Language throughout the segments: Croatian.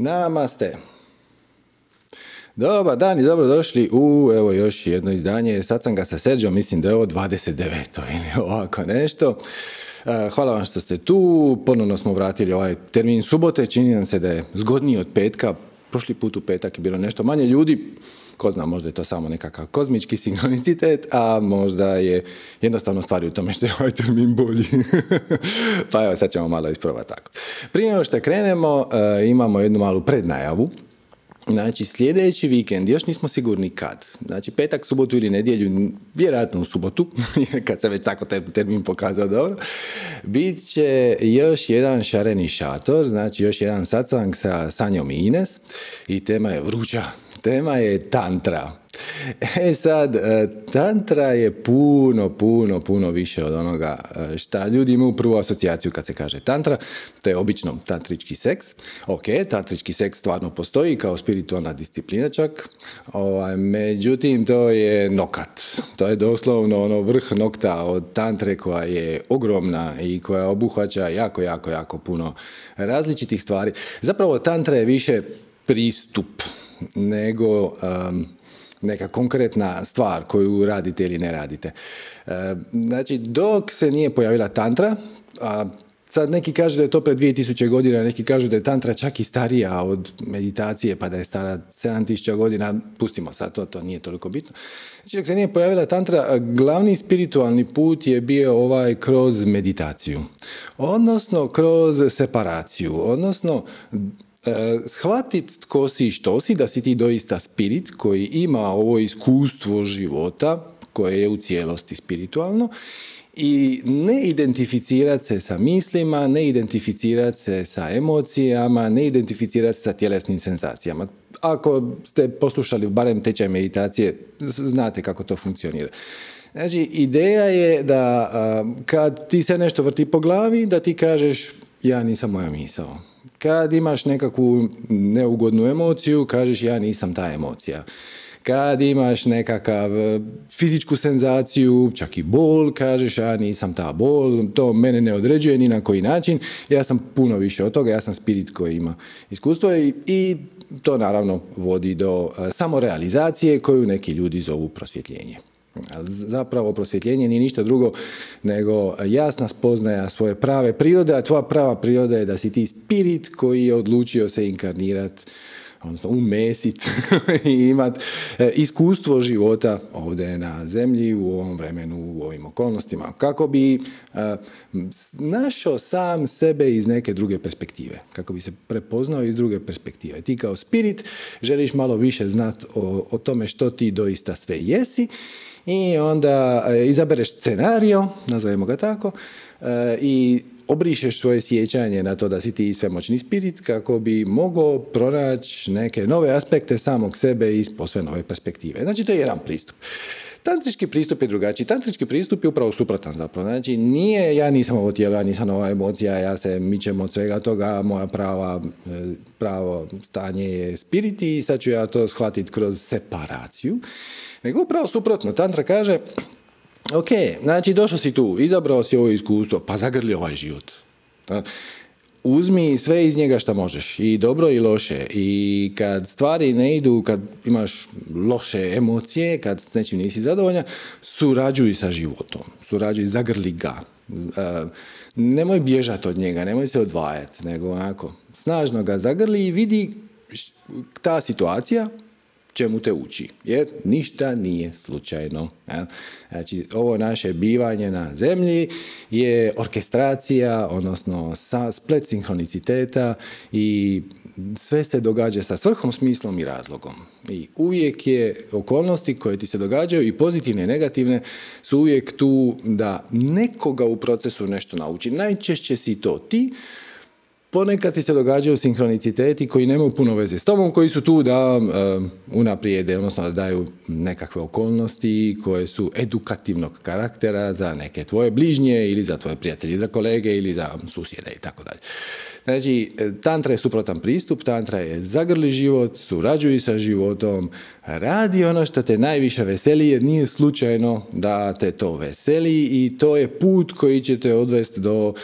Namaste. Dobar dan i dobrodošli u evo još jedno izdanje Sad sam ga sa Serđom, mislim da je ovo 29. ili ovako nešto. E, hvala vam što ste tu, ponovno smo vratili ovaj termin subote, čini nam se da je zgodniji od petka, prošli put u petak je bilo nešto manje ljudi, ko zna, možda je to samo nekakav kozmički sinkronicitet, a možda je jednostavno stvari u tome što je ovaj termin bolji. pa evo, sad ćemo malo isprobati tako. Prije nego što krenemo, e, imamo jednu malu prednajavu. Znači, sljedeći vikend, još nismo sigurni kad. Znači, petak, subotu ili nedjelju, vjerojatno u subotu, kad se već tako termin pokazao dobro, bit će još jedan šareni šator, znači još jedan sacang sa Sanjom Ines i tema je vruća, tema je tantra. E sad, e, tantra je puno, puno, puno više od onoga e, šta ljudi imaju prvu asocijaciju kad se kaže tantra. To je obično tantrički seks. Ok, tantrički seks stvarno postoji kao spiritualna disciplina čak. Ovaj, međutim, to je nokat. To je doslovno ono vrh nokta od tantre koja je ogromna i koja obuhvaća jako, jako, jako puno različitih stvari. Zapravo, tantra je više pristup nego um, neka konkretna stvar koju radite ili ne radite. Znači, dok se nije pojavila tantra, a Sad neki kažu da je to pred 2000 godina, neki kažu da je tantra čak i starija od meditacije, pa da je stara 7000 godina, pustimo sad to, to nije toliko bitno. Znači, dok se nije pojavila tantra, glavni spiritualni put je bio ovaj kroz meditaciju, odnosno kroz separaciju, odnosno E, shvatit tko si i što si, da si ti doista spirit koji ima ovo iskustvo života koje je u cijelosti spiritualno i ne identificirati se sa mislima, ne identificirati se sa emocijama, ne identificirati se sa tjelesnim senzacijama. Ako ste poslušali barem tečaj meditacije, znate kako to funkcionira. Znači, ideja je da kad ti se nešto vrti po glavi, da ti kažeš ja nisam moja misao. Kad imaš nekakvu neugodnu emociju, kažeš ja nisam ta emocija. Kad imaš nekakav e, fizičku senzaciju, čak i bol, kažeš ja nisam ta bol, to mene ne određuje ni na koji način, ja sam puno više od toga, ja sam spirit koji ima iskustvo i, i to naravno vodi do e, samorealizacije koju neki ljudi zovu prosvjetljenje. Zapravo prosvjetljenje nije ništa drugo nego jasna spoznaja svoje prave prirode, a tvoja prava priroda je da si ti spirit koji je odlučio se inkarnirati odnosno umesit i imat e, iskustvo života ovdje na zemlji u ovom vremenu, u ovim okolnostima, kako bi e, našao sam sebe iz neke druge perspektive, kako bi se prepoznao iz druge perspektive. Ti kao spirit želiš malo više znati o, o tome što ti doista sve jesi i onda e, izabereš scenario, nazovemo ga tako, e, i obrišeš svoje sjećanje na to da si ti svemoćni spirit kako bi mogao pronaći neke nove aspekte samog sebe iz posve nove perspektive. Znači, to je jedan pristup. Tantrički pristup je drugačiji. Tantrički pristup je upravo suprotan zapravo. Znači, nije ja nisam ovo tijelo, ja nisam ova emocija, ja se mičem od svega toga, moja prava, e, pravo stanje je spiriti i sad ću ja to shvatiti kroz separaciju. Nego upravo suprotno. Tantra kaže, ok, znači došao si tu, izabrao si ovo iskustvo, pa zagrli ovaj život. Uzmi sve iz njega što možeš, i dobro i loše. I kad stvari ne idu, kad imaš loše emocije, kad s nečim nisi zadovoljan, surađuj sa životom. Surađuj, zagrli ga. Nemoj bježati od njega, nemoj se odvajati, nego onako, snažno ga zagrli i vidi ta situacija, čemu te uči. Jer ništa nije slučajno. Znači, ovo naše bivanje na zemlji je orkestracija, odnosno splet sinhroniciteta i sve se događa sa svrhom, smislom i razlogom. I uvijek je okolnosti koje ti se događaju i pozitivne i negativne su uvijek tu da nekoga u procesu nešto nauči. Najčešće si to ti, ponekad ti se događaju sinhroniciteti koji nemaju puno veze s tobom, koji su tu da um, unaprijede, odnosno da daju nekakve okolnosti koje su edukativnog karaktera za neke tvoje bližnje ili za tvoje prijatelje, za kolege ili za susjede i tako dalje. Znači, tantra je suprotan pristup, tantra je zagrli život, surađuj sa životom, radi ono što te najviše veseli jer nije slučajno da te to veseli i to je put koji će te odvesti do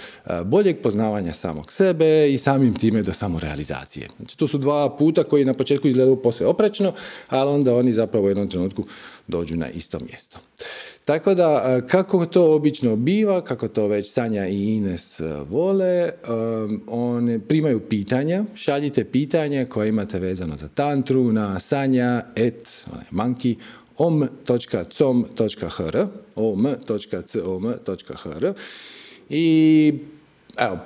boljeg poznavanja samog sebe i samim time do samorealizacije. Znači, to su dva puta koji na početku izgledaju posve oprečno, ali onda oni zapravo u jednom trenutku dođu na isto mjesto. Tako da, kako to obično biva, kako to već Sanja i Ines vole, one primaju pitanja, šaljite pitanje koje imate vezano za tantru na sanja et manki om.com.hr om.com.hr i Evo,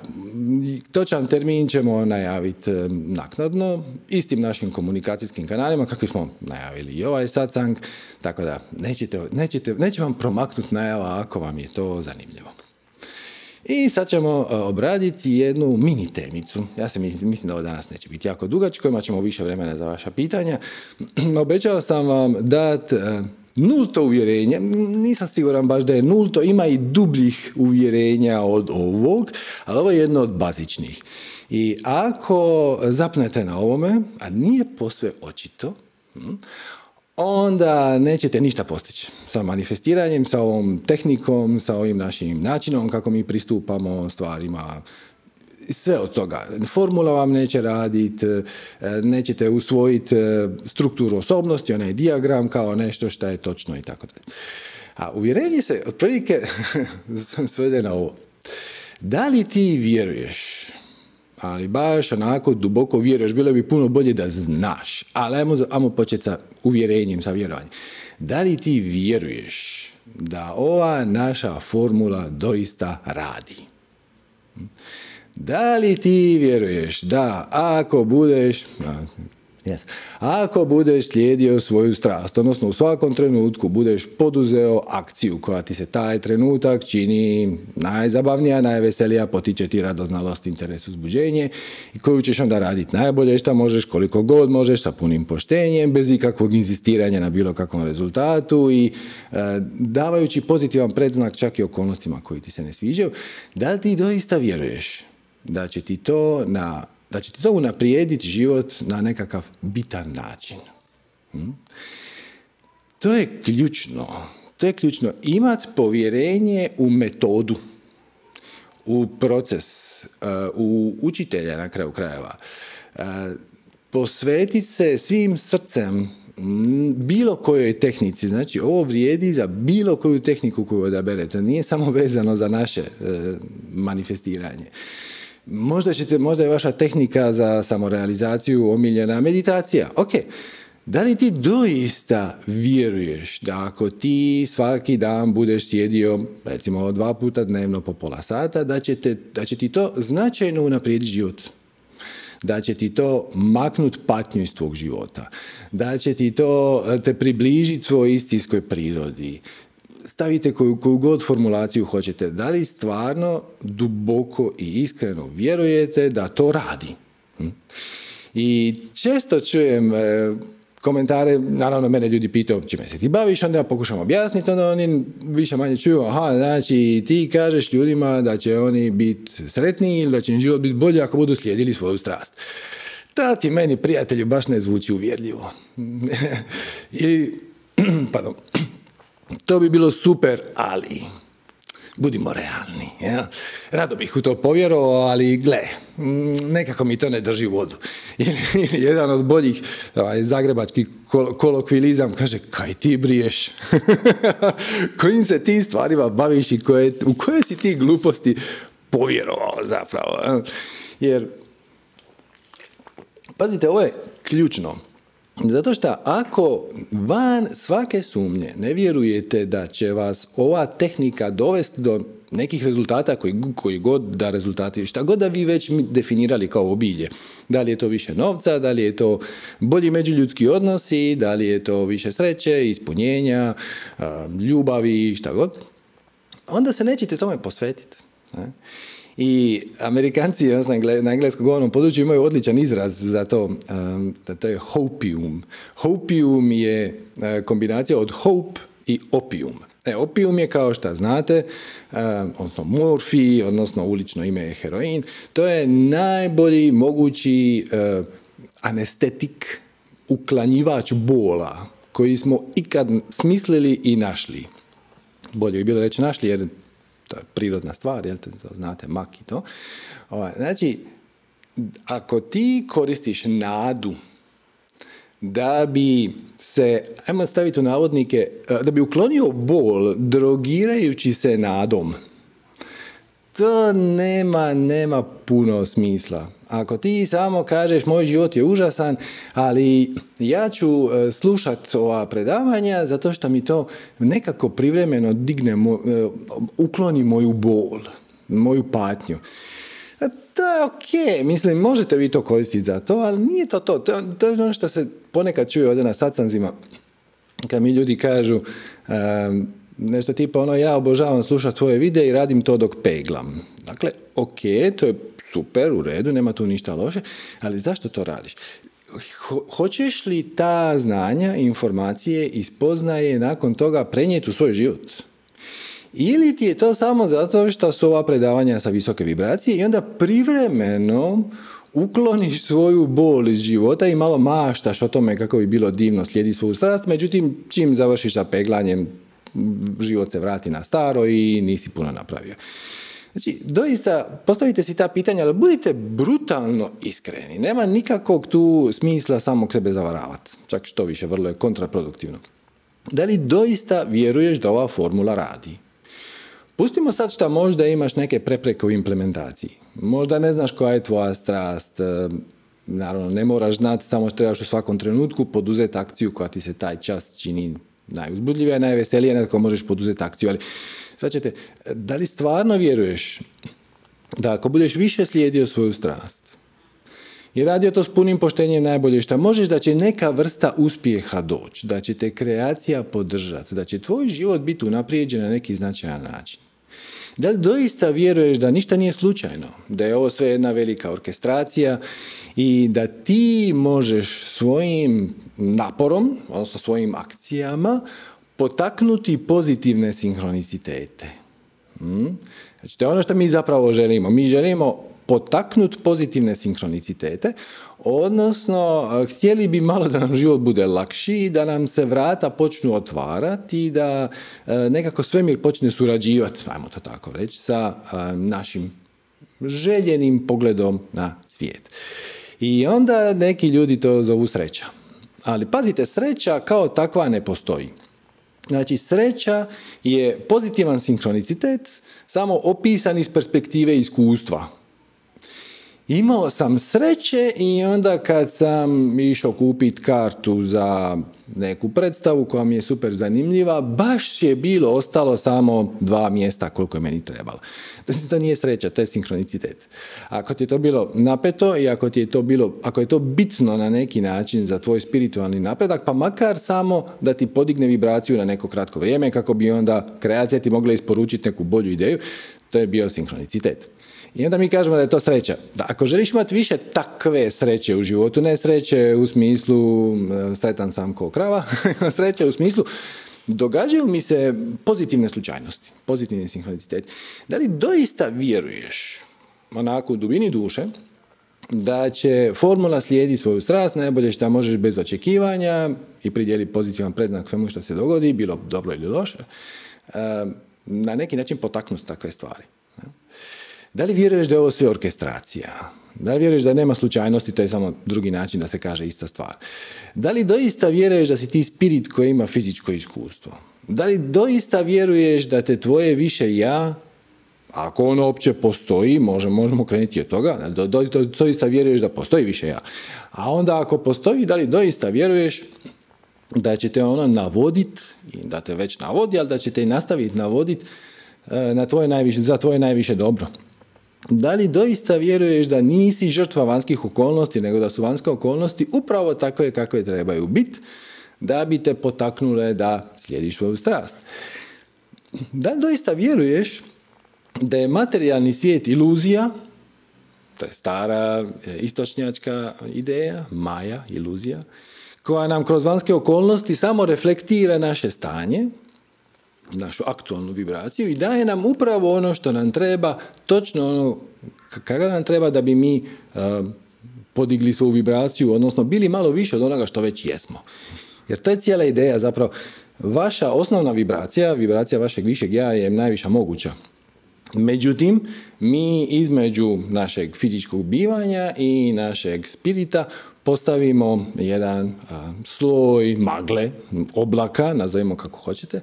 točan termin ćemo najaviti e, naknadno, istim našim komunikacijskim kanalima, kako smo najavili i ovaj satsang, tako da nećete, nećete, neće vam promaknuti najava ako vam je to zanimljivo. I sad ćemo e, obraditi jednu mini temicu. Ja se mislim, mislim da ovo danas neće biti jako dugačko, imat ćemo više vremena za vaša pitanja. Obećao sam vam dat e, nulto uvjerenje, nisam siguran baš da je nulto, ima i dubljih uvjerenja od ovog, ali ovo je jedno od bazičnih. I ako zapnete na ovome, a nije posve očito, hm, onda nećete ništa postići sa manifestiranjem, sa ovom tehnikom, sa ovim našim načinom kako mi pristupamo stvarima, sve od toga. Formula vam neće raditi, e, nećete usvojiti e, strukturu osobnosti, onaj diagram kao nešto što je točno i tako dalje. A uvjerenje se otprilike svede na ovo. Da li ti vjeruješ, ali baš onako duboko vjeruješ, bilo bi puno bolje da znaš, ali ajmo, ajmo početi sa uvjerenjem, sa vjerovanjem. Da li ti vjeruješ da ova naša formula doista radi? Da li ti vjeruješ da ako budeš, yes, ako budeš slijedio svoju strast, odnosno u svakom trenutku budeš poduzeo akciju koja ti se taj trenutak čini najzabavnija, najveselija, potiče ti radoznalost, interes, uzbuđenje i koju ćeš onda raditi najbolje što možeš, koliko god možeš, sa punim poštenjem, bez ikakvog inzistiranja na bilo kakvom rezultatu i e, davajući pozitivan predznak čak i okolnostima koji ti se ne sviđaju, da li ti doista vjeruješ da će ti to na da će ti to unaprijediti život na nekakav bitan način. Hm? To je ključno. To je ključno. Imat povjerenje u metodu, u proces, uh, u učitelja na kraju krajeva. Uh, posvetiti se svim srcem bilo kojoj tehnici, znači ovo vrijedi za bilo koju tehniku koju odaberete, nije samo vezano za naše uh, manifestiranje. Možda, ćete, možda je vaša tehnika za samorealizaciju omiljena meditacija. Ok, da li ti doista vjeruješ da ako ti svaki dan budeš sjedio recimo dva puta dnevno po pola sata, da će, te, da će ti to značajno unaprijediti život? Da će ti to maknut patnju iz tvog života, da će ti to te približiti svojoj istinskoj prirodi, stavite koju, koju god formulaciju hoćete, da li stvarno duboko i iskreno vjerujete da to radi? Hm? I često čujem e, komentare, naravno mene ljudi pitaju čime se ti baviš, onda ja pokušam objasniti, onda oni više manje čuju, aha, znači ti kažeš ljudima da će oni biti sretniji ili da će im život biti bolji ako budu slijedili svoju strast. Ta ti meni, prijatelju, baš ne zvuči uvjerljivo. Ili, pardon, to bi bilo super, ali budimo realni. Ja? Rado bih u to povjerovao, ali gle, mm, nekako mi to ne drži vodu. Jedan od boljih ovaj, zagrebački kolokvilizam kaže, kaj ti briješ? Kojim se ti stvarima baviš i koje, u koje si ti gluposti povjerovao zapravo? Jer, pazite, ovo je ključno. Zato što ako van svake sumnje ne vjerujete da će vas ova tehnika dovesti do nekih rezultata koji, koji god da rezultati, šta god da vi već definirali kao obilje. Da li je to više novca, da li je to bolji međuljudski odnosi, da li je to više sreće, ispunjenja, ljubavi, šta god. Onda se nećete tome posvetiti. I Amerikanci na engleskom govornom području imaju odličan izraz za to, to je hopium. Hopium je e, kombinacija od hope i opium. E, opium je kao što znate, odnosno morfi, odnosno ulično ime je heroin, to je najbolji mogući e, anestetik, uklanjivač bola koji smo ikad smislili i našli. Bolje bi bilo reći našli jer to je prirodna stvar, jel te, znate, mak i to. Ovaj, znači, ako ti koristiš nadu da bi se, ajmo staviti u navodnike, da bi uklonio bol drogirajući se nadom, to nema, nema puno smisla. Ako ti samo kažeš moj život je užasan, ali ja ću e, slušat ova predavanja zato što mi to nekako privremeno digne, e, ukloni moju bol, moju patnju. To je ok, mislim, možete vi to koristiti za to, ali nije to to. To, je ono što se ponekad čuje ovdje na sacanzima, kad mi ljudi kažu, nešto tipa ono ja obožavam slušati tvoje videe i radim to dok peglam. Dakle, ok, to je super, u redu, nema tu ništa loše, ali zašto to radiš? hoćeš li ta znanja, informacije i nakon toga prenijeti u svoj život? Ili ti je to samo zato što su ova predavanja sa visoke vibracije i onda privremeno ukloniš svoju bol iz života i malo maštaš o tome kako bi bilo divno slijedi svoju strast, međutim čim završiš sa peglanjem život se vrati na staro i nisi puno napravio. Znači, doista, postavite si ta pitanja, ali budite brutalno iskreni. Nema nikakvog tu smisla samog sebe zavaravati. Čak što više, vrlo je kontraproduktivno. Da li doista vjeruješ da ova formula radi? Pustimo sad što možda imaš neke prepreke u implementaciji. Možda ne znaš koja je tvoja strast, e, naravno ne moraš znati, samo trebaš u svakom trenutku poduzeti akciju koja ti se taj čas čini najuzbudljivija, najveselija, nekako možeš poduzeti akciju, ali sad ćete, da li stvarno vjeruješ da ako budeš više slijedio svoju strast i radio to s punim poštenjem najbolje što možeš, da će neka vrsta uspjeha doći, da će te kreacija podržati, da će tvoj život biti unaprijeđen na neki značajan način. Da li doista vjeruješ da ništa nije slučajno, da je ovo sve jedna velika orkestracija i da ti možeš svojim naporom, odnosno svojim akcijama, potaknuti pozitivne sinhronicitete. Hmm? Znači, to je ono što mi zapravo želimo. Mi želimo potaknuti pozitivne sinhronicitete, odnosno htjeli bi malo da nam život bude lakši, da nam se vrata počnu otvarati i da e, nekako svemir počne surađivati, ajmo to tako reći, sa e, našim željenim pogledom na svijet. I onda neki ljudi to zovu sreća. Ali pazite, sreća kao takva ne postoji. Znači, sreća je pozitivan sinkronicitet, samo opisan iz perspektive iskustva. Imao sam sreće i onda kad sam išao kupiti kartu za neku predstavu koja mi je super zanimljiva, baš je bilo ostalo samo dva mjesta koliko je meni trebalo. To nije sreća, to je sinkronicitet. Ako ti je to bilo napeto i ako ti je to bilo, ako je to bitno na neki način za tvoj spiritualni napredak, pa makar samo da ti podigne vibraciju na neko kratko vrijeme kako bi onda kreacija ti mogla isporučiti neku bolju ideju, to je bio sinkronicitet. I onda mi kažemo da je to sreća. Da ako želiš imati više takve sreće u životu, ne sreće u smislu e, sretan sam ko krava, sreće u smislu događaju mi se pozitivne slučajnosti, pozitivni sinhronicitet. Da li doista vjeruješ onako u dubini duše da će formula slijedi svoju strast, najbolje što možeš bez očekivanja i pridjeli pozitivan prednak svemu što se dogodi, bilo dobro ili loše, e, na neki način potaknuti takve stvari. Da li vjeruješ da je ovo sve orkestracija? Da li vjeruješ da nema slučajnosti, to je samo drugi način da se kaže ista stvar. Da li doista vjeruješ da si ti spirit koji ima fizičko iskustvo? Da li doista vjeruješ da te tvoje više ja, ako ono uopće postoji, možemo, možemo krenuti od toga, da doista vjeruješ da postoji više ja. A onda ako postoji, da li doista vjeruješ da će te ono navoditi, da te već navodi, ali da će te i nastaviti navoditi e, na tvoje najviše, za tvoje najviše dobro. Da li doista vjeruješ da nisi žrtva vanjskih okolnosti, nego da su vanjske okolnosti upravo takve kakve trebaju biti, da bi te potaknule da slijediš svoju strast? Da li doista vjeruješ da je materijalni svijet iluzija, to je stara e, istočnjačka ideja, maja, iluzija, koja nam kroz vanjske okolnosti samo reflektira naše stanje, našu aktualnu vibraciju i daje nam upravo ono što nam treba, točno ono kada nam treba da bi mi podigli svoju vibraciju, odnosno bili malo više od onoga što već jesmo. Jer to je cijela ideja zapravo. Vaša osnovna vibracija, vibracija vašeg višeg ja je najviša moguća. Međutim, mi između našeg fizičkog bivanja i našeg spirita postavimo jedan sloj magle, oblaka, nazovimo kako hoćete,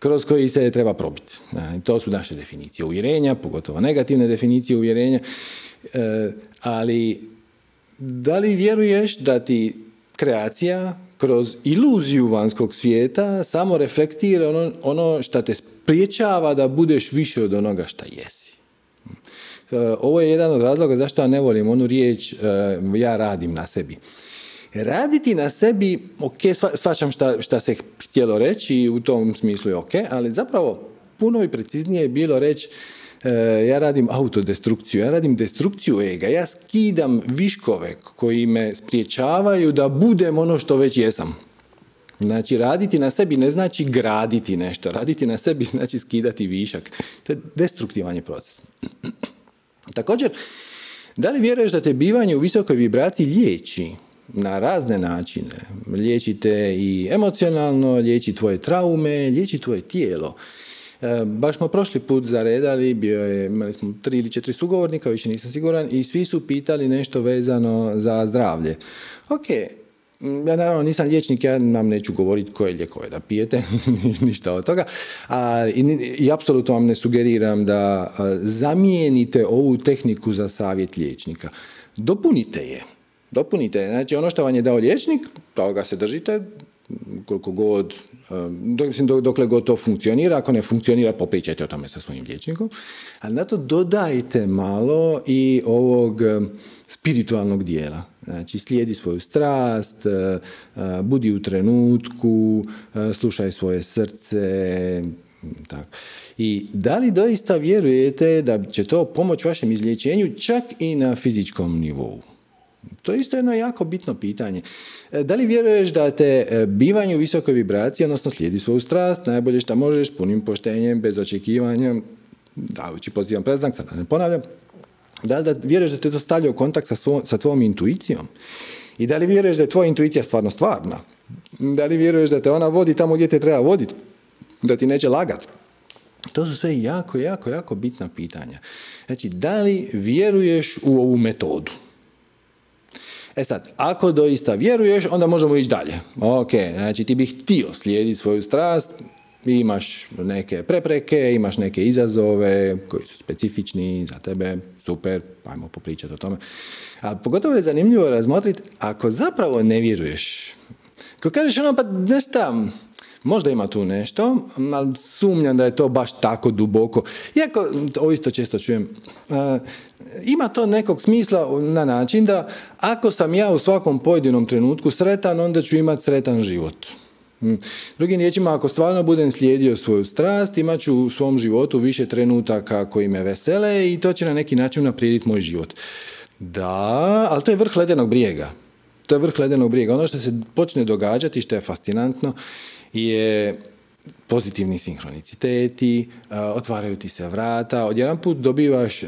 kroz koji se treba probiti. to su naše definicije uvjerenja, pogotovo negativne definicije uvjerenja. E, ali da li vjeruješ da ti kreacija kroz iluziju vanjskog svijeta samo reflektira ono, ono što te spriječava da budeš više od onoga što jesi. E, ovo je jedan od razloga zašto ja ne volim onu riječ e, ja radim na sebi. Raditi na sebi, ok, svačam šta, šta se htjelo reći i u tom smislu je ok, ali zapravo puno i preciznije je bilo reći e, ja radim autodestrukciju, ja radim destrukciju ega, ja skidam viškove koji me spriječavaju da budem ono što već jesam. Znači, raditi na sebi ne znači graditi nešto. Raditi na sebi znači skidati višak. To je destruktivan je proces. Također, da li vjeruješ da te bivanje u visokoj vibraciji liječi? Na razne načine. Liječite i emocionalno, liječi tvoje traume, liječi tvoje tijelo. E, baš smo prošli put zaredali, bio je, imali smo tri ili četiri sugovornika, više nisam siguran, i svi su pitali nešto vezano za zdravlje. Ok, ja naravno nisam liječnik, ja nam neću govoriti koje lijekove da pijete, ništa od toga. A, i, I apsolutno vam ne sugeriram da zamijenite ovu tehniku za savjet liječnika. Dopunite je. Dopunite. Znači ono što vam je dao liječnik, toga se držite, koliko god, mislim, dokle god to funkcionira, ako ne funkcionira, popričajte o tome sa svojim liječnikom, ali na to dodajte malo i ovog spiritualnog dijela. Znači, slijedi svoju strast, e, e, budi u trenutku, e, slušaj svoje srce, tako. I da li doista vjerujete da će to pomoći vašem izlječenju čak i na fizičkom nivou? To je isto jedno jako bitno pitanje. Da li vjeruješ da te bivanje u visokoj vibraciji, odnosno slijedi svoju strast, najbolje što možeš, punim poštenjem, bez očekivanja, dajući pozitivan preznak, sad ne ponavljam, da li da vjeruješ da te to stavlja u kontakt sa, sa tvojom intuicijom? I da li vjeruješ da je tvoja intuicija stvarno stvarna? Da li vjeruješ da te ona vodi tamo gdje te treba voditi? Da ti neće lagat? To su sve jako, jako, jako bitna pitanja. Znači, da li vjeruješ u ovu metodu? E sad, ako doista vjeruješ, onda možemo ići dalje. Ok, znači ti bih htio slijediti svoju strast, imaš neke prepreke, imaš neke izazove koji su specifični za tebe, super, ajmo popričati o tome. A pogotovo je zanimljivo razmotriti ako zapravo ne vjeruješ. Ako kažeš ono, pa ne možda ima tu nešto, ali sumnjam da je to baš tako duboko. Iako, ovo isto često čujem, ima to nekog smisla na način da ako sam ja u svakom pojedinom trenutku sretan, onda ću imati sretan život. Hm. Drugim riječima, ako stvarno budem slijedio svoju strast, imat ću u svom životu više trenutaka koji me vesele i to će na neki način naprijediti moj život. Da, ali to je vrh ledenog brijega. To je vrh ledenog brijega. Ono što se počne događati, što je fascinantno, je pozitivni sinhroniciteti, e, otvaraju ti se vrata, odjedan put dobivaš e,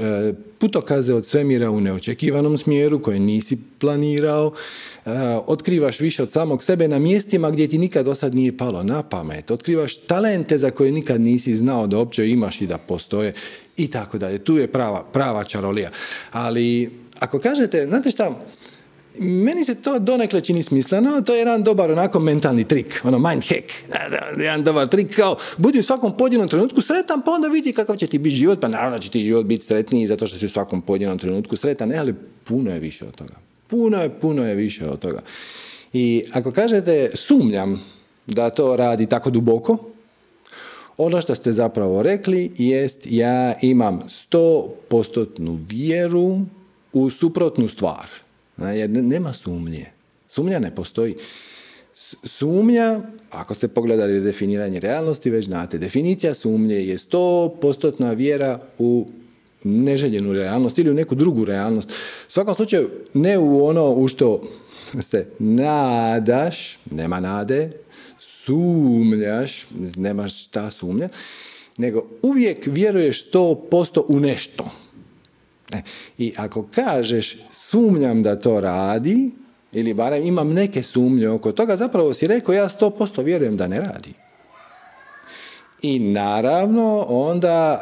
putokaze od svemira u neočekivanom smjeru koje nisi planirao, e, otkrivaš više od samog sebe na mjestima gdje ti nikad do sad nije palo na pamet, otkrivaš talente za koje nikad nisi znao da uopće imaš i da postoje i tako dalje. Tu je prava, prava čarolija. Ali ako kažete, znate šta, meni se to donekle čini smisleno, to je jedan dobar onako mentalni trik, ono mind hack, jedan dobar trik kao budi u svakom pojedinom trenutku sretan pa onda vidi kakav će ti biti život, pa naravno će ti život biti sretniji zato što si u svakom pojedinom trenutku sretan, ne, ali puno je više od toga. Puno je, puno je više od toga. I ako kažete sumnjam da to radi tako duboko, ono što ste zapravo rekli jest ja imam 100% vjeru u suprotnu stvar. Jer nema sumnje. Sumnja ne postoji. Sumnja, ako ste pogledali definiranje realnosti, već znate, definicija sumnje je 100% vjera u neželjenu realnost ili u neku drugu realnost. U svakom slučaju, ne u ono u što se nadaš, nema nade, sumnjaš, nemaš šta sumnja, nego uvijek vjeruješ 100% u nešto. E, I ako kažeš sumnjam da to radi, ili barem imam neke sumnje oko toga, zapravo si rekao ja 100% vjerujem da ne radi. i naravno onda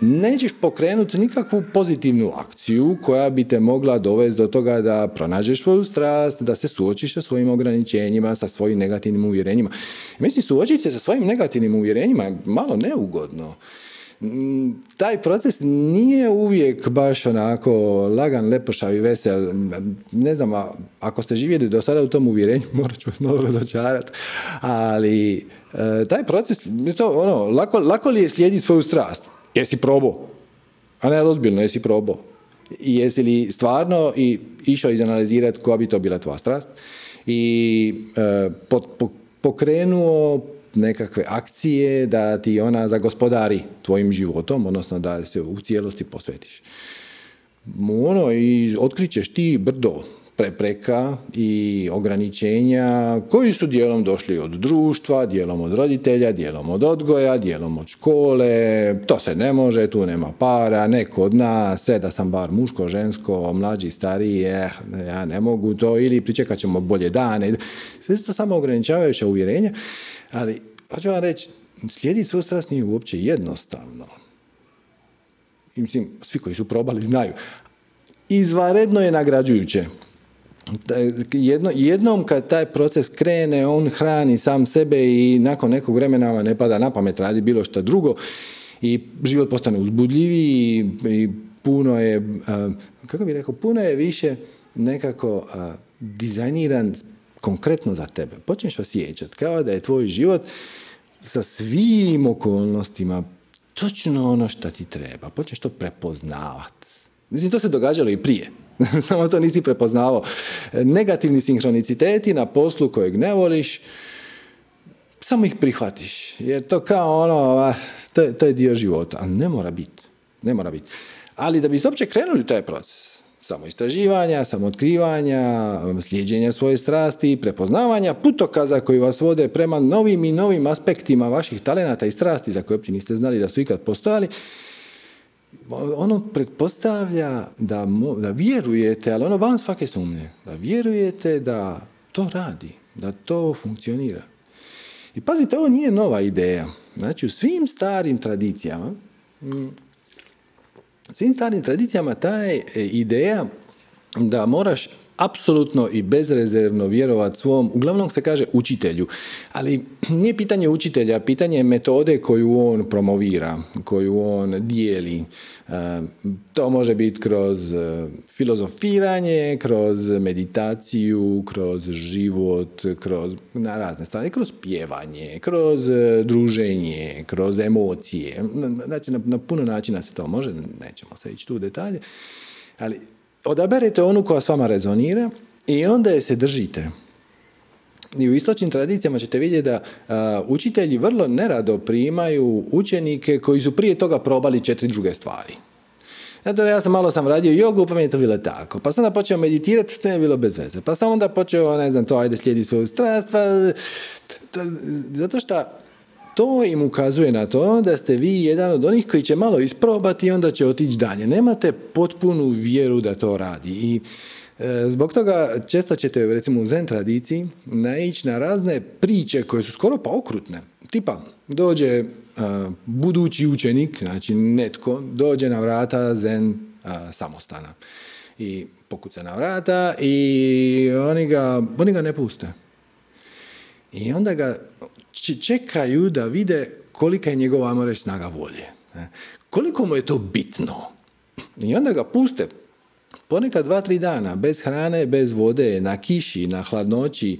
nećeš pokrenuti nikakvu pozitivnu akciju koja bi te mogla dovesti do toga da pronađeš svoju strast, da se suočiš sa svojim ograničenjima, sa svojim negativnim uvjerenjima. Mislim, suočiti se sa svojim negativnim uvjerenjima je malo neugodno taj proces nije uvijek baš onako lagan, lepošav i vesel. Ne znam, ako ste živjeli do sada u tom uvjerenju, morat ću malo razočarati. Ali e, taj proces, to ono, lako, lako li je slijediti svoju strast? Jesi probao? A ne, ozbiljno, jesi probao? Jesi li stvarno i išao izanalizirati koja bi to bila tvoja strast? I e, pokrenuo nekakve akcije da ti ona zagospodari tvojim životom, odnosno da se u cijelosti posvetiš. Ono, i otkrićeš ti brdo prepreka i ograničenja koji su dijelom došli od društva, dijelom od roditelja, dijelom od odgoja, dijelom od škole, to se ne može, tu nema para, neko od nas, sve da sam bar muško, žensko, mlađi, stariji, eh, ja ne mogu to, ili pričekat ćemo bolje dane. Sve su to samo ograničavajuća uvjerenja ali, hoću vam reći, slijediti svoju strast nije uopće jednostavno. I mislim, svi koji su probali znaju. Izvaredno je nagrađujuće. Jedno, jednom kad taj proces krene, on hrani sam sebe i nakon nekog vremena ne pada na pamet radi bilo što drugo i život postane uzbudljiviji i puno je, kako bih rekao, puno je više nekako dizajniran konkretno za tebe. Počneš osjećati kao da je tvoj život sa svim okolnostima točno ono što ti treba. Počneš to prepoznavati. Mislim, to se događalo i prije. Samo to nisi prepoznavao. Negativni sinhroniciteti na poslu kojeg ne voliš, samo ih prihvatiš. Jer to kao ono, to, to je dio života. Ali ne mora biti. Ne mora biti. Ali da bi uopće krenuli taj proces, samo istraživanja, samo otkrivanja, slijeđenja svoje strasti, prepoznavanja putokaza koji vas vode prema novim i novim aspektima vaših talenata i strasti za koje uopće niste znali da su ikad postojali, ono pretpostavlja da, da vjerujete, ali ono van svake sumnje, da vjerujete da to radi, da to funkcionira. I pazite, ovo nije nova ideja. Znači, u svim starim tradicijama, svim starim tradicijama ta je ideja da moraš apsolutno i bezrezervno vjerovati svom, uglavnom se kaže učitelju, ali nije pitanje učitelja, pitanje je metode koju on promovira, koju on dijeli. E, to može biti kroz e, filozofiranje, kroz meditaciju, kroz život, kroz na razne strane, kroz pjevanje, kroz e, druženje, kroz emocije. Znači, na, na puno načina se to može, nećemo se ići tu detalje, ali odaberete onu koja s vama rezonira i onda je se držite. I u istočnim tradicijama ćete vidjeti da učitelji vrlo nerado primaju učenike koji su prije toga probali četiri druge stvari. Zato ja sam malo sam radio jogu, pa mi je to bilo tako. Pa sam onda počeo meditirati, sve je bilo bez veze. Pa sam onda počeo, ne znam, to ajde slijedi svoju strast, pa... Zato što to im ukazuje na to da ste vi jedan od onih koji će malo isprobati i onda će otići dalje. Nemate potpunu vjeru da to radi i e, Zbog toga često ćete recimo u zen tradiciji naići na razne priče koje su skoro pa okrutne. Tipa, dođe e, budući učenik, znači netko, dođe na vrata zen samostana i pokuca na vrata i oni ga, oni ga ne puste. I onda ga čekaju da vide kolika je njegova, ajmo reći, snaga volje. Koliko mu je to bitno. I onda ga puste ponekad dva, tri dana, bez hrane, bez vode, na kiši, na hladnoći.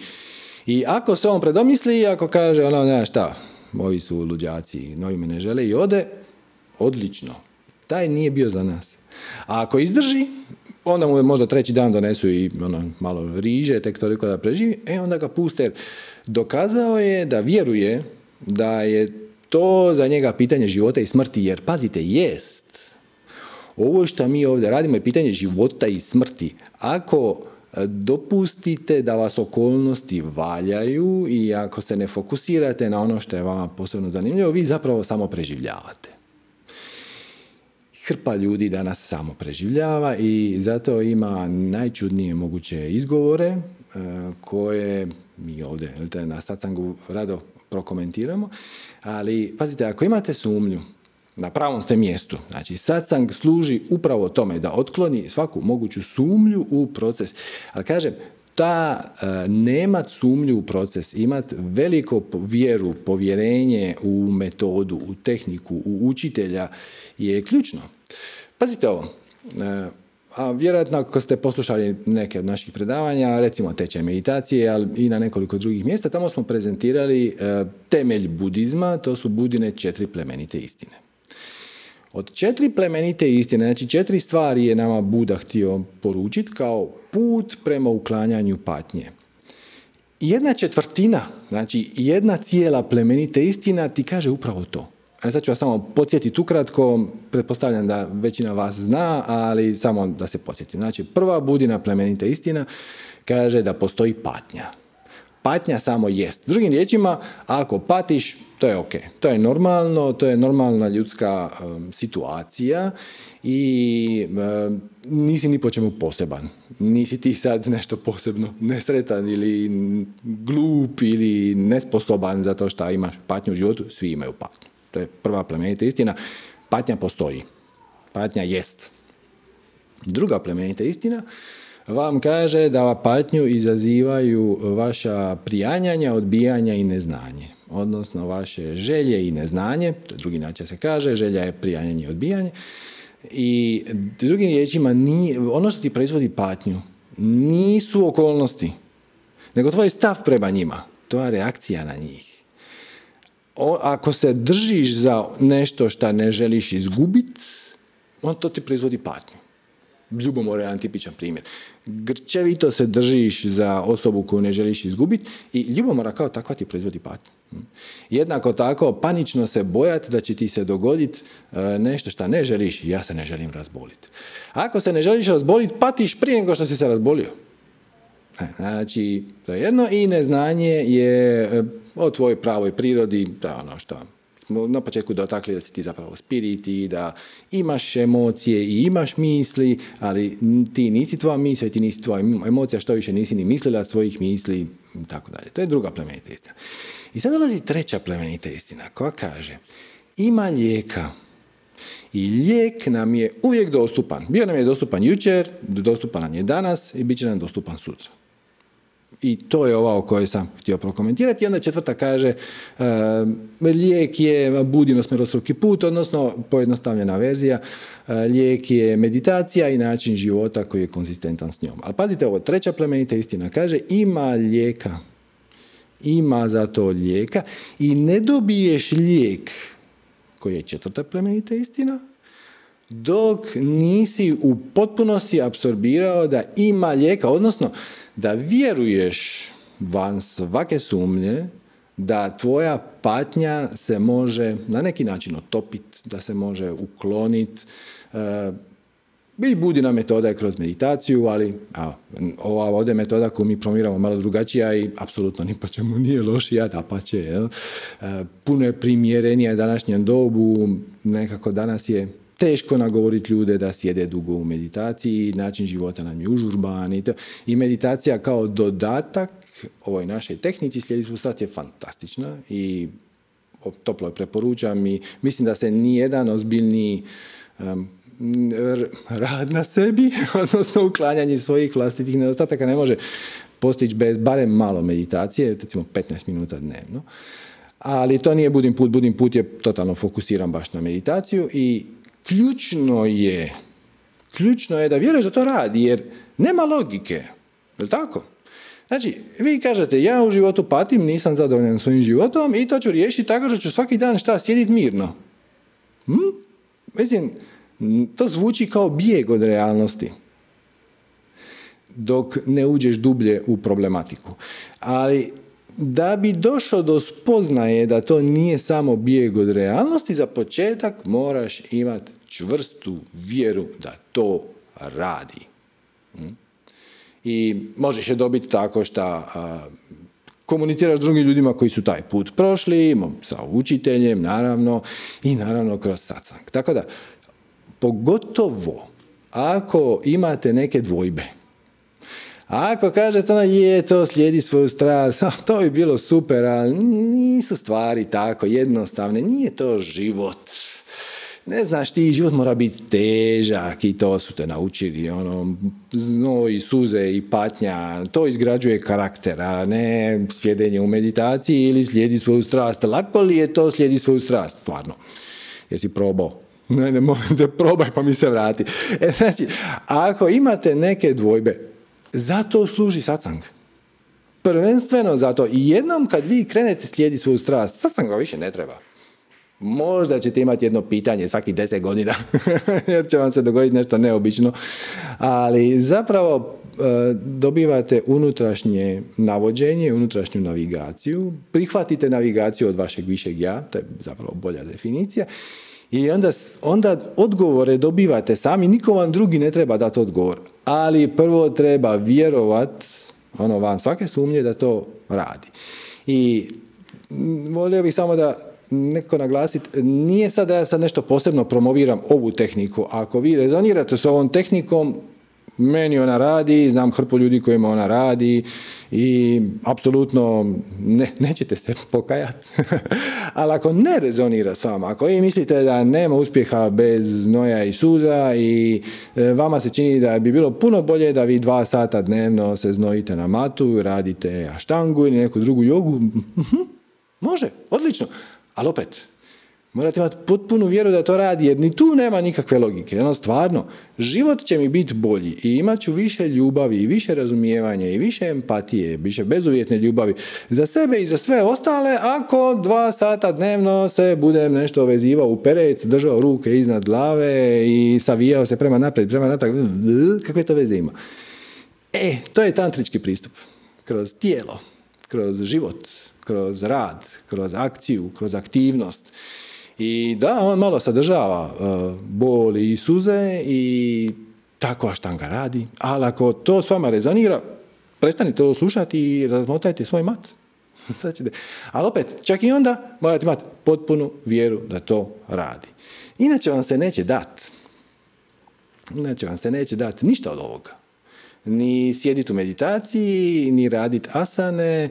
I ako se on predomisli, ako kaže, ono, ne, šta, ovi su luđaci, novi me ne žele i ode, odlično. Taj nije bio za nas. A ako izdrži, onda mu možda treći dan donesu i ono, malo riže, tek toliko da preživi, e onda ga puste dokazao je da vjeruje da je to za njega pitanje života i smrti, jer pazite, jest. Ovo što mi ovdje radimo je pitanje života i smrti. Ako e, dopustite da vas okolnosti valjaju i ako se ne fokusirate na ono što je vama posebno zanimljivo, vi zapravo samo preživljavate. Hrpa ljudi danas samo preživljava i zato ima najčudnije moguće izgovore e, koje mi ovdje na sacangu rado prokomentiramo. Ali, pazite, ako imate sumnju, na pravom ste mjestu. Znači, satsang služi upravo tome da otkloni svaku moguću sumnju u proces. Ali kažem, ta uh, nemat sumnju u proces, imat veliko vjeru, povjerenje u metodu, u tehniku, u učitelja je ključno. Pazite ovo, e, a vjerojatno ako ste poslušali neke od naših predavanja, recimo tečaj meditacije, ali i na nekoliko drugih mjesta, tamo smo prezentirali e, temelj budizma, to su budine četiri plemenite istine. Od četiri plemenite istine, znači četiri stvari je nama Buda htio poručiti kao put prema uklanjanju patnje. Jedna četvrtina, znači jedna cijela plemenite istina ti kaže upravo to. A sad ću vas samo podsjetiti ukratko, pretpostavljam da većina vas zna, ali samo da se podsjetim. Znači, prva budina plemenita istina kaže da postoji patnja. Patnja samo jest. Drugim riječima, ako patiš, to je ok. To je normalno, to je normalna ljudska um, situacija i um, nisi ni po čemu poseban. Nisi ti sad nešto posebno nesretan ili glup ili nesposoban zato što imaš patnju u životu. Svi imaju patnju. To je prva plemenita istina. Patnja postoji. Patnja jest. Druga plemenita istina vam kaže da patnju izazivaju vaša prijanjanja, odbijanja i neznanje. Odnosno vaše želje i neznanje, to je drugi način se kaže, želja je prijanjanje i odbijanje. I drugim riječima, nije, ono što ti proizvodi patnju nisu okolnosti, nego tvoj stav prema njima, tvoja reakcija na njih ako se držiš za nešto što ne želiš izgubiti, on to ti proizvodi patnju. Ljubomora je jedan tipičan primjer. Grčevito se držiš za osobu koju ne želiš izgubiti i ljubomora kao takva ti proizvodi patnju. Jednako tako, panično se bojati da će ti se dogoditi e, nešto što ne želiš. Ja se ne želim razboliti. Ako se ne želiš razboliti, patiš prije nego što si se razbolio. E, znači, to je jedno i neznanje je e, o tvojoj pravoj prirodi, je ono što na početku dotakli da si ti zapravo spirit i da imaš emocije i imaš misli, ali ti nisi tvoja misla i ti nisi tvoja emocija, što više nisi ni mislila svojih misli i tako dalje. To je druga plemenita istina. I sad dolazi treća plemenita istina koja kaže ima lijeka i lijek nam je uvijek dostupan. Bio nam je dostupan jučer, dostupan nam je danas i bit će nam dostupan sutra. I to je ova o kojoj sam htio prokomentirati. I onda četvrta kaže, uh, lijek je budino smerostruki put, odnosno pojednostavljena verzija, uh, lijek je meditacija i način života koji je konzistentan s njom. Ali pazite ovo, treća plemenita istina kaže, ima lijeka, ima za to lijeka i ne dobiješ lijek, koji je četvrta plemenita istina, dok nisi u potpunosti apsorbirao da ima lijeka, odnosno da vjeruješ van svake sumnje da tvoja patnja se može na neki način otopiti, da se može ukloniti. E, i budina metoda je kroz meditaciju, ali a, ova ovdje metoda koju mi promiramo malo drugačija i apsolutno ni po čemu nije lošija, da pa će. E, puno je primjerenija današnjem dobu, nekako danas je teško nagovoriti ljude da sjede dugo u meditaciji, način života nam je užurban i, to. i meditacija kao dodatak ovoj našoj tehnici slijedi je fantastična i toplo je preporučam i mislim da se nijedan ozbiljni um, rad na sebi, odnosno uklanjanje svojih vlastitih nedostataka ne može postići bez barem malo meditacije, recimo 15 minuta dnevno. Ali to nije budim put, budim put je totalno fokusiran baš na meditaciju i ključno je, ključno je da vjeruješ da to radi, jer nema logike. Je li tako? Znači, vi kažete, ja u životu patim, nisam zadovoljan svojim životom i to ću riješiti tako što ću svaki dan šta, sjediti mirno. Hm? Mislim, to zvuči kao bijeg od realnosti dok ne uđeš dublje u problematiku. Ali da bi došao do spoznaje da to nije samo bijeg od realnosti, za početak moraš imati čvrstu vjeru da to radi. Hm? I možeš je dobiti tako što komuniciraš drugim ljudima koji su taj put prošli, sa učiteljem, naravno, i naravno kroz sacang. Tako da, pogotovo ako imate neke dvojbe, A ako kažete ono, je, to slijedi svoju strast, to bi bilo super, ali nisu stvari tako jednostavne, nije to život. Ne znaš ti, život mora biti težak i to su te naučili, ono, no i suze i patnja, to izgrađuje karaktera, ne sjedenje u meditaciji ili slijedi svoju strast. Lako li je to slijedi svoju strast, stvarno? Jesi probao? Ne, ne, molim te, probaj pa mi se vrati. E, znači, ako imate neke dvojbe, zato služi satsang. Prvenstveno zato. I jednom kad vi krenete slijedi svoju strast, satsang više ne treba. Možda ćete imati jedno pitanje svaki deset godina, jer će vam se dogoditi nešto neobično. Ali zapravo e, dobivate unutrašnje navođenje, unutrašnju navigaciju, prihvatite navigaciju od vašeg višeg ja, to je zapravo bolja definicija, i onda, onda odgovore dobivate sami, niko vam drugi ne treba dati odgovor. Ali prvo treba vjerovat, ono van svake sumnje da to radi. I volio bih samo da neko naglasiti, nije sad da ja sad nešto posebno promoviram ovu tehniku. Ako vi rezonirate s ovom tehnikom, meni ona radi, znam hrpu ljudi kojima ona radi i apsolutno ne, nećete se pokajati. Ali ako ne rezonira s vama, ako vi mislite da nema uspjeha bez noja i suza i e, vama se čini da bi bilo puno bolje da vi dva sata dnevno se znojite na matu, radite aštangu ili neku drugu jogu, može, odlično. Ali opet, Morate imati potpunu vjeru da to radi, jer ni tu nema nikakve logike. Ono, stvarno, život će mi biti bolji i imat ću više ljubavi i više razumijevanja i više empatije, više bezuvjetne ljubavi za sebe i za sve ostale ako dva sata dnevno se budem nešto vezivao u perec, držao ruke iznad glave i savijao se prema naprijed, prema natrag. Kakve to veze ima? E, to je tantrički pristup. Kroz tijelo, kroz život, kroz rad, kroz akciju, kroz aktivnost. I da, on malo sadržava uh, bol i suze i tako aštanga radi, ali ako to s vama rezonira, prestanite to slušati i razmotajte svoj mat. ali opet, čak i onda morate imati potpunu vjeru da to radi. Inače vam se neće dati. Inače vam se neće dati ništa od ovoga ni sjediti u meditaciji, ni raditi asane,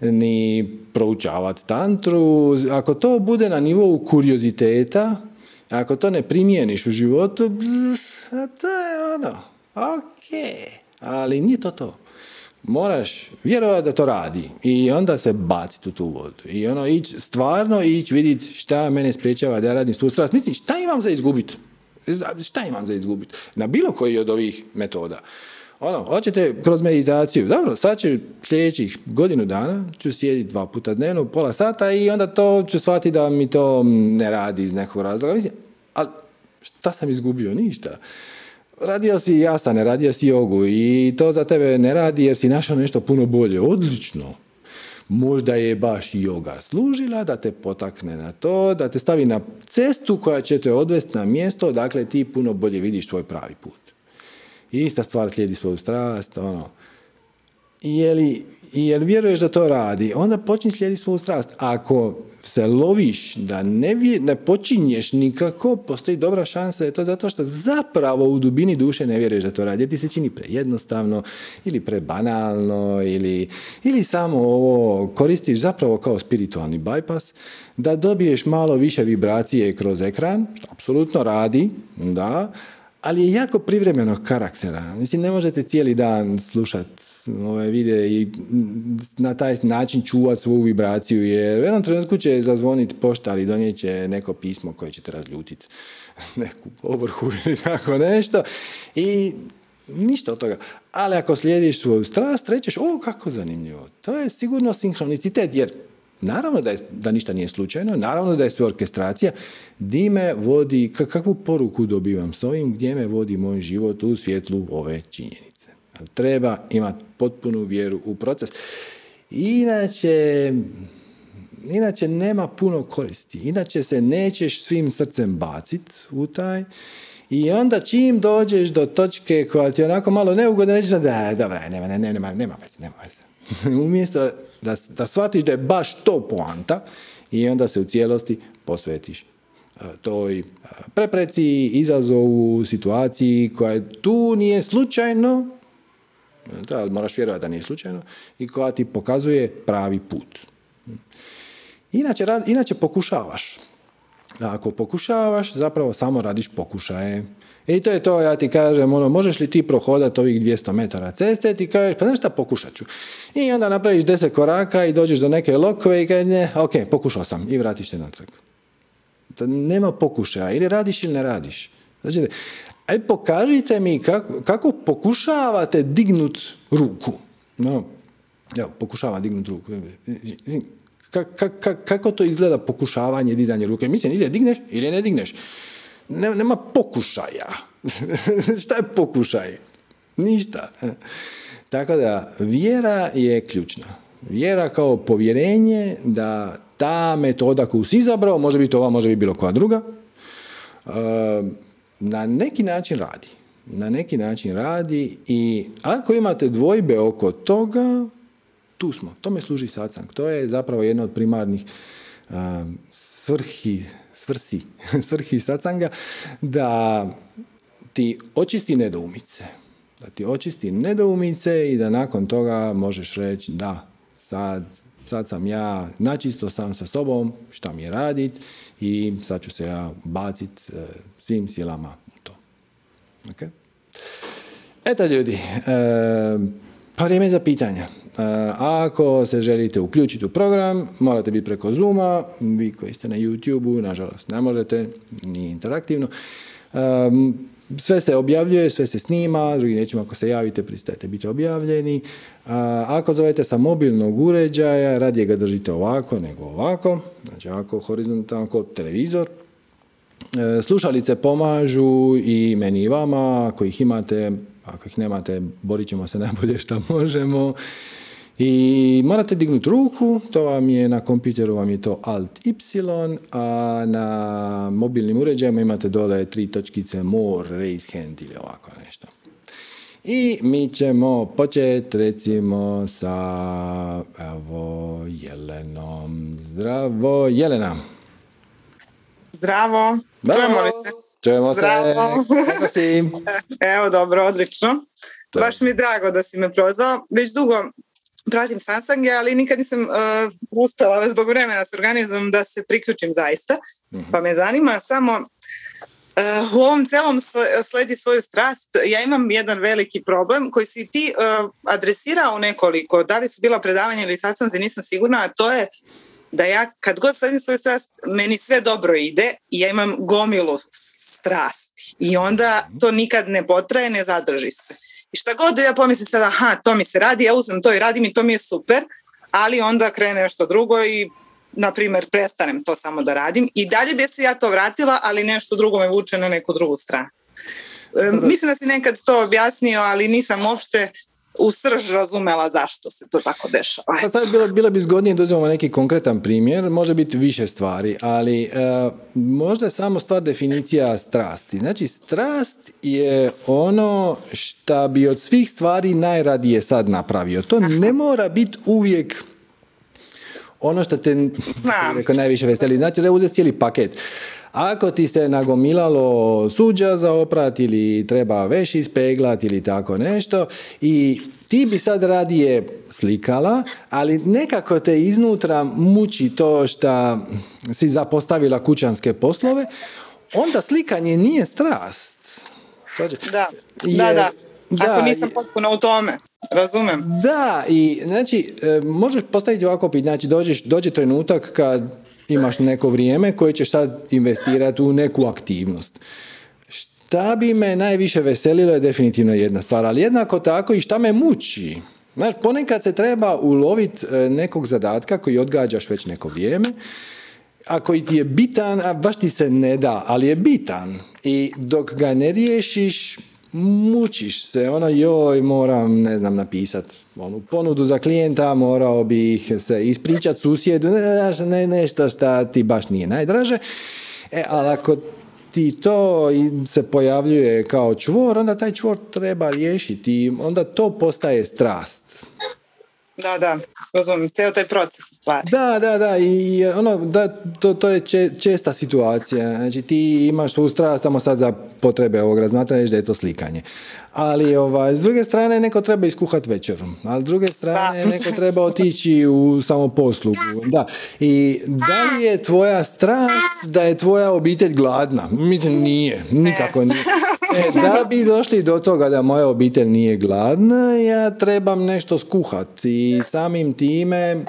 ni proučavati tantru. Ako to bude na nivou kurioziteta, ako to ne primijeniš u životu, to je ono, ok, ali nije to to. Moraš vjerovati da to radi i onda se baciti u tu vodu. I ono, ići, stvarno ići vidjeti šta mene spriječava da ja radim svu strast. Mislim, šta imam za izgubiti? Šta imam za izgubiti? Na bilo koji od ovih metoda. Ono, hoćete kroz meditaciju. Dobro, sad ću sljedećih godinu dana ću sjediti dva puta dnevno, pola sata i onda to ću shvatiti da mi to ne radi iz nekog razloga. Mislim, ali šta sam izgubio? Ništa. Radio si jasane, radio si jogu i to za tebe ne radi jer si našao nešto puno bolje. Odlično. Možda je baš joga služila da te potakne na to, da te stavi na cestu koja će te odvesti na mjesto, dakle ti puno bolje vidiš svoj pravi put. Ista stvar slijedi svoju strast, ono. Je li, jel vjeruješ da to radi, onda počni slijediti svoju strast. Ako se loviš da ne, ne počinješ nikako, postoji dobra šansa da je to zato što zapravo u dubini duše ne vjeruješ da to radi. Ti se čini prejednostavno ili prebanalno ili, ili samo ovo koristiš zapravo kao spiritualni bypass da dobiješ malo više vibracije kroz ekran, što apsolutno radi, da, ali je jako privremenog karaktera. Mislim, ne možete cijeli dan slušati ove vide i na taj način čuvati svoju vibraciju, jer u jednom trenutku će zazvoniti poštar i donijet će neko pismo koje ćete razljutiti, neku ovrhu ili tako nešto i ništa od toga. Ali ako slijediš svoju strast, rećeš, o, kako zanimljivo. To je sigurno sinkronicitet, jer Naravno da, je, da ništa nije slučajno, naravno da je sve orkestracija. Di me vodi, kakvu poruku dobivam s ovim, gdje me vodi moj život u svjetlu ove činjenice. Treba imati potpunu vjeru u proces. Inače, inače nema puno koristi. Inače se nećeš svim srcem bacit u taj i onda čim dođeš do točke koja ti je onako malo neugodna, nećeš da, dobra, nema, nema, nema, nema nema Umjesto da, da shvatiš da je baš to poanta i onda se u cijelosti posvetiš e, toj e, prepreci, izazovu, situaciji koja tu nije slučajno, ali moraš vjerovati da nije slučajno, i koja ti pokazuje pravi put. Inače, inače pokušavaš. Ako pokušavaš, zapravo samo radiš pokušaje. I to je to, ja ti kažem, ono, možeš li ti prohodati ovih 200 metara ceste, ti kažeš, pa znaš šta, pokušat ću. I onda napraviš 10 koraka i dođeš do neke lokve i kažeš, ne, ok, pokušao sam i vratiš se natrag. Nema pokušaja, ili radiš ili ne radiš. Znači, aj pokažite mi kako, kako pokušavate dignut ruku. No, evo, pokušavam dignut ruku. kako to izgleda pokušavanje dizanje ruke? Mislim, ili digneš ili ne digneš nema pokušaja. Šta je pokušaj? Ništa. Tako da, vjera je ključna. Vjera kao povjerenje da ta metoda koju si izabrao, može biti ova, može biti bilo koja druga, eh, na neki način radi. Na neki način radi i ako imate dvojbe oko toga, tu smo. Tome služi satsang. To je zapravo jedna od primarnih uh, svrhi svrsi, svrhi sacanga, da ti očisti nedoumice. Da ti očisti nedoumice i da nakon toga možeš reći da, sad, sad sam ja, načisto sam sa sobom, šta mi je radit i sad ću se ja bacit e, svim silama u to. Okay? Eto ljudi, e, pa vrijeme za pitanja. A ako se želite uključiti u program, morate biti preko Zooma, vi koji ste na YouTube-u, nažalost ne možete, nije interaktivno. Sve se objavljuje, sve se snima, drugim riječima ako se javite pristajete biti objavljeni. Ako zovete sa mobilnog uređaja, radije ga držite ovako nego ovako, znači ovako horizontalno kao televizor. E, slušalice pomažu i meni i vama, ako ih imate, ako ih nemate, borit ćemo se najbolje što možemo. I morate dignuti ruku, to vam je na kompjuteru vam je to Alt Y, a na mobilnim uređajima imate dole tri točkice More, Raise Hand ili ovako nešto. I mi ćemo početi recimo sa evo Jelenom. Zdravo Jelena. Zdravo. Čujemo li se? Čujemo se. Evo dobro, odlično. Baš mi je drago da si me prozvao. Već dugo pratim satsange, ali nikad nisam uh, uspjela zbog vremena s organizmom da se priključim zaista. Mhm. Pa me zanima samo uh, u ovom celom sledi svoju strast. Ja imam jedan veliki problem koji si ti uh, adresirao nekoliko, da li su bila predavanja ili satsanze, nisam sigurna, a to je da ja kad god sledim svoju strast, meni sve dobro ide i ja imam gomilu strasti. I onda to nikad ne potraje, ne zadrži se. I šta god ja pomislim sada, aha, to mi se radi, ja uzmem to i radim i to mi je super, ali onda krene nešto drugo i na primjer, prestanem to samo da radim. I dalje bi se ja to vratila, ali nešto drugo me vuče na neku drugu stranu. E, mislim da si nekad to objasnio, ali nisam uopšte u srž razumela zašto se to tako dešava. Pa sad bilo, bilo bi zgodnije da uzmemo neki konkretan primjer, može biti više stvari, ali e, možda je samo stvar definicija strasti. Znači, strast je ono što bi od svih stvari najradije sad napravio. To ne mora biti uvijek ono što te najviše veseli. Znači, treba uzeti cijeli paket. Ako ti se nagomilalo suđa za oprat ili treba veš ispeglat ili tako nešto i ti bi sad radije slikala, ali nekako te iznutra muči to što si zapostavila kućanske poslove, onda slikanje nije strast. Da, da, da. Ako nisam potpuno u tome. Razumem. Da, i znači, e, možeš postaviti ovako pitanje, znači dođeš, dođe trenutak kad imaš neko vrijeme koje ćeš sad investirati u neku aktivnost. Šta bi me najviše veselilo je definitivno jedna stvar, ali jednako tako i šta me muči. Znaš, ponekad se treba uloviti e, nekog zadatka koji odgađaš već neko vrijeme, a koji ti je bitan, a baš ti se ne da, ali je bitan. I dok ga ne riješiš, mučiš se, ono joj moram, ne znam, napisat onu ponudu za klijenta, morao bih se ispričat susjedu, ne, ne, nešto šta ti baš nije najdraže. E, ali ako ti to se pojavljuje kao čvor, onda taj čvor treba riješiti, onda to postaje strast. Da, da, razumijem, cijel taj proces stvari. Da, da, da, i ono, da, to, to je česta situacija. Znači ti imaš svu strast tamo sad za potrebe ovog razmatranja da je to slikanje. Ali ovaj, s druge strane neko treba iskuhati večeru, ali s druge strane neko treba otići u samoposlugu. Da. I da li je tvoja strast da je tvoja obitelj gladna? Mislim, nije, nikako nije. E, da bi došli do toga da moja obitelj nije gladna, ja trebam nešto skuhati i samim time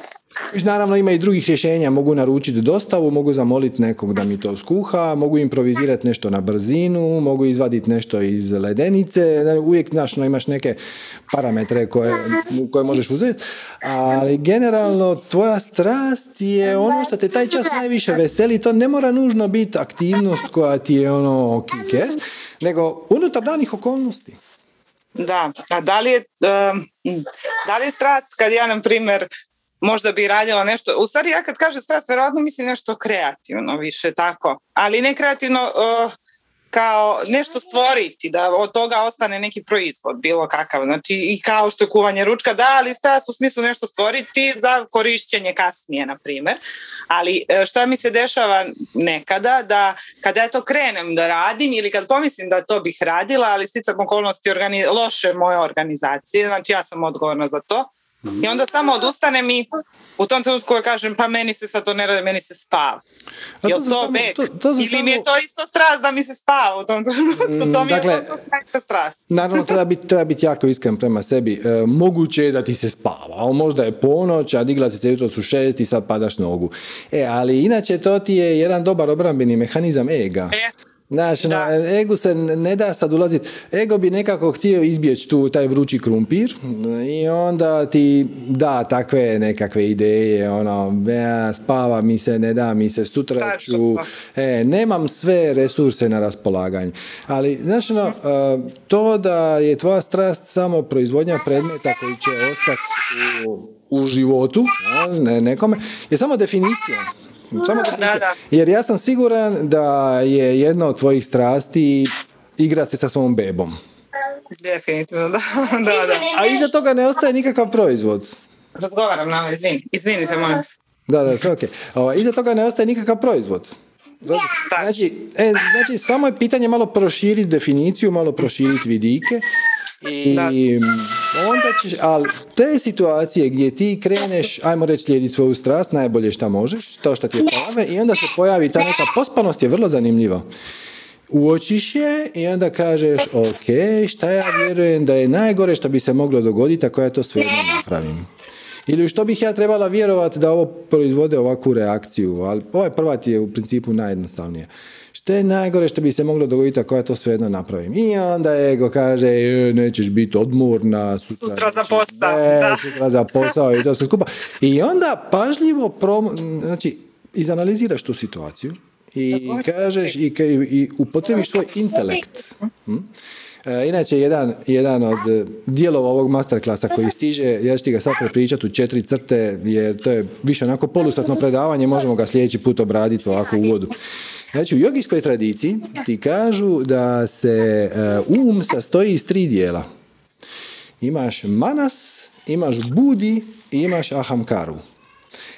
Naravno ima i drugih rješenja, mogu naručiti dostavu, mogu zamoliti nekog da mi to skuha, mogu improvizirati nešto na brzinu, mogu izvaditi nešto iz ledenice, uvijek znaš, no, imaš neke parametre koje, koje možeš uzeti, ali generalno tvoja strast je ono što te taj čas najviše veseli, to ne mora nužno biti aktivnost koja ti je ono kikes, nego unutar danih okolnosti. Da, a da li je, da li je strast kad ja, na primjer, možda bi radila nešto, u stvari ja kad kažem strast, vjerojatno mislim nešto kreativno više tako, ali ne kreativno kao nešto stvoriti, da od toga ostane neki proizvod, bilo kakav, znači i kao što je kuvanje ručka, da, ali strast u smislu nešto stvoriti za korišćenje kasnije, na primjer. Ali e, šta mi se dešava nekada, da kada ja to krenem da radim ili kad pomislim da to bih radila, ali sticam okolnosti organi- loše moje organizacije, znači ja sam odgovorna za to, i onda samo odustanem i u tom trenutku koja kažem pa meni se sad to ne radi, meni se spava. Jel to, to bek? To, to Ili samo... mi je to isto strast da mi se spava u tom trenutku? To mi dakle, je to strast. Naravno treba biti, treba biti jako iskren prema sebi. E, moguće je da ti se spava, ali možda je ponoć, a digla si se jutro su šest i sad padaš nogu. E, ali inače to ti je jedan dobar obrambeni mehanizam ega. E Znaš, na egu se ne da sad ulaziti. Ego bi nekako htio izbjeći tu taj vrući krumpir i onda ti da takve nekakve ideje, ono, ja, spava mi se, ne da mi se, sutra ću, e, nemam sve resurse na raspolaganju. Ali, znaš, ono, e, to da je tvoja strast samo proizvodnja predmeta koji će ostati u, u životu, ne, nekome, je samo definicija. Samo da, da. Jer ja sam siguran da je jedna od tvojih strasti igrati sa svom bebom. Definitivno, da. da, da. A iza toga ne ostaje nikakav proizvod. Razgovaram na izvini. Izvini se, molim se. Da, da, sve ok. Ovo, iza toga ne ostaje nikakav proizvod. Znači, e, znači, samo je pitanje malo proširiti definiciju, malo proširiti vidike i onda ćeš, ali te situacije gdje ti kreneš, ajmo reći slijedi svoju strast, najbolje što možeš, to što ti je prave, i onda se pojavi ta neka pospanost je vrlo zanimljiva. Uočiš je i onda kažeš, ok, šta ja vjerujem da je najgore što bi se moglo dogoditi ako ja to sve napravim. Ili što bih ja trebala vjerovati da ovo proizvode ovakvu reakciju, ali ovaj prva ti je u principu najjednostavnije. Što je najgore što bi se moglo dogoditi ako ja to svejedno napravim? I onda ego kaže, e, nećeš biti odmorna, sutra, sutra za posao. da. Sutra za posao i to se skupa. I onda pažljivo, prom, znači, izanaliziraš tu situaciju i kažeš i, i upotrebiš svoj intelekt. Hm? E, inače, jedan, jedan od dijelova ovog masterklasa koji stiže, ja ću ti ga sad prepričati u četiri crte, jer to je više onako polusatno predavanje, možemo ga sljedeći put obraditi ovako u uvodu. Znači, u jogijskoj tradiciji ti kažu da se uh, um sastoji iz tri dijela. Imaš manas, imaš budi i imaš ahamkaru.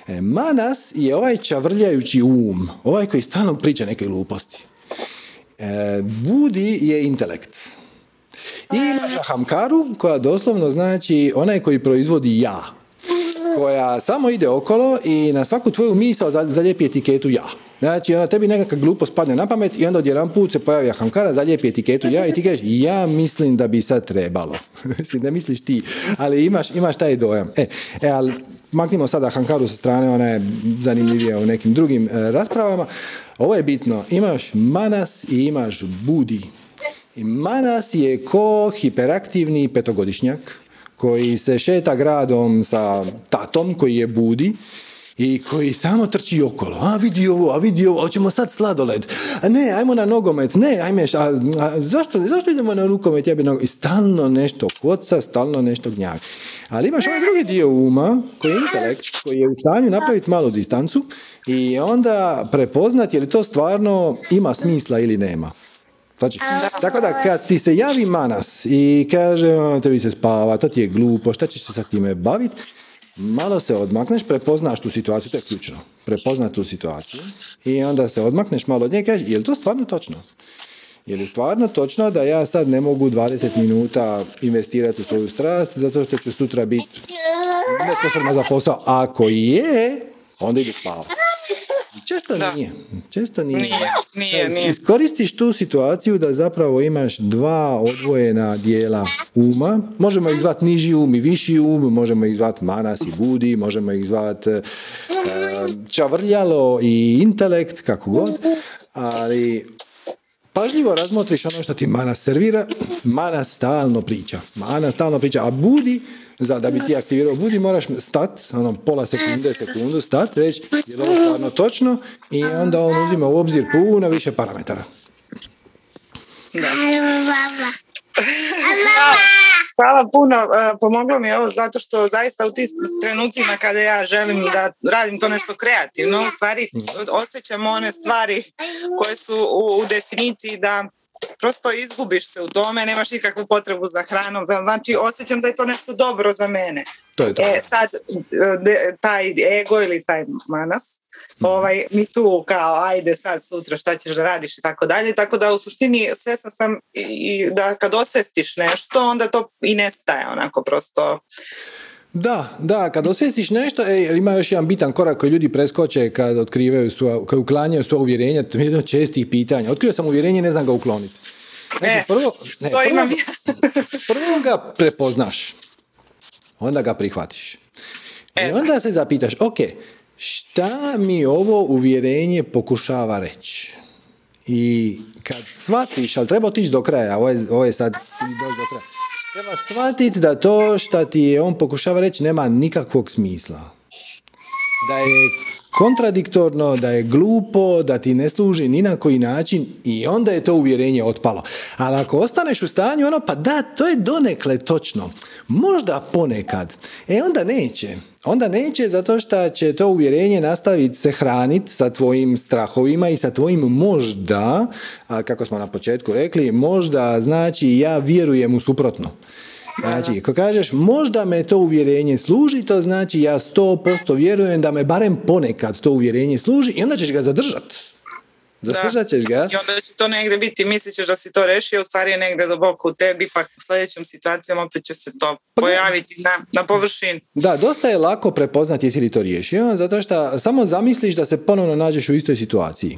E, manas je ovaj čavrljajući um, ovaj koji stalno priča neke gluposti. E, budi je intelekt. I imaš ahamkaru koja doslovno znači onaj koji proizvodi ja. Koja samo ide okolo i na svaku tvoju misao zalijepi etiketu ja. Znači, ona tebi nekakva glupost padne na pamet i onda odjedan put se pojavi Ahamkara, zalijepi etiketu ja i ti kažeš, ja mislim da bi sad trebalo. ne misliš ti, ali imaš, imaš taj dojam. E, e ali maknimo sada Hankaru sa strane, ona je zanimljivija u nekim drugim e, raspravama. Ovo je bitno, imaš manas i imaš budi. I manas je ko hiperaktivni petogodišnjak koji se šeta gradom sa tatom koji je budi i koji samo trči okolo. A vidi ovo, a vidi ovo, hoćemo sad sladoled. A ne, ajmo na nogomet. Ne, ajme, a, a zašto, zašto idemo na rukomet? Ja bi I stalno nešto koca, stalno nešto gnjak. Ali imaš ovaj drugi dio uma, koji je intelekt, koji je u stanju napraviti malu distancu i onda prepoznati je li to stvarno ima smisla ili nema. Znači, tako da kad ti se javi manas i kaže tebi se spava, to ti je glupo, šta ćeš se sa time baviti, malo se odmakneš, prepoznaš tu situaciju, to je ključno. Prepozna tu situaciju i onda se odmakneš malo od nje i kažeš, je li to stvarno točno? Je li stvarno točno da ja sad ne mogu 20 minuta investirati u svoju strast zato što ću sutra biti nesposobna za posao? Ako je, onda ide spavati. Često nije. Često nije. Nije, nije, Iskoristiš tu situaciju da zapravo imaš dva odvojena dijela uma. Možemo ih zvati niži um i viši um, možemo ih zvati manas i budi, možemo ih zvati uh, čavrljalo i intelekt, kako god. Ali pažljivo razmotriš ono što ti mana servira, mana stalno priča. Mana stalno priča, a budi za da bi ti aktivirao budi moraš stat, ono pola sekunde, sekundu stat, reći je li ovo stvarno točno? I onda on uzima u obzir puno više parametara. Hvala puno, e, pomoglo mi ovo zato što zaista u tim trenucima kada ja želim da radim to nešto kreativno, u stvari osjećam one stvari koje su u, u definiciji da prosto izgubiš se u tome, nemaš nikakvu potrebu za hranom, znači osjećam da je to nešto dobro za mene. To je to. E, sad, taj ego ili taj manas, mhm. ovaj, mi tu kao, ajde sad sutra šta ćeš da radiš i tako dalje, tako da u suštini svjesna sam i da kad osvestiš nešto, onda to i nestaje onako prosto da, da, kad osvijestiš nešto, ej, ima još jedan bitan korak koji ljudi preskoče kad otkrivaju svoje, kad uklanjaju svoje uvjerenja, to je jedno čestih pitanja. Otkrio sam uvjerenje, ne znam ga ukloniti. Znači, e, prvo, ne, to prvo, imam prvo ga prepoznaš, onda ga prihvatiš. I e, onda se zapitaš, ok, šta mi ovo uvjerenje pokušava reći? I kad shvatiš, ali treba otići do kraja, ovo je, ovo je sad do kraja shvatiti da to što ti je on pokušava reći nema nikakvog smisla. Da je kontradiktorno, da je glupo, da ti ne služi ni na koji način i onda je to uvjerenje otpalo. Ali ako ostaneš u stanju ono, pa da, to je donekle točno. Možda ponekad. E onda neće. Onda neće zato što će to uvjerenje nastaviti se hraniti sa tvojim strahovima i sa tvojim možda, a kako smo na početku rekli, možda znači ja vjerujem u suprotno. Znači, ako kažeš možda me to uvjerenje služi, to znači ja 100% vjerujem da me barem ponekad to uvjerenje služi i onda ćeš ga zadržati. Zaslužat ćeš ga. I onda će to negdje biti, misliš da si to rešio, u stvari je negdje duboko u tebi, pa u sljedećem situacijom opet će se to pa pojaviti na, na površini. Da, dosta je lako prepoznati jesi li to riješio, zato što samo zamisliš da se ponovno nađeš u istoj situaciji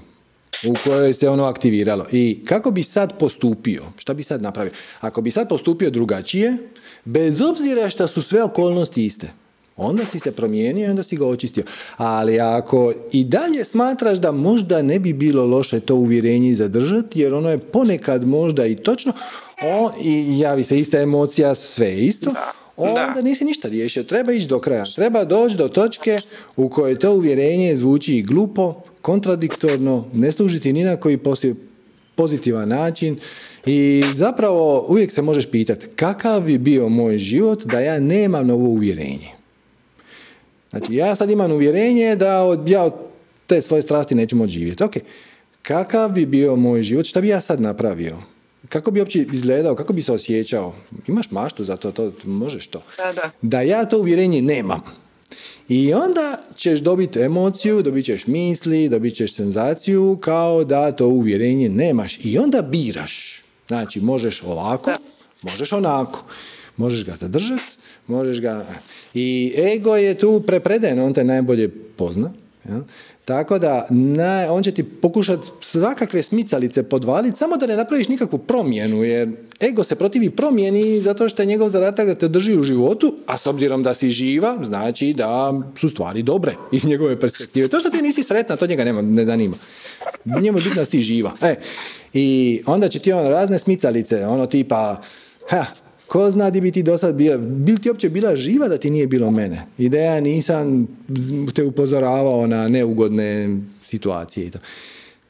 u kojoj se ono aktiviralo. I kako bi sad postupio? Šta bi sad napravio? Ako bi sad postupio drugačije, bez obzira što su sve okolnosti iste, onda si se promijenio i onda si ga očistio. Ali ako i dalje smatraš da možda ne bi bilo loše to uvjerenje zadržati, jer ono je ponekad možda i točno, o, i javi se ista emocija, sve je isto, onda nisi ništa riješio. Treba ići do kraja. Treba doći do točke u kojoj to uvjerenje zvuči glupo, kontradiktorno, ne služiti ni na koji pozitivan način i zapravo uvijek se možeš pitati kakav bi bio moj život da ja nemam novo uvjerenje. Znači ja sad imam uvjerenje da od, ja od te svoje strasti neću moći živjeti. Ok, kakav bi bio moj život, šta bi ja sad napravio? Kako bi uopće izgledao, kako bi se osjećao? Imaš maštu za to, to možeš to. Da, da. da ja to uvjerenje nemam. I onda ćeš dobiti emociju, dobit ćeš misli, dobit ćeš senzaciju kao da to uvjerenje nemaš. I onda biraš. Znači, možeš ovako, možeš onako. Možeš ga zadržati, možeš ga... I ego je tu prepreden, on te najbolje pozna. Ja? Tako da on će ti pokušati svakakve smicalice podvaliti samo da ne napraviš nikakvu promjenu jer ego se protivi promjeni zato što je njegov zadatak da te drži u životu, a s obzirom da si živa znači da su stvari dobre iz njegove perspektive. To što ti nisi sretna, to njega nema, ne zanima. Njemu je bitno da si živa. E, I onda će ti on razne smicalice, ono tipa ha, Ko zna di bi ti do bila, bil ti uopće bila živa da ti nije bilo mene? Ideja nisam te upozoravao na neugodne situacije i to.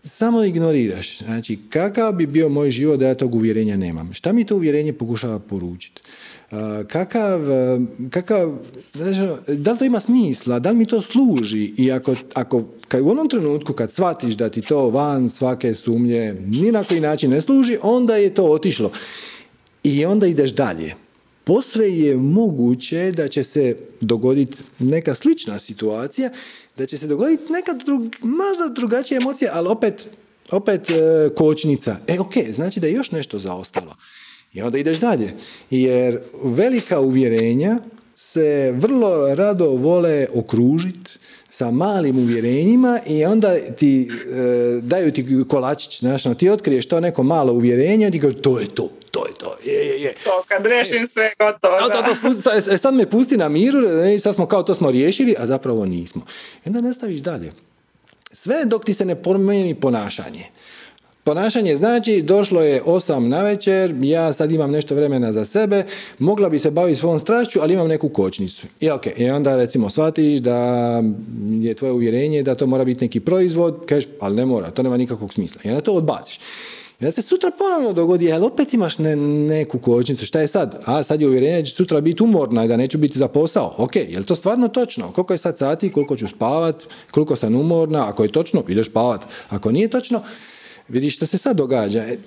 Samo ignoriraš. Znači, kakav bi bio moj život da ja tog uvjerenja nemam? Šta mi to uvjerenje pokušava poručiti? kakav, kakav, da li to ima smisla, da li mi to služi i ako, ako kad u onom trenutku kad shvatiš da ti to van svake sumnje ni na koji način ne služi, onda je to otišlo. I onda ideš dalje. posve je moguće da će se dogoditi neka slična situacija, da će se dogoditi neka drug, možda drugačija emocija, ali opet, opet e, kočnica. E, ok, znači da je još nešto zaostalo. I onda ideš dalje. Jer velika uvjerenja se vrlo rado vole okružiti sa malim uvjerenjima i onda ti e, daju ti kolačić, znaš, no, ti otkriješ to neko malo uvjerenje i ti kažeš to je to, to je to, je, je, je. To kad rešim sve gotovo. To, to, sad, e, sad me pusti na miru, i sad smo kao to smo riješili, a zapravo nismo. I onda nastaviš dalje. Sve dok ti se ne promijeni ponašanje. Ponašanje znači, došlo je osam na večer, ja sad imam nešto vremena za sebe, mogla bi se baviti svom strašću, ali imam neku kočnicu. I ok, i onda recimo shvatiš da je tvoje uvjerenje da to mora biti neki proizvod, kažeš, ali ne mora, to nema nikakvog smisla. I onda to odbaciš. I onda se sutra ponovno dogodi, ali opet imaš ne, neku kočnicu. Šta je sad? A sad je uvjerenje da će sutra biti umorna i da neću biti za posao. Ok, je li to stvarno točno? Koliko je sad sati, koliko ću spavat, koliko sam umorna? Ako je točno, ideš spavat. Ako nije točno, Vidiš što se sad događa. E,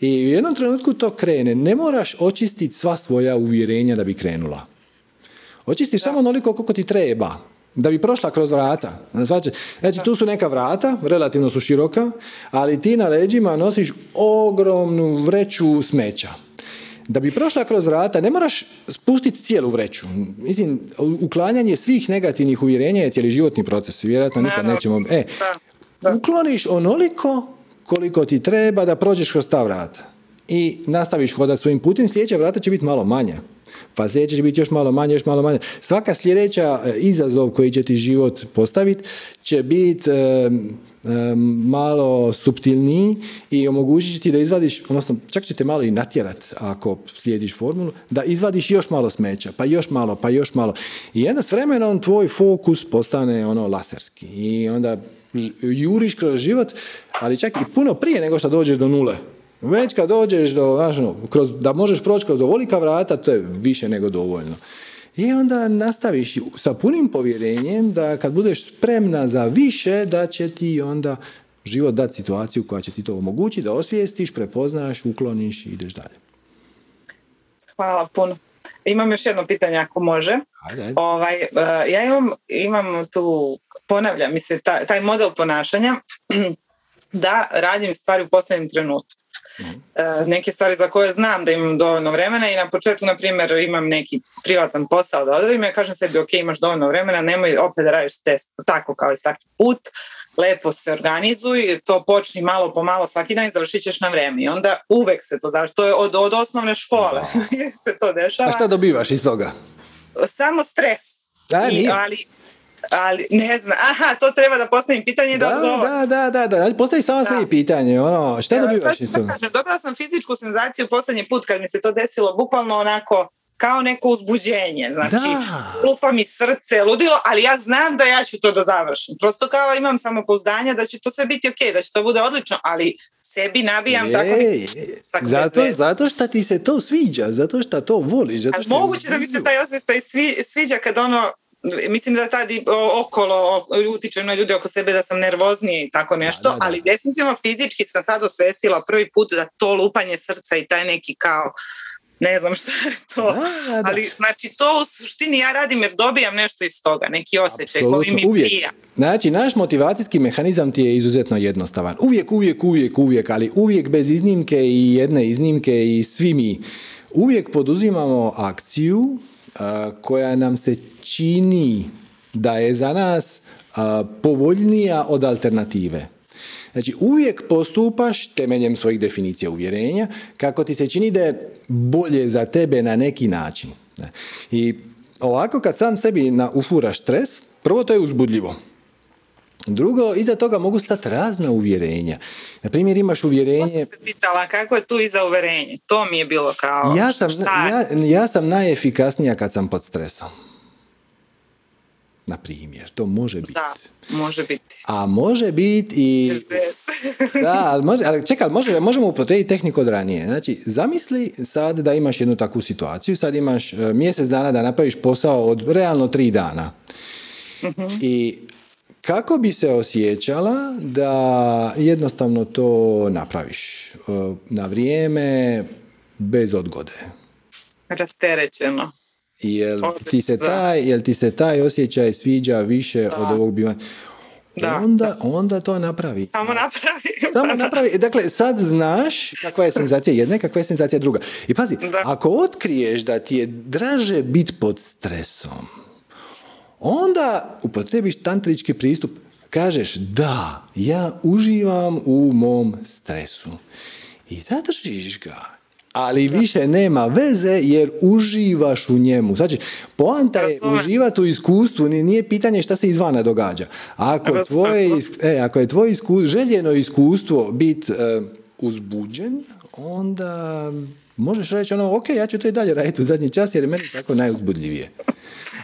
I u jednom trenutku to krene. Ne moraš očistiti sva svoja uvjerenja da bi krenula. Očistiš samo onoliko koliko ti treba. Da bi prošla kroz vrata. Znači, tu su neka vrata, relativno su široka, ali ti na leđima nosiš ogromnu vreću smeća. Da bi prošla kroz vrata, ne moraš spustiti cijelu vreću. Mislim, uklanjanje svih negativnih uvjerenja je cijeli životni proces. Vjerojatno nikad nećemo... E, ukloniš onoliko koliko ti treba da prođeš kroz ta vrata. I nastaviš hodati svojim putem, sljedeća vrata će biti malo manja. Pa sljedeća će biti još malo manje, još malo manje. Svaka sljedeća e, izazov koji će ti život postaviti će biti e, e, malo subtilniji i omogućit će ti da izvadiš, odnosno čak će te malo i natjerat ako slijediš formulu, da izvadiš još malo smeća, pa još malo, pa još malo. I onda s vremenom tvoj fokus postane ono laserski. I onda juriš kroz život, ali čak i puno prije nego što dođeš do nule. Već kad dođeš do, znaš, ono, kroz, da možeš proći kroz ovolika vrata, to je više nego dovoljno. I onda nastaviš sa punim povjerenjem da kad budeš spremna za više, da će ti onda život dati situaciju koja će ti to omogućiti, da osvijestiš, prepoznaš, ukloniš i ideš dalje. Hvala puno. Imam još jedno pitanje ako može. Ovaj, eh, ja imam, imam tu ponavlja mi se taj, taj model ponašanja da radim stvari u posljednjem trenutku. E, neke stvari za koje znam da imam dovoljno vremena i na početku, na primjer, imam neki privatan posao da odravim, ja kažem sebi, ok, imaš dovoljno vremena, nemoj opet da radiš test, tako kao i svaki put, lepo se organizuj, to počni malo po malo svaki dan i završit ćeš na vreme. I onda uvek se to završi, to je od, od osnovne škole se to dešava. A šta dobivaš iz toga? Samo stres. Da, I, ali ali ne znam, aha, to treba da postavim pitanje da Da, da, da, da, postavi samo sebi pitanje, ono, šta dobivaš iz toga? Dobila sam fizičku senzaciju posljednji put kad mi se to desilo, bukvalno onako, kao neko uzbuđenje, znači lupa mi srce, ludilo, ali ja znam da ja ću to da završim. Prosto kao imam samopouzdanje da će to sve biti ok, da će to bude odlično, ali sebi nabijam tako zato, zato što ti se to sviđa, zato što to voliš. Zato što moguće da mi se taj osjećaj sviđa kad ono mislim da tad okolo utiče na ljude oko sebe da sam nervoznije i tako nešto, ali definitivno fizički sam sad osvestila prvi put da to lupanje srca i taj neki kao ne znam šta je to, ali znači to u suštini ja radim jer dobijam nešto iz toga, neki osjećaj koji mi uvijek. prija. Znači, naš motivacijski mehanizam ti je izuzetno jednostavan. Uvijek, uvijek, uvijek, uvijek, ali uvijek bez iznimke i jedne iznimke i svi mi uvijek poduzimamo akciju koja nam se čini da je za nas povoljnija od alternative. Znači, uvijek postupaš temeljem svojih definicija uvjerenja kako ti se čini da je bolje za tebe na neki način. I ovako kad sam sebi na, ufuraš stres, prvo to je uzbudljivo. Drugo, iza toga mogu stati razna uvjerenja. Na primjer, imaš uvjerenje... To sam se pitala, kako je tu iza uvjerenje? To mi je bilo kao... Ja sam, ja, ja sam najefikasnija kad sam pod stresom. Na primjer, to može biti. Da, može biti. A može biti i... da, ali, može, ali čekaj, može, možemo upotrijebiti tehniku od ranije. Znači, zamisli sad da imaš jednu takvu situaciju, sad imaš e, mjesec dana da napraviš posao od realno tri dana. uh I kako bi se osjećala da jednostavno to napraviš e, na vrijeme, bez odgode? Rasterećeno. Jel ti, se taj, jel ti se taj osjećaj sviđa više od ovog bivanja? Da. Onda, onda to napravi. Samo napravi. Samo napravi. Dakle, sad znaš kakva je senzacija jedna, kakva je senzacija druga. I pazi, ako otkriješ da ti je draže biti pod stresom, onda upotrebiš tantrički pristup. Kažeš, da, ja uživam u mom stresu. I zadržiš ga ali više nema veze jer uživaš u njemu. Znači, poanta je uživati u iskustvu, nije pitanje šta se izvana događa. Ako, tvoje, e, ako je tvoje iskustvo, željeno iskustvo biti e, uzbuđen, onda možeš reći ono, ok, ja ću to i dalje raditi u zadnji čas jer je meni tako najuzbudljivije.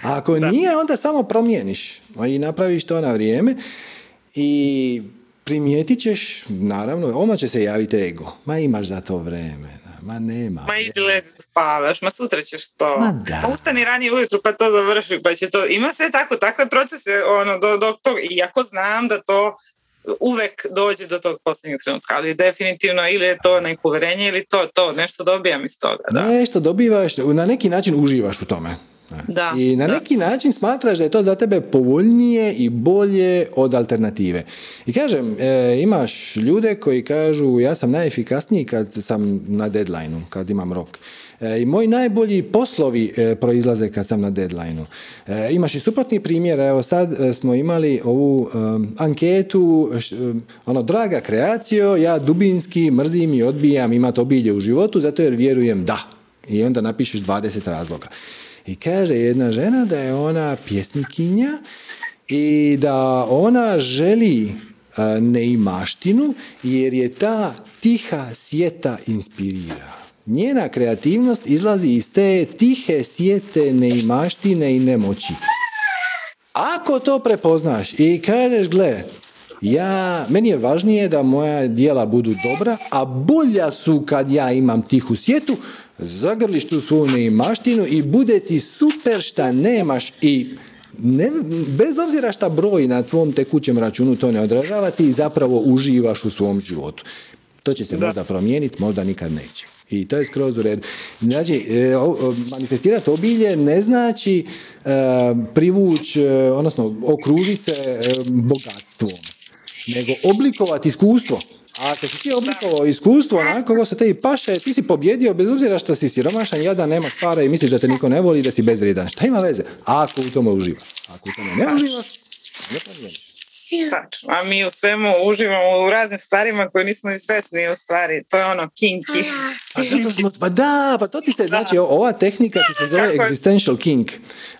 A ako nije, onda samo promijeniš i napraviš to na vrijeme i primijetit ćeš, naravno, odmah će se javiti ego. Ma imaš za to vreme ma nema. Ma idi lezi spavaš, ma sutra ćeš to. Ma da. ustani ranije ujutru pa to završi, pa će to, ima sve tako, takve procese, ono, do, do tog, iako znam da to uvek dođe do tog posljednjeg trenutka, ali definitivno ili je to neko uverenje ili to, to, nešto dobijam iz toga. Da. Nešto dobivaš, na neki način uživaš u tome. Da, I na neki način smatraš da je to za tebe povoljnije i bolje od alternative. I kažem, e, imaš ljude koji kažu ja sam najefikasniji kad sam na deadlineu, kad imam rok. E, I moji najbolji poslovi e, proizlaze kad sam na deadlineu. Imaš i suprotni primjer, evo sad smo imali ovu anketu, ono, draga kreacijo, ja dubinski mrzim i odbijam imati obilje u životu, zato jer vjerujem da. I onda napišeš 20 razloga. I kaže jedna žena da je ona pjesnikinja i da ona želi neimaštinu jer je ta tiha sjeta inspirira. Njena kreativnost izlazi iz te tihe sjete neimaštine i nemoći. Ako to prepoznaš i kažeš, gle, ja, meni je važnije da moja dijela budu dobra, a bolja su kad ja imam tihu sjetu, zagrliš tu svoju neimaštinu i bude ti super šta nemaš i ne, bez obzira šta broj na tvom tekućem računu to ne odražava, ti zapravo uživaš u svom životu. To će se možda promijeniti, možda nikad neće. I to je skroz u redu. Znači, e, manifestirati obilje ne znači e, privuć, e, odnosno okružiti se bogatstvom, nego oblikovati iskustvo. A ako si ti oblikovao iskustvo onako kako se te i paše, ti si pobjedio bez obzira što si siromašan, jadan, nemaš para i misliš da te niko ne voli i da si bezvrijedan. Šta ima veze? Ako u tome uživaš. Ako u tome ne uživaš, ne A mi u svemu uživamo u raznim stvarima koje nismo ni svesni u stvari. To je ono kinky. Pa, pa da, pa to ti se, znači, ova tehnika ti se zove existential kink.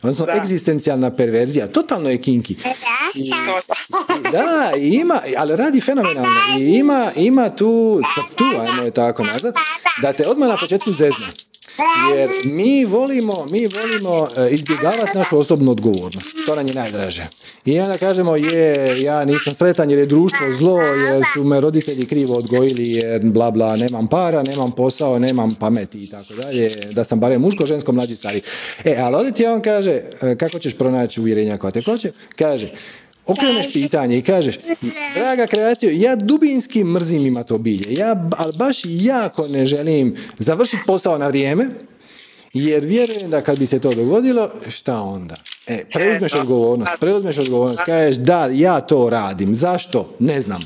Odnosno, da. egzistencijalna perverzija. Totalno je kinky. I, da, ima, ali radi fenomenalno. I ima, ima tu, tu, ajmo je tako nazvat, da te odmah na početku zezne. Jer mi volimo, mi volimo e, izbjegavati našu osobnu odgovornost. To nam je najdraže. I onda kažemo, je, ja nisam sretan jer je društvo zlo, jer su me roditelji krivo odgojili, jer bla bla, nemam para, nemam posao, nemam pameti i tako dalje, da sam barem muško, žensko, mlađi, stari. E, ali ovdje ti on kaže, e, kako ćeš pronaći uvjerenja koja te hoće? Kaže, okreneš pitanje i kažeš, draga kreacija, ja dubinski mrzim imat obilje, ja ali baš jako ne želim završiti posao na vrijeme, jer vjerujem da kad bi se to dogodilo, šta onda? E, preuzmeš odgovornost, preuzmeš odgovornost, kažeš da, ja to radim, zašto? Ne znam.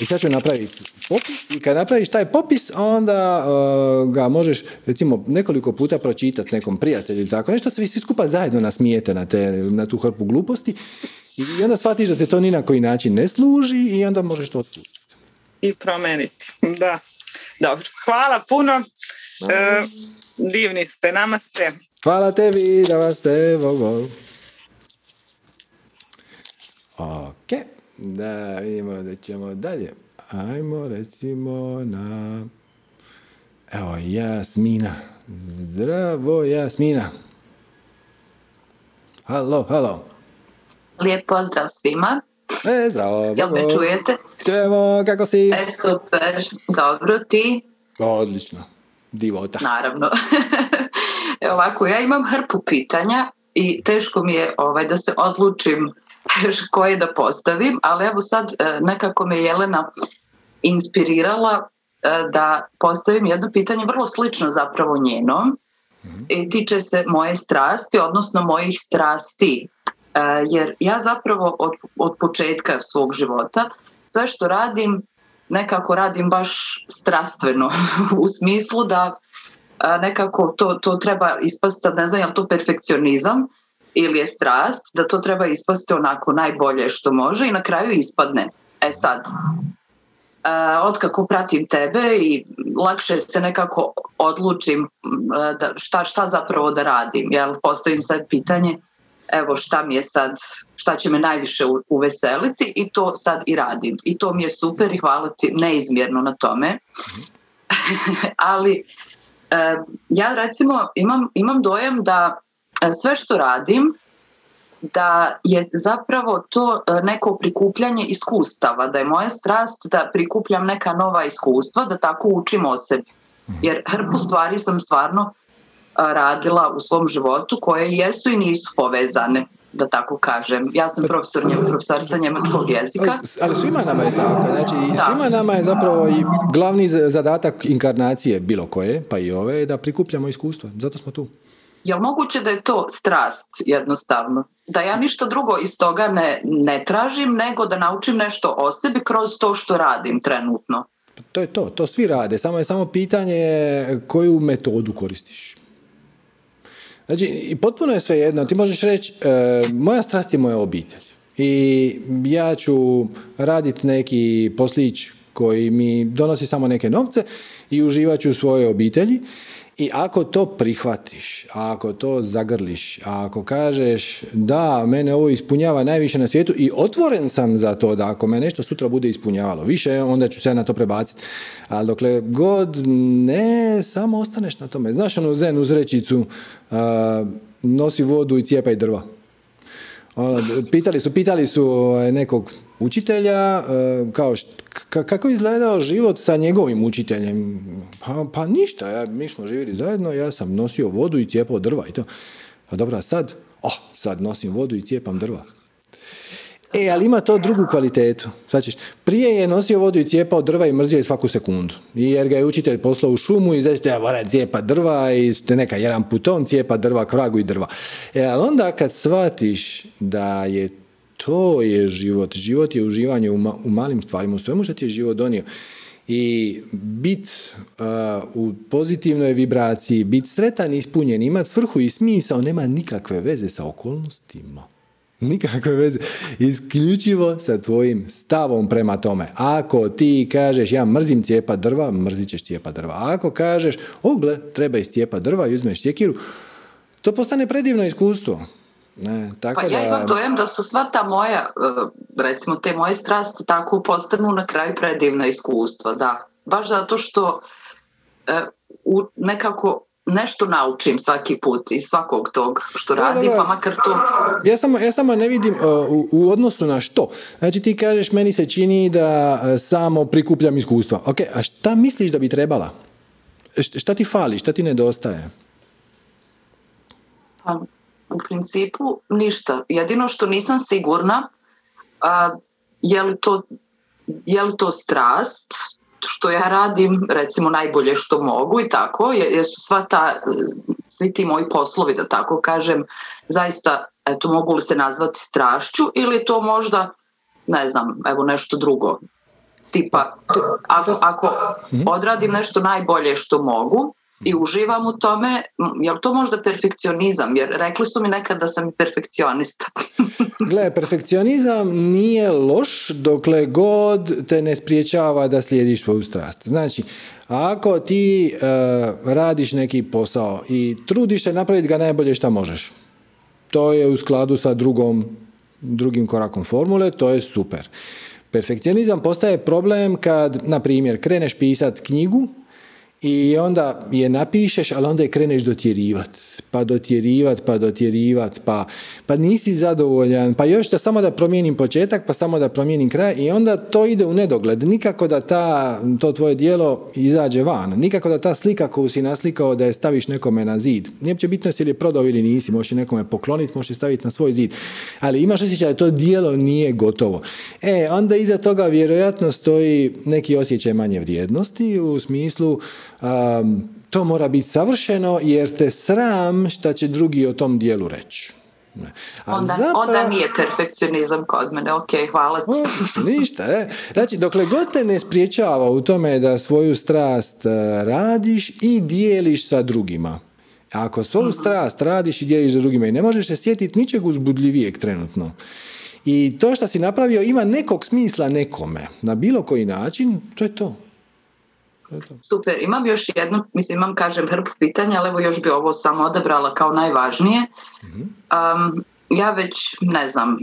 I sad ću napraviti popis i kad napraviš taj popis, onda uh, ga možeš recimo nekoliko puta pročitati nekom prijatelju ili tako nešto, svi, svi skupa zajedno nasmijete na, te, na tu hrpu gluposti i onda shvatiš da te to ni na koji način ne služi i onda možeš to otpustiti. I promeniti, da. Dobro, hvala puno. E, divni ste, nama ste. Hvala tebi, da vas ste, bog, Ok, da vidimo da ćemo dalje. Ajmo recimo na... Evo, Jasmina. Zdravo, Jasmina. Halo, halo. Lijep pozdrav svima. E, zdravo. Jel me čujete? Čujemo, kako si? E, super. Dobro, ti? Odlično. Divota. Naravno. e, ovako, ja imam hrpu pitanja i teško mi je ovaj, da se odlučim koje da postavim, ali evo sad e, nekako me Jelena inspirirala e, da postavim jedno pitanje vrlo slično zapravo njenom. I tiče se moje strasti, odnosno mojih strasti. E, jer ja zapravo od, od početka svog života sve što radim nekako radim baš strastveno. U smislu da nekako to, to treba ispasti, ne znam je to perfekcionizam ili je strast, da to treba ispasti onako najbolje što može i na kraju ispadne. E sad, otkako pratim tebe i lakše se nekako odlučim da šta, šta zapravo da radim. Jel, postavim sad pitanje evo šta mi je sad, šta će me najviše uveseliti i to sad i radim. I to mi je super i hvala ti neizmjerno na tome. Ali e, ja recimo imam, imam dojam da e, sve što radim da je zapravo to e, neko prikupljanje iskustava, da je moja strast da prikupljam neka nova iskustva, da tako učim o sebi. Mhm. Jer hrpu stvari sam stvarno radila u svom životu koje jesu i nisu povezane da tako kažem. Ja sam profesor, profesorica njemačkog jezika. Ali svima nama je tako. Znači, svima nama je zapravo i glavni zadatak inkarnacije bilo koje, pa i ove, da prikupljamo iskustva. Zato smo tu. Je moguće da je to strast jednostavno? Da ja ništa drugo iz toga ne, ne tražim, nego da naučim nešto o sebi kroz to što radim trenutno. To je to, to svi rade, samo je samo pitanje koju metodu koristiš. Znači, potpuno je sve jedno. Ti možeš reći, e, moja strast je moja obitelj. I ja ću raditi neki poslić koji mi donosi samo neke novce i uživat ću u svojoj obitelji. I ako to prihvatiš, ako to zagrliš, ako kažeš da, mene ovo ispunjava najviše na svijetu i otvoren sam za to da ako me nešto sutra bude ispunjavalo više, onda ću se na to prebaciti. Ali dokle god ne, samo ostaneš na tome. Znaš onu zen uzrečicu, nosi vodu i cijepaj drva. Ono, pitali su, pitali su ovaj, nekog učitelja, e, kao kako je izgledao život sa njegovim učiteljem? Pa, pa ništa, ja, mi smo živjeli zajedno, ja sam nosio vodu i cijepao drva i to. Pa dobro, a sad? Oh, sad nosim vodu i cijepam drva. E, ali ima to drugu kvalitetu. Znači, prije je nosio vodu i cijepao drva i mrzio je svaku sekundu. Jer ga je učitelj poslao u šumu i znači treba mora cijepa drva i neka jedan puton cijepa drva, kragu i drva. E, ali onda kad shvatiš da je to je život. Život je uživanje u, u malim stvarima, u svemu što ti je život donio. I bit uh, u pozitivnoj vibraciji, bit sretan ispunjen, imat svrhu i smisao, nema nikakve veze sa okolnostima. Nikakve veze. Isključivo sa tvojim stavom prema tome. Ako ti kažeš ja mrzim cijepa drva, mrzit ćeš cijepa drva. ako kažeš, ogle, treba cijepa drva i uzmeš sjekiru, to postane predivno iskustvo. Ne, tako pa ja imam dojem da su sva ta moja, e, recimo te moje strasti tako postanu na kraju predivna iskustva, da. Baš zato što e, u, nekako nešto naučim svaki put iz svakog tog što radim, pa makar to... Ja samo, ja samo ne vidim e, u, u, odnosu na što. Znači ti kažeš, meni se čini da samo prikupljam iskustva. Ok, a šta misliš da bi trebala? Šta ti fali, šta ti nedostaje? Pa, u principu ništa. Jedino što nisam sigurna a, je, li to, je li to strast što ja radim recimo najbolje što mogu i tako, jesu sva ta, svi ti moji poslovi da tako kažem zaista eto mogu li se nazvati strašću ili to možda ne znam, evo nešto drugo tipa ako, ako mhm. odradim nešto najbolje što mogu i uživam u tome, je li to možda perfekcionizam? Jer rekli su mi nekad da sam perfekcionista. Gle, perfekcionizam nije loš dokle god te ne spriječava da slijediš svoju strast. Znači, ako ti e, radiš neki posao i trudiš se napraviti ga najbolje što možeš, to je u skladu sa drugom, drugim korakom formule, to je super. Perfekcionizam postaje problem kad, na primjer, kreneš pisati knjigu i onda je napišeš, ali onda je kreneš dotjerivat, pa dotjerivat, pa dotjerivat, pa, pa nisi zadovoljan, pa još da samo da promijenim početak, pa samo da promijenim kraj i onda to ide u nedogled. Nikako da ta, to tvoje dijelo izađe van, nikako da ta slika koju si naslikao da je staviš nekome na zid. Nije će bitno je prodao ili nisi, možeš nekome pokloniti, možeš staviti na svoj zid, ali imaš osjećaj da to dijelo nije gotovo. E, onda iza toga vjerojatno stoji neki osjećaj manje vrijednosti u smislu to mora biti savršeno jer te sram šta će drugi o tom dijelu reći. onda, onda nije perfekcionizam kod mene, ok, hvala ti. O, ništa, e. Znači, dokle god te ne spriječava u tome da svoju strast e, radiš i dijeliš sa drugima. Ako svoju mhm. strast radiš i dijeliš sa drugima i ne možeš se sjetiti ničeg uzbudljivijeg trenutno. I to što si napravio ima nekog smisla nekome, na bilo koji način, to je to. Super, imam još jedno, mislim imam kažem hrpu pitanja, ali evo još bi ovo samo odabrala kao najvažnije. Um, ja već, ne znam,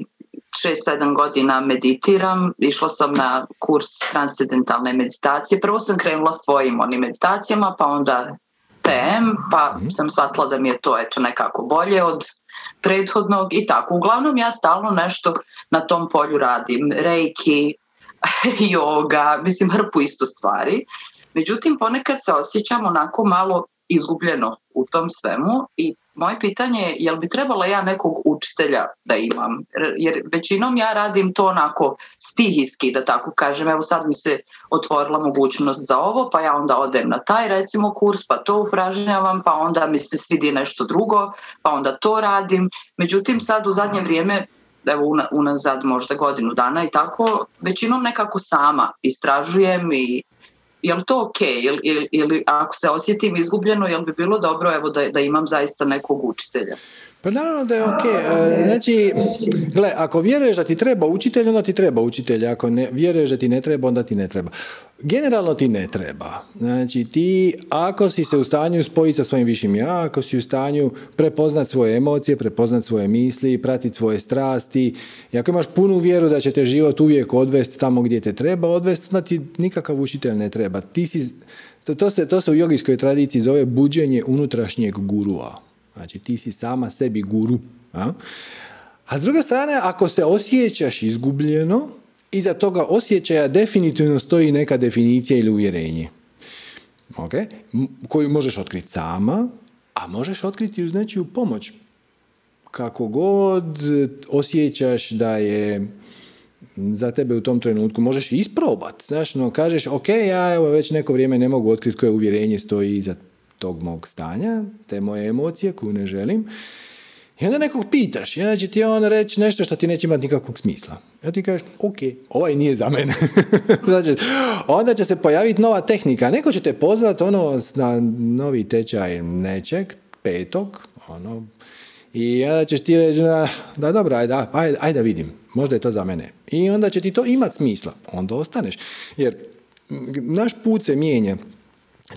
6-7 godina meditiram, išla sam na kurs transcendentalne meditacije. Prvo sam krenula s tvojim onim meditacijama, pa onda TM, pa mhm. sam shvatila da mi je to eto nekako bolje od prethodnog i tako. Uglavnom ja stalno nešto na tom polju radim. Reiki, yoga, mislim hrpu isto stvari. Međutim, ponekad se osjećam onako malo izgubljeno u tom svemu i moje pitanje je jel bi trebala ja nekog učitelja da imam? Jer većinom ja radim to onako stihijski da tako kažem. Evo sad mi se otvorila mogućnost za ovo pa ja onda odem na taj recimo kurs pa to upražnjavam pa onda mi se svidi nešto drugo pa onda to radim. Međutim sad u zadnje vrijeme evo unazad možda godinu dana i tako većinom nekako sama istražujem i je li to ok ili, ili, ako se osjetim izgubljeno, jel bi bilo dobro evo da, da imam zaista nekog učitelja? Pa naravno da je ok. E, znači, gle, ako vjeruješ da ti treba učitelj, onda ti treba učitelj. Ako ne vjeruješ da ti ne treba, onda ti ne treba. Generalno ti ne treba. Znači, ti, ako si se u stanju spojiti sa svojim višim ja, ako si u stanju prepoznat svoje emocije, prepoznat svoje misli, pratiti svoje strasti, i ako imaš punu vjeru da će te život uvijek odvesti tamo gdje te treba odvesti, onda ti nikakav učitelj ne treba. Ti si, to, to, se, to se u jogijskoj tradiciji zove buđenje unutrašnjeg gurua. Znači ti si sama sebi guru. A, a s druge strane, ako se osjećaš izgubljeno, iza toga osjećaja definitivno stoji neka definicija ili uvjerenje. Okay? koju možeš otkriti sama, a možeš otkriti uz nečiju pomoć. Kako god osjećaš da je za tebe u tom trenutku, možeš i isprobat. Znaš, no, kažeš, ok, ja evo već neko vrijeme ne mogu otkriti koje uvjerenje stoji iza tog mog stanja, te moje emocije koju ne želim. I onda nekog pitaš, i onda će ti on reći nešto što ti neće imati nikakvog smisla. Ja ti kažeš, ok, ovaj nije za mene. znači, onda će se pojaviti nova tehnika. Neko će te pozvati ono na novi tečaj nečeg, petog, ono, i onda ćeš ti reći, da dobro, ajde, ajde, ajde vidim, možda je to za mene. I onda će ti to imati smisla, onda ostaneš. Jer naš put se mijenja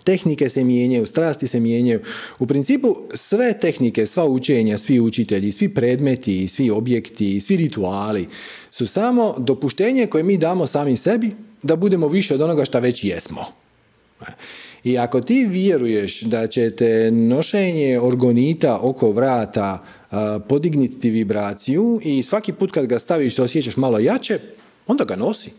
Tehnike se mijenjaju, strasti se mijenjaju. U principu sve tehnike, sva učenja, svi učitelji, svi predmeti, svi objekti, svi rituali su samo dopuštenje koje mi damo sami sebi da budemo više od onoga što već jesmo. I ako ti vjeruješ da će te nošenje orgonita oko vrata podignuti vibraciju i svaki put kad ga staviš osjećaš malo jače, onda ga nosi.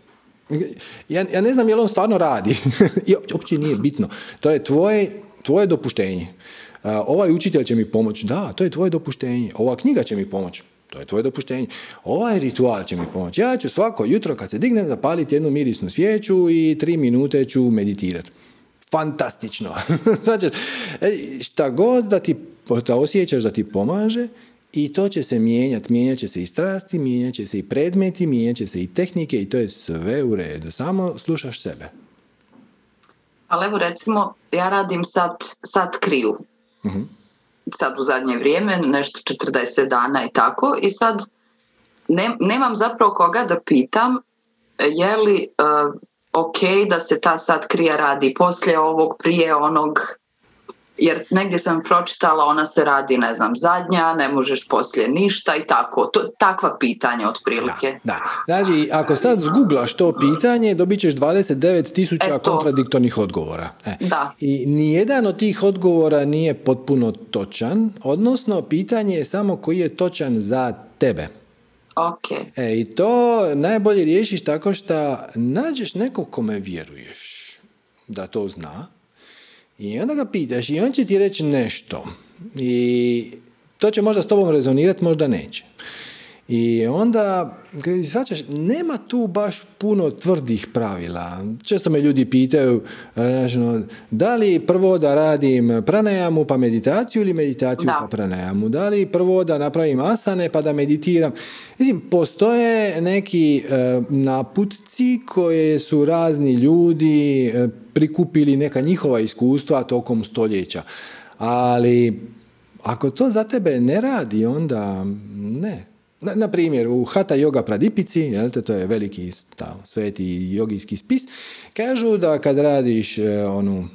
Ja, ja ne znam je li on stvarno radi. I uopće nije bitno. To je tvoje, tvoje dopuštenje. ovaj učitelj će mi pomoći. Da, to je tvoje dopuštenje. Ova knjiga će mi pomoći. To je tvoje dopuštenje. Ovaj ritual će mi pomoći. Ja ću svako jutro kad se dignem zapaliti jednu mirisnu svijeću i tri minute ću meditirati. Fantastično. znači, e, šta god da ti da osjećaš da ti pomaže, i to će se mijenjati, mijenjat će se i strasti, mijenjat će se i predmeti, mijenjat će se i tehnike i to je sve u redu. Samo slušaš sebe. Ali evo recimo, ja radim sad, sad kriju. uh Sad u zadnje vrijeme, nešto 40 dana i tako. I sad ne, nemam zapravo koga da pitam je li uh, ok da se ta sad krija radi poslije ovog, prije onog jer negdje sam pročitala ona se radi ne znam zadnja, ne možeš poslije ništa i tako, to, takva pitanja otprilike. Da, da. Znači ako sad zguglaš to pitanje dobit ćeš 29 tisuća e, kontradiktornih odgovora. E. Da. I nijedan od tih odgovora nije potpuno točan, odnosno pitanje je samo koji je točan za tebe. Okay. E, I to najbolje riješiš tako što nađeš nekog kome vjeruješ da to zna i onda ga pitaš i on će ti reći nešto. I to će možda s tobom rezonirati, možda neće. I onda, kad svačaš, nema tu baš puno tvrdih pravila. Često me ljudi pitaju, znači, da li prvo da radim pranajamu pa meditaciju ili meditaciju pa pranajamu? Da li prvo da napravim asane pa da meditiram? Mislim, postoje neki e, naputci koje su razni ljudi e, prikupili neka njihova iskustva tokom stoljeća. Ali ako to za tebe ne radi, onda ne. Na, na primjer, u Hata Yoga Pradipici, jel to je veliki ta, sveti jogijski spis, kažu da kad radiš e, onu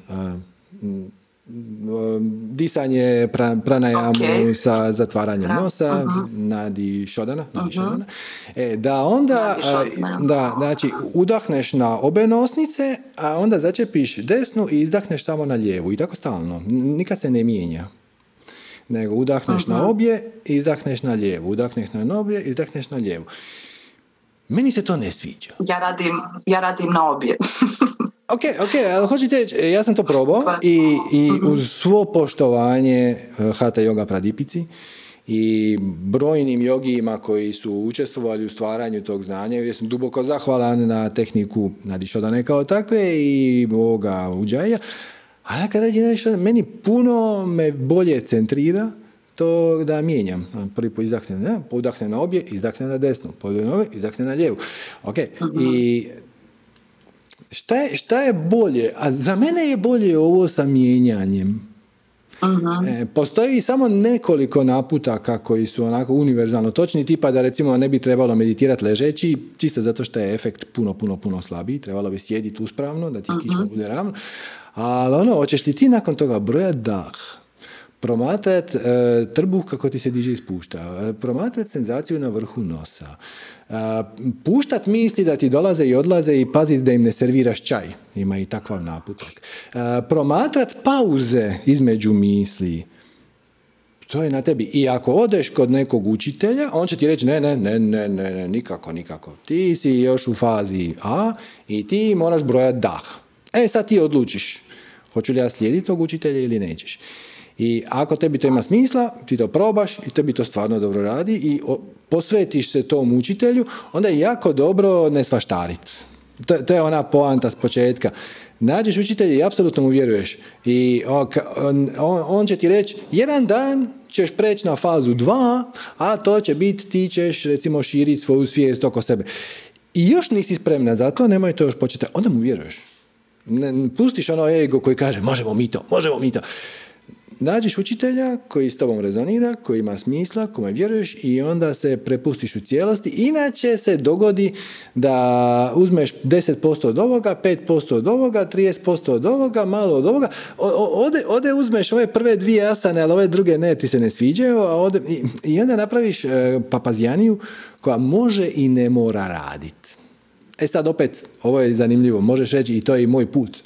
disanje pra, pranajamu sa zatvaranjem nosa, uh-huh. nadi šodana, nadi uh-huh. šodana e, da onda da, znači udahneš na obe nosnice, a onda začepiš desnu i izdahneš samo na lijevu i tako stalno, nikad se ne mijenja nego udahneš na obje, izdahneš na lijevu, udahneš na obje, izdahneš na lijevu. Meni se to ne sviđa. Ja radim, ja radim na obje. ok, ok, ali hoćete ja sam to probao pa. i, i mhm. uz svo poštovanje eh, Hatha Yoga Pradipici i brojnim jogijima koji su učestvovali u stvaranju tog znanja ja sam duboko zahvalan na tehniku Nadišodane kao takve i ovoga uđaja a ja kada nešto, meni puno me bolje centrira to da mijenjam. Prvi put izdahnem, ne? udahnem na obje, izdahnem na desnu, podahnem na obje, izdahnem na lijevu. Ok, i šta je, šta je bolje? A za mene je bolje ovo sa mijenjanjem. Uh-huh. postoji samo nekoliko naputaka koji su onako univerzalno točni, tipa da recimo ne bi trebalo meditirati ležeći, čisto zato što je efekt puno, puno, puno slabiji, trebalo bi sjediti uspravno, da ti uh kičma bude ravno, ali ono, hoćeš li ti nakon toga brojat dah, promatrat e, trbuh kako ti se diže i spušta, e, promatrat senzaciju na vrhu nosa, e, puštat misli da ti dolaze i odlaze i paziti da im ne serviraš čaj, ima i takav naputak. E, promatrat pauze između misli, to je na tebi. I ako odeš kod nekog učitelja, on će ti reći ne, ne, ne, ne, ne, nikako, nikako. Ti si još u fazi A i ti moraš brojati dah. E, sad ti odlučiš. Hoću li ja slijediti tog učitelja ili nećeš. I ako tebi to ima smisla, ti to probaš i tebi to stvarno dobro radi i posvetiš se tom učitelju, onda je jako dobro ne svaštariti. To, to je ona poanta s početka. Nađeš učitelja i apsolutno mu vjeruješ. I on, on, će ti reći, jedan dan ćeš preći na fazu dva, a to će biti, ti ćeš recimo širiti svoju svijest oko sebe. I još nisi spremna za to, nemoj to još početi. Onda mu vjeruješ. Ne, pustiš ono ego koji kaže možemo mi to, možemo mi to. Nađeš učitelja koji s tobom rezonira, koji ima smisla, kome vjeruješ i onda se prepustiš u cijelosti. Inače se dogodi da uzmeš 10% od ovoga, 5% od ovoga, 30% od ovoga, malo od ovoga. Ode, ode uzmeš ove prve dvije asane, ali ove druge ne, ti se ne sviđaju. A ode, i, I onda napraviš e, papazijaniju koja može i ne mora raditi. E sad opet, ovo je zanimljivo, možeš reći i to je i moj put.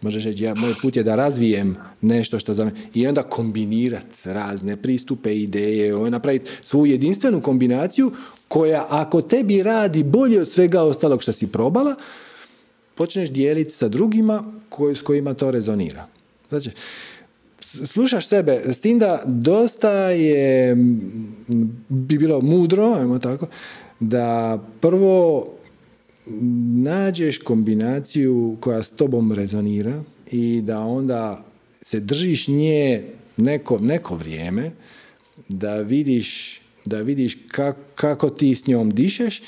Možeš reći, ja, moj put je da razvijem nešto što za. I onda kombinirati razne pristupe, ideje, napraviti svoju jedinstvenu kombinaciju koja ako tebi radi bolje od svega ostalog što si probala, počneš dijeliti sa drugima koji, s kojima to rezonira. Znači, slušaš sebe, s tim da dosta je, bi bilo mudro, ajmo tako, da prvo nađeš kombinaciju koja s tobom rezonira i da onda se držiš nje neko, neko vrijeme, da vidiš, da vidiš kako ti s njom dišeš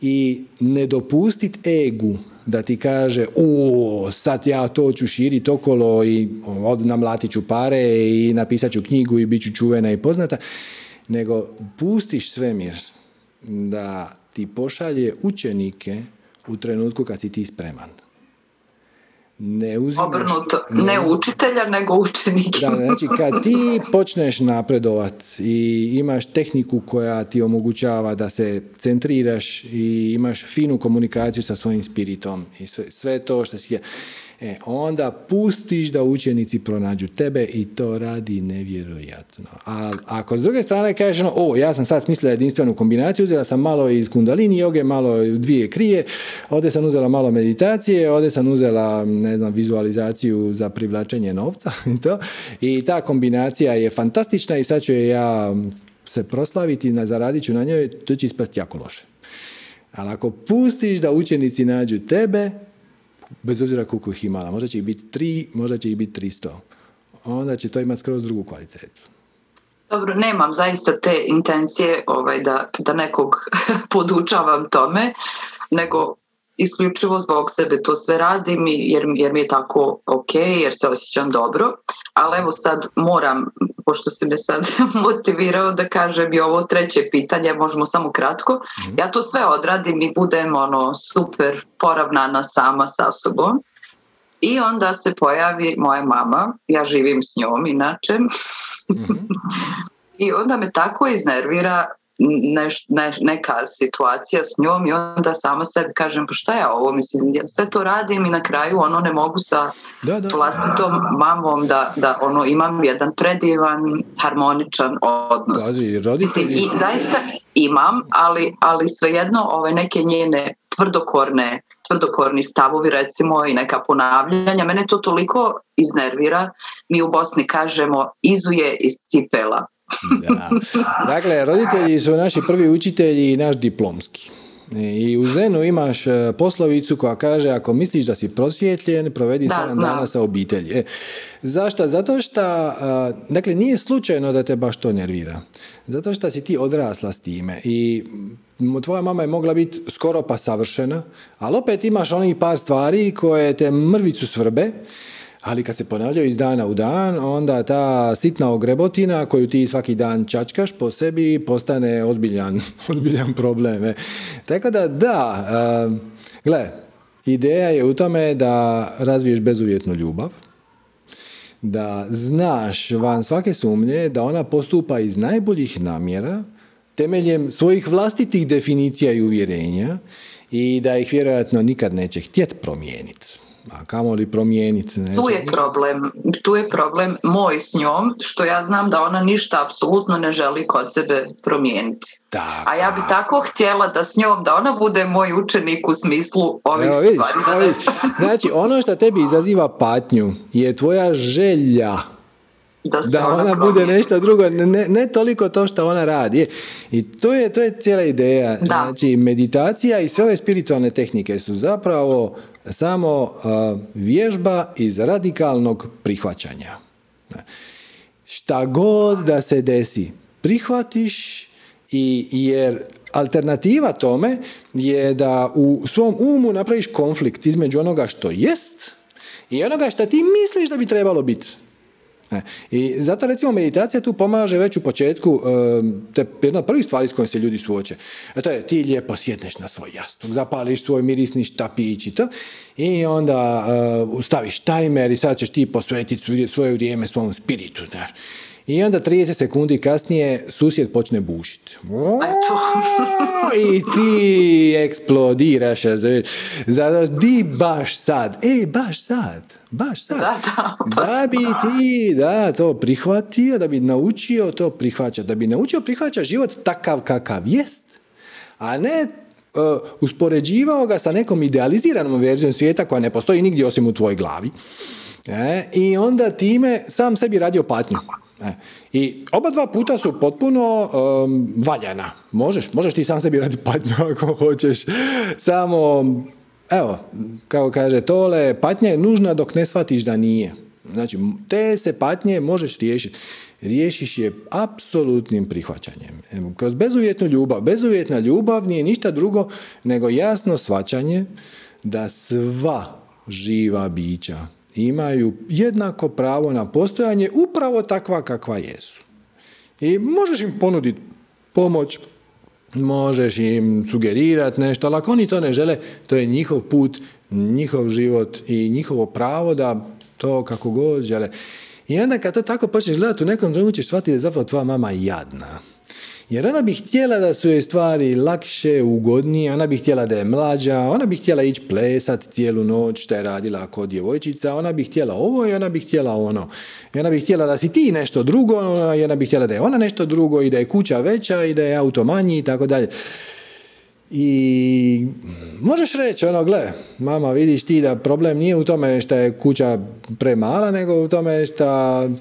i ne dopustit egu da ti kaže o, sad ja to ću širiti okolo i od namlatit ću pare i napisat ću knjigu i bit ću čuvena i poznata, nego pustiš svemir da ti pošalje učenike u trenutku kad si ti spreman. Ne uzimaš, Obrnuto, ne, učitelja, nego učenika. Da, znači kad ti počneš napredovat i imaš tehniku koja ti omogućava da se centriraš i imaš finu komunikaciju sa svojim spiritom i sve, sve to što si E, onda pustiš da učenici pronađu tebe i to radi nevjerojatno. A ako s druge strane kažeš, no, o, ja sam sad smislila jedinstvenu kombinaciju, uzela sam malo iz kundalini joge, malo dvije krije, ovdje sam uzela malo meditacije, ovdje sam uzela, ne znam, vizualizaciju za privlačenje novca i to. I ta kombinacija je fantastična i sad ću je ja se proslaviti, na zaradit ću na njoj, to će ispasti jako loše. Ali ako pustiš da učenici nađu tebe, bez obzira koliko ih imala, možda će ih biti tri, možda će ih biti tristo, onda će to imati skroz drugu kvalitetu. Dobro, nemam zaista te intencije ovaj, da, da nekog podučavam tome, nego isključivo zbog sebe to sve radim jer, jer mi je tako ok, jer se osjećam dobro. Ali evo sad moram, pošto si me sad motivirao da kažem i ovo treće pitanje, možemo samo kratko. Mhm. Ja to sve odradim i budem ono super poravnana sama sa sobom. I onda se pojavi moja mama, ja živim s njom inače. mm I onda me tako iznervira neš, neka situacija s njom i onda sama sebi kažem pa šta je ovo, mislim ja sve to radim i na kraju ono ne mogu sa da, da. vlastitom mamom da, da ono imam jedan predivan harmoničan odnos. mislim, I zaista imam, ali, ali svejedno ove neke njene tvrdokorne tvrdokorni stavovi recimo i neka ponavljanja. Mene to toliko iznervira. Mi u Bosni kažemo izuje iz cipela. Da. Dakle, roditelji su naši prvi učitelji i naš diplomski. I u Zenu imaš e, poslovicu koja kaže ako misliš da si prosvjetljen, provedi 7 dana sa obitelji. E, zašto? Zato što, dakle, nije slučajno da te baš to nervira. Zato što si ti odrasla s time i tvoja mama je mogla biti skoro pa savršena, ali opet imaš onih par stvari koje te mrvicu svrbe ali kad se ponavljaju iz dana u dan, onda ta sitna ogrebotina koju ti svaki dan čačkaš po sebi postane ozbiljan, ozbiljan problem. E. Tako da da, gle, ideja je u tome da razviješ bezuvjetnu ljubav, da znaš van svake sumnje da ona postupa iz najboljih namjera, temeljem svojih vlastitih definicija i uvjerenja i da ih vjerojatno nikad neće htjeti promijeniti a kamo li promijeniti? Tu je problem, tu je problem moj s njom, što ja znam da ona ništa apsolutno ne želi kod sebe promijeniti. a ja bi tako htjela da s njom, da ona bude moj učenik u smislu ovih Evo, vidiš, stvari. Znači, ono što tebi izaziva patnju je tvoja želja da, da ona, bude nešto drugo, ne, ne toliko to što ona radi. I to je, to je cijela ideja. Znači, meditacija i sve ove spiritualne tehnike su zapravo samo vježba iz radikalnog prihvaćanja. Šta god da se desi, prihvatiš i jer alternativa tome je da u svom umu napraviš konflikt između onoga što jest i onoga što ti misliš da bi trebalo biti. E, I zato recimo meditacija tu pomaže već u početku, te jedna od prvih stvari s kojim se ljudi suoče. A to je ti lijepo sjedneš na svoj jastuk, zapališ svoj mirisni štapić i to i onda uh, staviš tajmer i sad ćeš ti posvetiti svoje vrijeme svom spiritu, znaš. I onda 30 sekundi kasnije susjed počne bušiti. I ti eksplodiraš. Zato di baš sad? E, baš sad. Baš sad. Da, da, bi ti da, to prihvatio, da bi naučio to prihvaćati. Da bi naučio prihvaćati život takav kakav jest. A ne uh, uspoređivao ga sa nekom idealiziranom verzijom svijeta koja ne postoji nigdje osim u tvojoj glavi. E, I onda time sam sebi radio patnju. E, I oba dva puta su potpuno um, valjana. Možeš, možeš ti sam sebi raditi patnju ako hoćeš. Samo, evo, kao kaže Tole, patnja je nužna dok ne shvatiš da nije. Znači, te se patnje možeš riješiti. Riješiš je apsolutnim prihvaćanjem. Kroz bezuvjetnu ljubav. Bezuvjetna ljubav nije ništa drugo nego jasno shvaćanje da sva živa bića imaju jednako pravo na postojanje upravo takva kakva jesu. I možeš im ponuditi pomoć, možeš im sugerirati nešto, ali ako oni to ne žele, to je njihov put, njihov život i njihovo pravo da to kako god žele. I onda kad to tako počneš gledati, u nekom trenutku ćeš shvatiti da je zapravo tvoja mama jadna. Jer ona bi htjela da su joj stvari lakše, ugodnije, ona bi htjela da je mlađa, ona bi htjela ići plesat cijelu noć što je radila kod djevojčica, ona bi htjela ovo i ona bi htjela ono. I ona bi htjela da si ti nešto drugo i ona bi htjela da je ona nešto drugo i da je kuća veća i da je auto manji i tako dalje. I možeš reći, ono, gle, mama, vidiš ti da problem nije u tome što je kuća premala, nego u tome što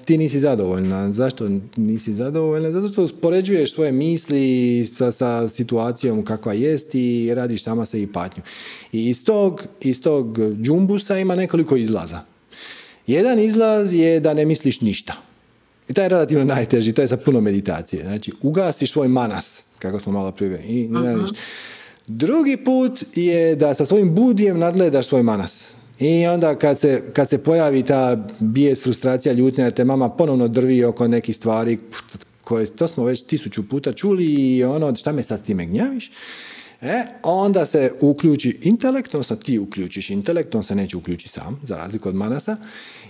ti nisi zadovoljna. Zašto nisi zadovoljna? Zato što uspoređuješ svoje misli sa, sa situacijom kakva jest i radiš sama se i patnju. I iz tog, iz tog džumbusa ima nekoliko izlaza. Jedan izlaz je da ne misliš ništa. I taj je relativno najteži, to je sa puno meditacije. Znači, ugasiš svoj manas, kako smo malo prije. I, uh Drugi put je da sa svojim budijem nadgledaš svoj manas. I onda kad se, kad se pojavi ta bijes, frustracija, ljutnja, jer te mama ponovno drvi oko nekih stvari koje to smo već tisuću puta čuli i ono šta me sad time gnjaviš, e, onda se uključi intelekt, odnosno ti uključiš intelekt, on se neće uključiti sam, za razliku od manasa,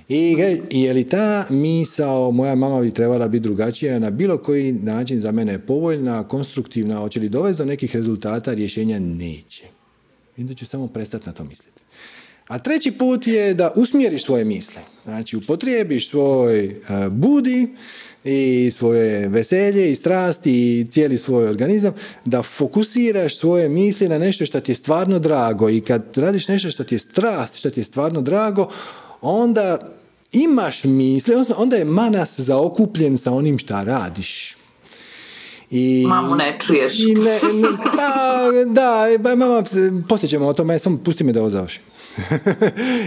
i je li ta misao, moja mama bi trebala biti drugačija na bilo koji način za mene povoljna, konstruktivna, hoće li dovesti do nekih rezultata, rješenja neće. I onda ću samo prestati na to misliti. A treći put je da usmjeriš svoje misle. Znači, upotrijebiš svoj uh, budi i svoje veselje i strasti i cijeli svoj organizam, da fokusiraš svoje misli na nešto što ti je stvarno drago i kad radiš nešto što ti je strast, što ti je stvarno drago, onda imaš misli, odnosno onda je manas zaokupljen sa onim šta radiš. I, Mamu ne čuješ. I ne, pa, da, mama, poslije ćemo o tome, samo pusti me da ovo završim.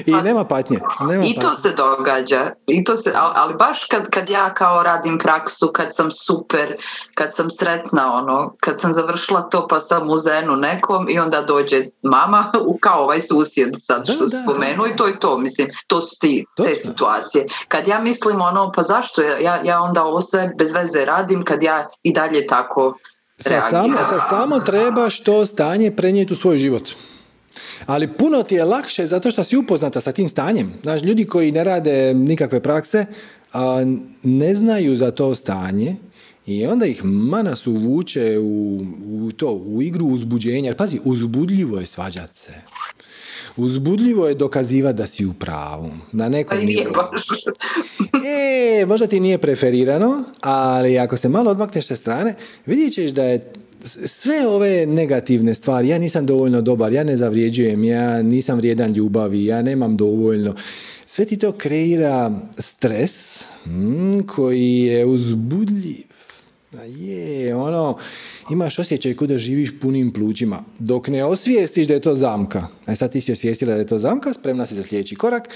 I pa, nema patnje. Nema I to se događa. I to se, ali baš kad, kad ja kao radim praksu, kad sam super, kad sam sretna, ono, kad sam završila to pa sam u zenu nekom i onda dođe mama u kao ovaj susjed sad što da, spomenuo i to je to, mislim, to su ti, te situacije. Kad ja mislim ono, pa zašto ja, ja onda ovo sve bez veze radim kad ja i dalje tako Sad samo, sad samo trebaš to stanje prenijeti u svoj život. Ali puno ti je lakše zato što si upoznata sa tim stanjem. Znaš, ljudi koji ne rade nikakve prakse, a ne znaju za to stanje i onda ih manas uvuče u, u to, u igru uzbuđenja. Jer pazi, uzbudljivo je svađat se. Uzbudljivo je dokazivati da si u pravu. Na nekom e, možda ti nije preferirano, ali ako se malo odmakneš sa strane, vidjet ćeš da je sve ove negativne stvari, ja nisam dovoljno dobar, ja ne zavrijeđujem, ja nisam vrijedan ljubavi, ja nemam dovoljno. Sve ti to kreira stres mm, koji je uzbudljiv. Je, ono, imaš osjećaj da živiš punim plućima. Dok ne osvijestiš da je to zamka, a sad ti si osvijestila da je to zamka, spremna si za sljedeći korak,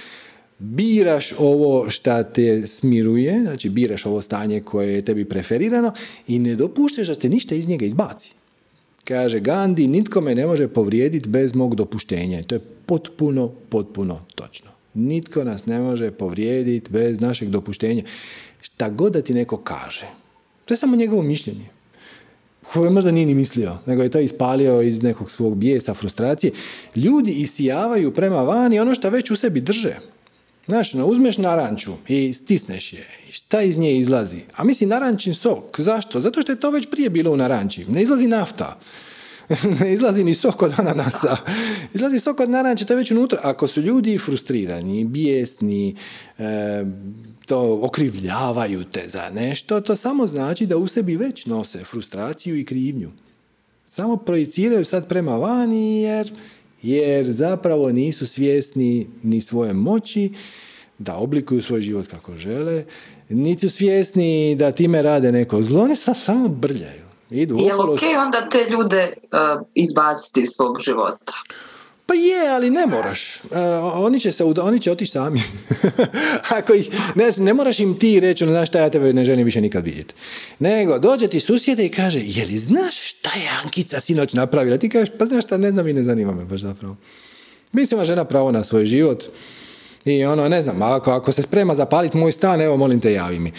biraš ovo šta te smiruje, znači biraš ovo stanje koje je tebi preferirano i ne dopuštaš da te ništa iz njega izbaci. Kaže Gandhi, nitko me ne može povrijediti bez mog dopuštenja. To je potpuno, potpuno točno. Nitko nas ne može povrijediti bez našeg dopuštenja. Šta god da ti neko kaže. To je samo njegovo mišljenje. Koje možda nije ni mislio, nego je to ispalio iz nekog svog bijesa, frustracije. Ljudi isijavaju prema vani ono što već u sebi drže. Znaš, no, uzmeš naranču i stisneš je. Šta iz nje izlazi? A misli narančin sok. Zašto? Zato što je to već prije bilo u naranči. Ne izlazi nafta. ne izlazi ni sok od ananasa. Izlazi sok od naranče, to je već unutra. Ako su ljudi frustrirani, bijesni, e, to okrivljavaju te za nešto, to samo znači da u sebi već nose frustraciju i krivnju. Samo projiciraju sad prema vani jer jer zapravo nisu svjesni ni svoje moći da oblikuju svoj život kako žele, niti su svjesni da time rade neko zlo, oni samo brljaju. Idu Je li ok onda te ljude uh, izbaciti iz svog života? Pa je, ali ne moraš. Uh, oni će, se, oni će otići sami. Ako ih, ne, ne moraš im ti reći, ono, znaš šta ja tebe ne želim više nikad vidjeti. Nego, dođe ti susjede i kaže, je li znaš šta je Ankica sinoć napravila? Ti kažeš, pa znaš šta, ne znam i ne zanima me baš zapravo. Mislim, ima žena pravo na svoj život. I ono, ne znam, ako, ako se sprema zapaliti moj stan, evo, molim te, javi mi.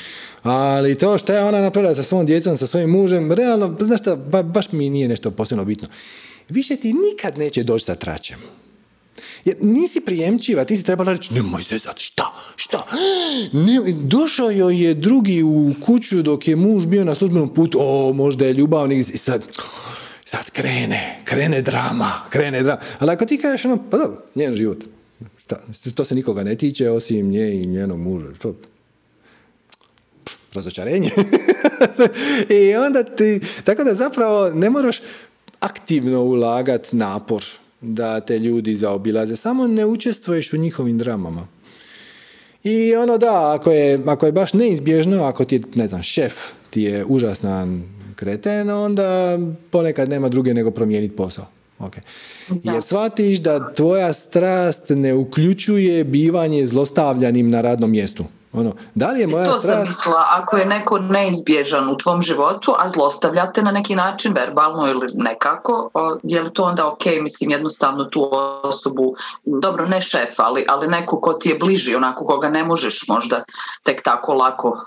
Ali to što je ona napravila sa svom djecom, sa svojim mužem, realno, znaš šta, baš mi nije nešto posebno bitno više ti nikad neće doći sa tračem. Jer nisi prijemčiva, ti si trebala reći, nemoj se sad, šta, šta? Ne, došao joj je drugi u kuću dok je muž bio na službenom putu, o, možda je ljubavnik, i sad, sad krene, krene drama, krene drama. Ali ako ti kažeš, ono, pa dobro, njen život, šta, to se nikoga ne tiče, osim nje i njenog muža. To, razočarenje. I onda ti, tako da zapravo ne moraš aktivno ulagati napor da te ljudi zaobilaze. Samo ne učestvuješ u njihovim dramama. I ono da, ako je, ako je baš neizbježno, ako ti je, ne znam, šef ti je užasnan kreten, onda ponekad nema druge nego promijeniti posao. Okay. Jer shvatiš da tvoja strast ne uključuje bivanje zlostavljanim na radnom mjestu. Ono, da li je moja to strast... sam mislila, ako je neko neizbježan u tvom životu, a zlostavljate na neki način, verbalno ili nekako, je li to onda ok, mislim, jednostavno tu osobu, dobro, ne šef, ali, ali neko ko ti je bliži, onako koga ne možeš možda tek tako lako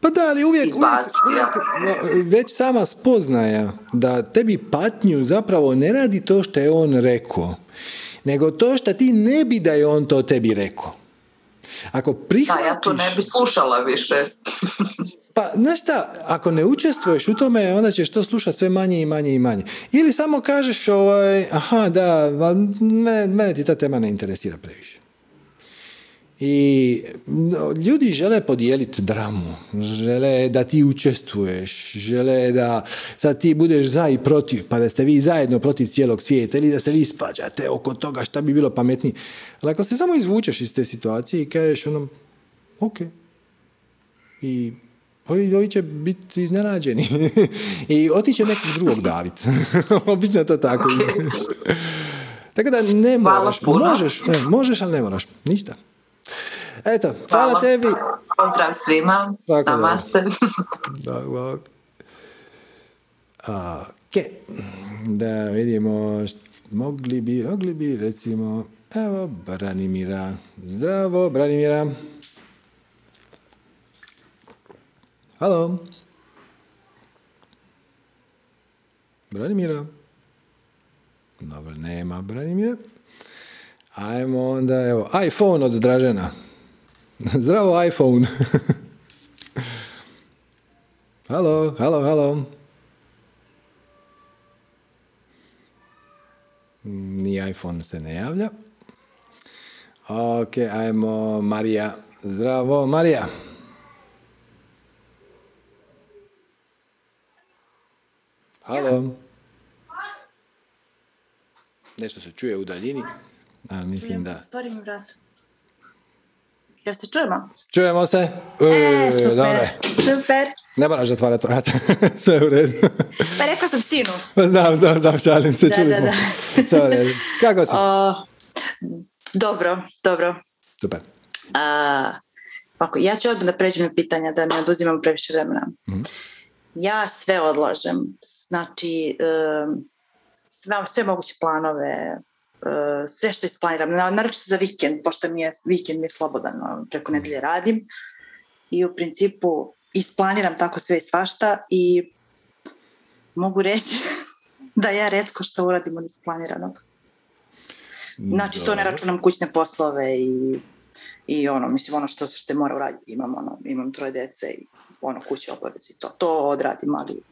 pa da, ali uvijek, uvijek, već sama spoznaja da tebi patnju zapravo ne radi to što je on rekao, nego to što ti ne bi da je on to tebi rekao. Ako prihvatiš... Da, ja to ne bi slušala više. pa, znaš šta, ako ne učestvuješ u tome, onda ćeš to slušati sve manje i manje i manje. Ili samo kažeš, ovaj, aha, da, mene, mene ti ta tema ne interesira previše. I ljudi žele podijeliti dramu, žele da ti učestvuješ, žele da sad ti budeš za i protiv, pa da ste vi zajedno protiv cijelog svijeta ili da se vi spađate oko toga šta bi bilo pametnije. Ali ako se samo izvučeš iz te situacije i kažeš ono, ok, i ovi, će biti iznenađeni i otiće nekog drugog davit. Obično to tako Tako da ne moraš, možeš, ne, možeš, ali ne moraš, ništa. Eto, hvala, hvala. tebi. Pozdrav svima. Tako Namaste. Da. Bog. Ok. Da vidimo, mogli bi, mogli bi recimo, evo Branimira. Zdravo, Branimira. Halo. Branimira. Dobro, nema Branimira. Ajmo onda, evo, iPhone od Dražena. Zdravo iPhone. halo, halo, halo. Ni iPhone se ne javlja. Ok, ajmo Marija. Zdravo, Marija. Halo. Nešto se čuje u daljini. Ali mislim da... Vrat. Jel se čujemo? Čujemo se. E, super, Dobre. super. Ne moraš otvarati vrat. Sve u redu. Pa rekao sam sinu. Pa znam, znam, znam, šalim se. Da, čuli da, smo. Da. Redu. Kako si? O, dobro, dobro. Super. A, ako, ja ću odmah da pređem na pitanja, da ne oduzimam previše vremena. Mm-hmm. Ja sve odlažem. Znači, um, sve, sve moguće planove, sve što isplaniram, naročito za vikend, pošto mi je vikend mi je slobodan, preko nedelje radim i u principu isplaniram tako sve i svašta i mogu reći da ja redko što uradim od isplaniranog. Znači, to ne računam kućne poslove i, i ono, mislim, ono što se mora uraditi. Imam, ono, imam troje dece i ono, kuće obavezi to. To odradim, ali,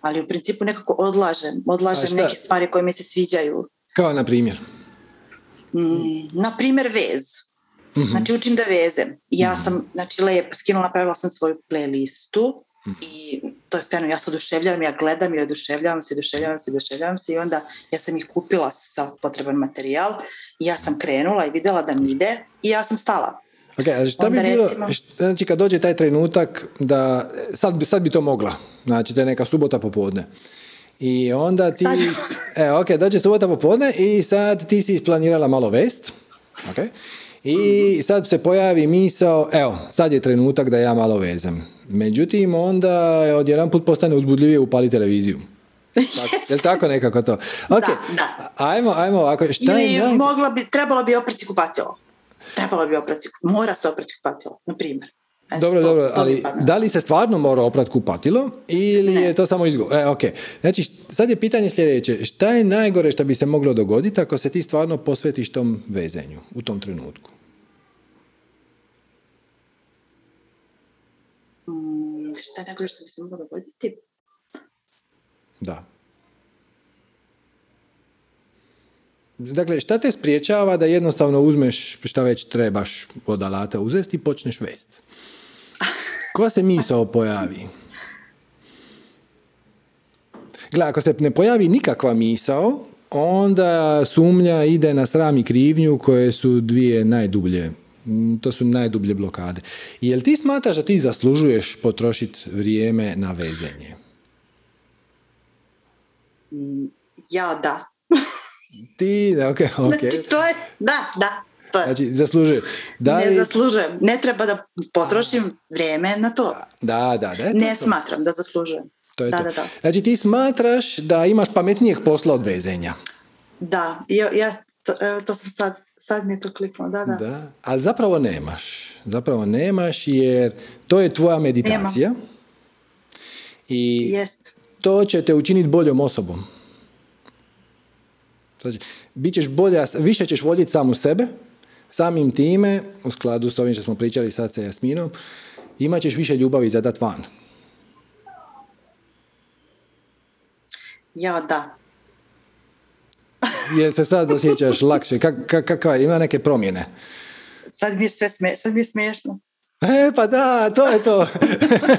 ali u principu nekako odlažem. Odlažem neke stvari koje mi se sviđaju. Kao na primjer? Mm, na primjer vez. Mm-hmm. Znači učim da vezem. Ja mm-hmm. sam, znači lepo, skinula, napravila sam svoju playlistu mm-hmm. i to je feno, ja se oduševljavam, ja gledam i oduševljavam se, oduševljavam se, oduševljavam se i onda ja sam ih kupila sa potreban materijal i ja sam krenula i videla da mi ide i ja sam stala. Ok, ali šta onda bi bilo, recimo, znači kad dođe taj trenutak da, sad, sad bi to mogla, znači da je neka subota popodne. I onda ti, e, ok, dođe subota popodne i sad ti si isplanirala malo vest, ok, i sad se pojavi misao, evo, sad je trenutak da ja malo vezem. Međutim, onda odjedan put postane uzbudljivije upali televiziju. Tako, je tako nekako to? Ok, da, da. ajmo, ajmo ovako. Šta Ili je mogla bi, trebalo bi oprati kupatilo. Trebalo bi oprati, mora se oprati kupatilo, na primjer. Eto, dobro, to, dobro, to ali da li se stvarno mora oprati kupatilo ili ne. je to samo izgovor? E, ok, znači sad je pitanje sljedeće, šta je najgore što bi se moglo dogoditi ako se ti stvarno posvetiš tom vezenju u tom trenutku? Mm, šta je najgore što bi se moglo dogoditi? Da. Dakle, šta te spriječava da jednostavno uzmeš šta već trebaš od alata uzesti i počneš vest? Koja se misao pojavi? Gle, ako se ne pojavi nikakva misao, onda sumnja ide na sram i krivnju koje su dvije najdublje to su najdublje blokade. I jel ti smatraš da ti zaslužuješ potrošiti vrijeme na vezenje? Ja da. ti, ok, ok. Znači, to je, da, da. To je. Znači. Da ne zaslužujem. Ne treba da potrošim vrijeme na to. Da, da, da. ne smatram da zaslužujem. To je da, to. da, da. Znači ti smatraš da imaš pametnijeg posla od vezenja. Da, ja, ja to, to sam sad, sad mi je to kliknuo, da, da. da. Ali zapravo nemaš. Zapravo nemaš jer to je tvoja meditacija. Nema. I Jest. to će te učiniti boljom osobom. Znači, bit ćeš bolja, više ćeš voljeti samu sebe, samim time, u skladu s ovim što smo pričali sad sa Jasminom, imat ćeš više ljubavi za dat van. Ja, da. Jel se sad osjećaš lakše? Kak, kak, kakva, ima neke promjene? Sad mi je sve sme, sad mi je smiješno. E, pa da, to je to.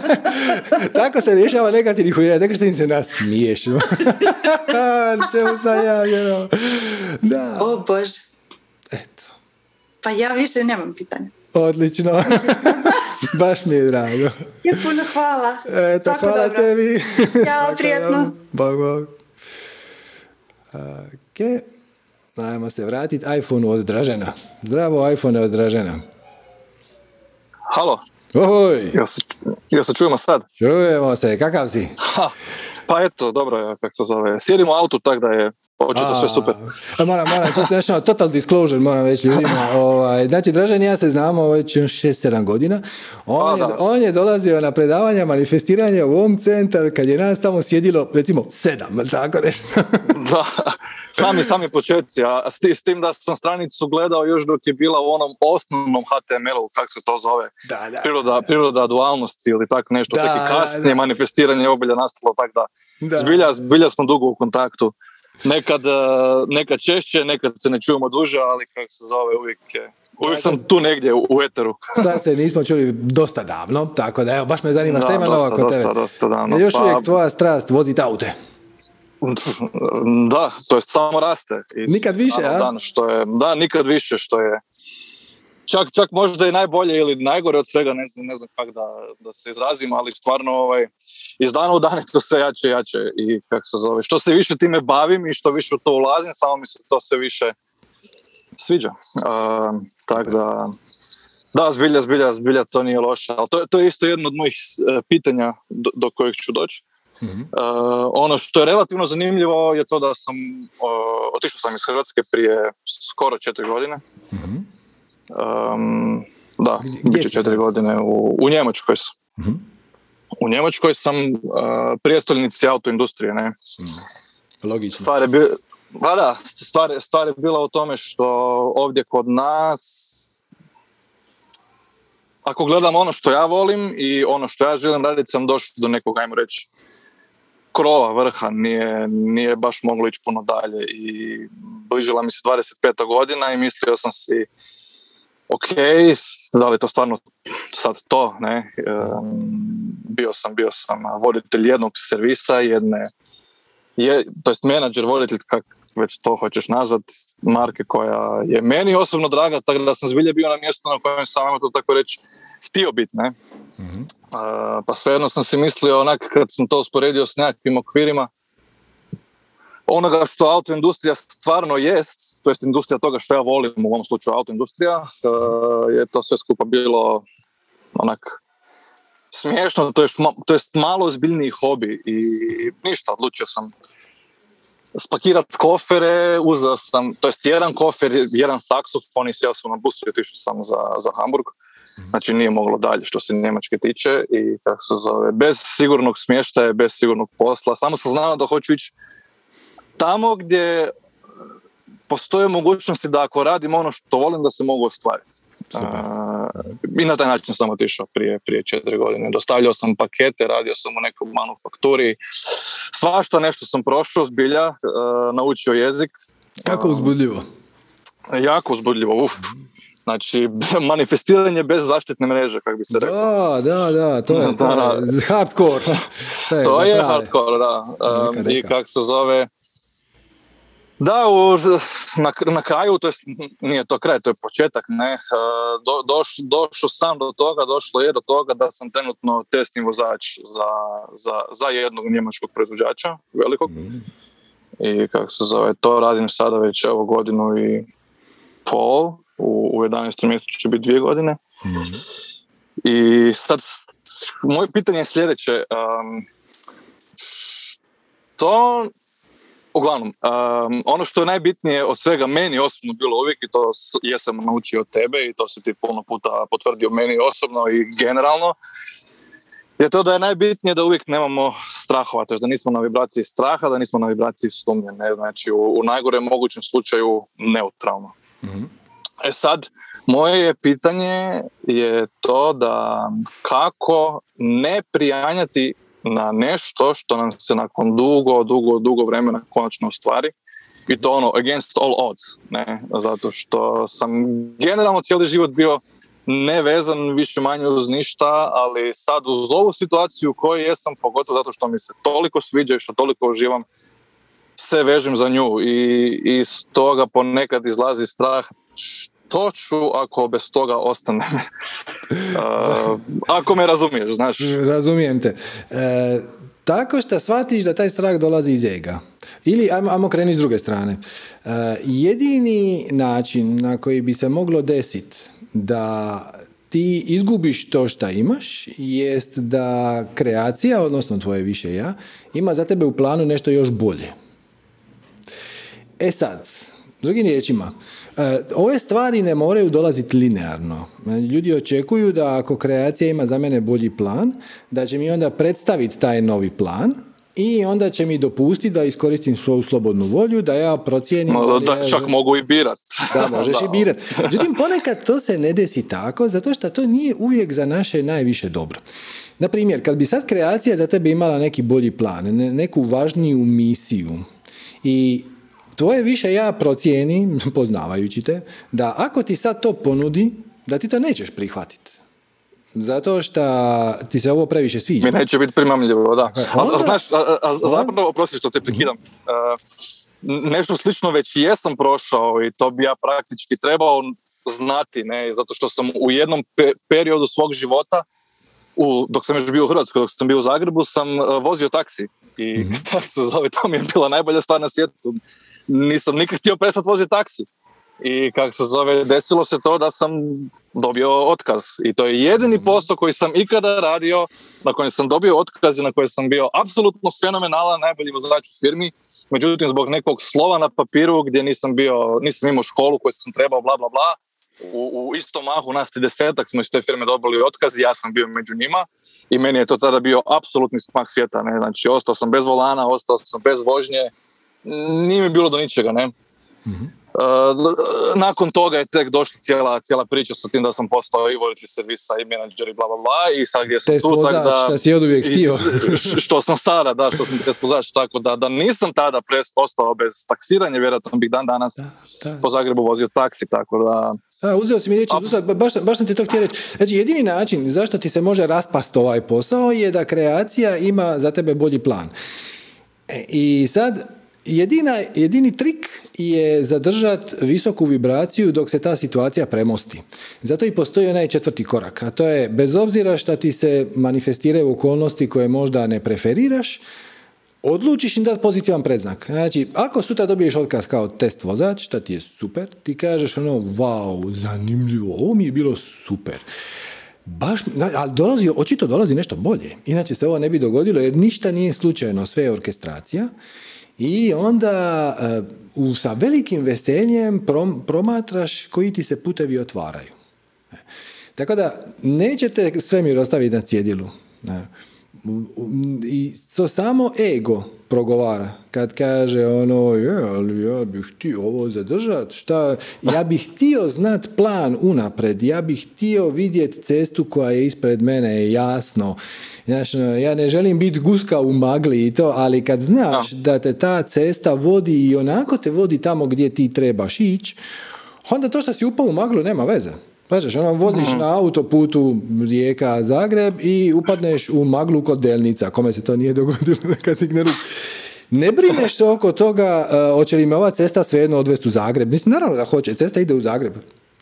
Tako se rješava negativnih uvjera, tako što im se nasmiješ. Čemu sam ja vjerovao? Da. O Bože. Pa ja više nemam pitanja. Odlično. Baš mi je drago. Ja puno hvala. Eto, Svako hvala dobro. tebi. Ćao, prijetno. dobro. Bog, bog. Ok. Ajmo se vratiti iPhone od Dražena. Zdravo, iPhone od Dražena. Halo, Oj, jel se, jel se čujemo sad? čujemo se, kakav si? Ha, pa eto, dobro je, kako se zove. Sjedim u autu, tako da je očito sve super. A, moram, moram, čisto ono, total disclosure moram reći ljudima. Ovaj, znači, Dražen i ja se znamo već 6-7 godina. On, A, je, on je dolazio na predavanja, manifestiranja u ovom centar, kad je nas tamo sjedilo, recimo, sedam, tako nešto. Da, sami, sami početci, a s, ti- s tim da sam stranicu gledao još dok je bila u onom osnovnom HTML-u, kako se to zove, Da, da. priroda, priroda dualnosti ili tako nešto, Da, tek i da, kasnije da. manifestiranje obilja nastalo, tako da, Da. Zbilja, zbilja smo dugo u kontaktu. Nekad, eh, nekad češće, nekad se ne čujemo duže, ali kako se zove, uvijek je, uvijek sam tu negdje u, eteru. Sad se nismo čuli dosta davno, tako da evo, baš me zanima šta ima dosta, kod dosta, tebe. dosta davno. Još Pa- uvijek tvoja strast voziti aute. Da, to je samo raste. Iz Nikad više, a? dan, što je, da, nikad više, što je čak, čak možda i najbolje ili najgore od svega, ne znam, ne znam kako da, da se izrazim, ali stvarno ovaj, iz dana u dan je to sve jače jače i kako se zove. Što se više time bavim i što više u to ulazim, samo mi se to sve više sviđa. Uh, tako da, da, zbilja, zbilja, zbilja, to nije loše. Ali to, to je isto jedno od mojih eh, pitanja do, do kojeg ću doći. Mhm. Uh, ono što je relativno zanimljivo je to da sam uh, otišao sam iz Hrvatske prije skoro četiri godine. Mhm. Um, da, Gdje- bit će četiri sad? godine. U, u Njemačkoj sam. Mhm. U Njemačkoj sam uh, prijestolnici autoindustrije. Ne? Logično. Stvar je, bi, pa da, stvar, stvar je bila u tome što ovdje kod nas ako gledam ono što ja volim i ono što ja želim raditi sam došao do nekog, ajmo reći, krova vrha, nije, nije baš moglo ići puno dalje i bližila mi se 25. godina i mislio sam si ok, da li je to stvarno sad to, ne? Bio sam, bio sam voditelj jednog servisa, jedne je, to jest menadžer, voditelj, kak već to hoćeš nazvat, marke koja je meni osobno draga, tako da sam zbilja bio na mjestu na kojem sam, to tako reći, htio biti, ne? Mhm. A, pa svejedno sam si mislio onak kad sam to usporedio s nekakvim okvirima onoga što autoindustrija stvarno jest, to jest industrija toga što ja volim, u ovom slučaju autoindustrija, e, je to sve skupa bilo onak smiješno, to jest, to jest malo ozbiljniji hobi i ništa, odlučio sam spakirat kofere, uzeo sam, to jest jedan kofer, jedan saksofon i sjeo sam na busu i otišao sam za, za Hamburg. Znači nije moglo dalje što se Njemačke tiče i kako se zove, bez sigurnog smještaja, bez sigurnog posla, samo sam znao da hoću ići tamo gdje postoje mogućnosti da ako radim ono što volim da se mogu ostvariti. A, I na taj način sam otišao prije, prije četiri godine. Dostavljao sam pakete, radio sam u nekoj manufakturi. Svašta nešto sam prošao, zbilja, a, naučio jezik. Kako uzbudljivo. Jako uzbudljivo, uf. Znači, manifestiranje bez zaštitne mreže, kako bi se rekao. Da, da, da, to je, to je hardcore. To je, to je hardcore, da. Um, I kako se zove, da, u, na, na kraju, to je, nije to kraj, to je početak, ne, do, doš, došao sam do toga, došlo je do toga da sam trenutno testni vozač za, za, za jednog njemačkog proizvođača, velikog. Mm. I kako se zove, to radim sada već evo godinu i pol, u, u 11. mjesecu će biti dvije godine. Mm. I sad, moje pitanje je sljedeće, um, što Uglavnom, um, ono što je najbitnije od svega meni osobno bilo uvijek i to jesam naučio od tebe i to se ti puno puta potvrdio meni osobno i generalno, je to da je najbitnije da uvijek nemamo strahova, to je da nismo na vibraciji straha, da nismo na vibraciji sumnje, ne, znači u, u najgorem mogućem slučaju neutralno. mm E sad, moje je pitanje je to da kako ne prijanjati na nešto što nam se nakon dugo, dugo, dugo vremena konačno ostvari. I to ono, against all odds, ne, zato što sam generalno cijeli život bio nevezan više manje uz ništa, ali sad uz ovu situaciju u kojoj jesam, pogotovo zato što mi se toliko sviđa i što toliko uživam, se vežem za nju i iz toga ponekad izlazi strah to ću ako bez toga ostane. uh, ako me razumiješ, znaš. Razumijem te. E, tako što shvatiš da taj strah dolazi iz ega. Ili, ajmo, ajmo kreni s druge strane. E, jedini način na koji bi se moglo desiti da ti izgubiš to što imaš jest da kreacija, odnosno tvoje više ja, ima za tebe u planu nešto još bolje. E sad, drugim riječima, E, ove stvari ne moraju dolaziti linearno. Ljudi očekuju da ako kreacija ima za mene bolji plan, da će mi onda predstaviti taj novi plan i onda će mi dopustiti da iskoristim svoju slobodnu volju, da ja procijenim... da, čak mogu i birat. Da, možeš i birat. Međutim, ponekad to se ne desi tako, zato što to nije uvijek za naše najviše dobro. Na primjer, kad bi sad kreacija za tebe imala neki bolji plan, neku važniju misiju i tvoje više ja procijenim, poznavajući te, da ako ti sad to ponudi, da ti to nećeš prihvatiti. Zato što ti se ovo previše sviđa. Mi neće biti primamljivo, da. A, znaš, a, zapravo, oprosti što te prekidam, uh, nešto slično već jesam prošao i to bi ja praktički trebao znati, ne, zato što sam u jednom periodu svog života, u, dok sam još bio u Hrvatskoj, dok sam bio u Zagrebu, sam vozio taksi. I mm se zove, to mi je bila najbolja stvar na svijetu nisam nikad htio prestati voziti taksi. I kako se zove, desilo se to da sam dobio otkaz. I to je jedini mhm. posao koji sam ikada radio, na kojem sam dobio otkaz i na kojem sam bio apsolutno fenomenalan, najbolji vozač u firmi. Međutim, zbog nekog slova na papiru gdje nisam bio, nisam imao školu koju sam trebao, bla, bla, bla, u, u istom mahu nas ti desetak smo iz te firme dobili otkaz i ja sam bio među njima i meni je to tada bio apsolutni smak svijeta. Ne? Znači, ostao sam bez volana, ostao sam bez vožnje, nije mi bilo do ničega, ne. Uh, nakon toga je tek došla cijela, cijela priča sa tim da sam postao i voditelj servisa i menadžer i bla bla bla i sad gdje sam tu tak da, što si od uvijek htio što sam sada da što sam test vozač tako da, da nisam tada pres, ostao bez taksiranja vjerojatno bih dan danas da, po Zagrebu vozio taksi tako da a, uzeo si mi riječi, baš, baš sam ti to htio reći. Znači, jedini način zašto ti se može raspast ovaj posao je da kreacija ima za tebe bolji plan. E, I sad, Jedina, jedini trik je zadržati visoku vibraciju dok se ta situacija premosti. Zato i postoji onaj četvrti korak, a to je bez obzira što ti se manifestiraju okolnosti koje možda ne preferiraš, odlučiš im dati pozitivan predznak. Znači, ako sutra dobiješ otkaz kao test vozač, što ti je super, ti kažeš ono, wow, zanimljivo, ovo mi je bilo super. Baš, ali dolazi, očito dolazi nešto bolje. Inače se ovo ne bi dogodilo jer ništa nije slučajno, sve je orkestracija i onda uh, sa velikim veseljem promatraš koji ti se putevi otvaraju. E, tako da nećete svemir ostaviti na cjedilu. I to samo ego progovara kad kaže ono, je, ali ja bih htio ovo zadržati, šta, ja bih htio znat plan unapred, ja bih htio vidjeti cestu koja je ispred mene jasno. Znači, ja ne želim biti guska u magli i to, ali kad znaš da te ta cesta vodi i onako te vodi tamo gdje ti trebaš ići, onda to što si upao u maglu nema veze. Pažeš, ono, voziš mhm. na autoputu Rijeka Zagreb i upadneš u maglu kod Delnica. Kome se to nije dogodilo, neka ne Ne brineš se oko toga, uh, hoće li me ova cesta svejedno odvesti u Zagreb. Mislim, naravno da hoće, cesta ide u Zagreb.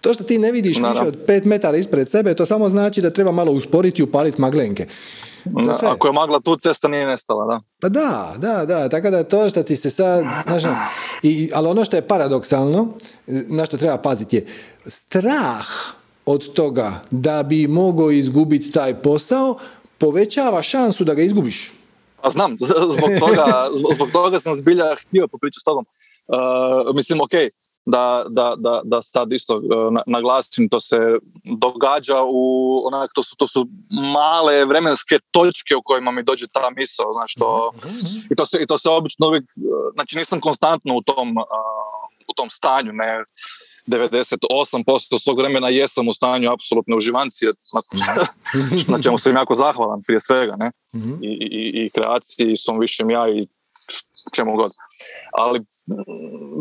To što ti ne vidiš više od 5 metara ispred sebe, to samo znači da treba malo usporiti i upaliti maglenke. ako je magla tu, cesta nije nestala, da? Pa da, da, da, tako da to što ti se sad, znaš, i, ali ono što je paradoksalno, na što treba paziti je, strah od toga da bi mogao izgubiti taj posao povećava šansu da ga izgubiš. A znam, zbog toga, zbog toga sam zbilja htio popričati s tobom. Uh, mislim, ok, da, da, da, da sad isto uh, naglasim, to se događa u onak, to su, to su male vremenske točke u kojima mi dođe ta misao, znaš, to, mhm. i, to se, i to se obično uvijek, uh, znači nisam konstantno u tom, uh, u tom stanju, ne, 98% svog vremena jesam u stanju apsolutne uživancije, na, čemu sam jako zahvalan prije svega, ne? Mhm. I, i, i kreaciji, i svom višem ja i čemu god. Ali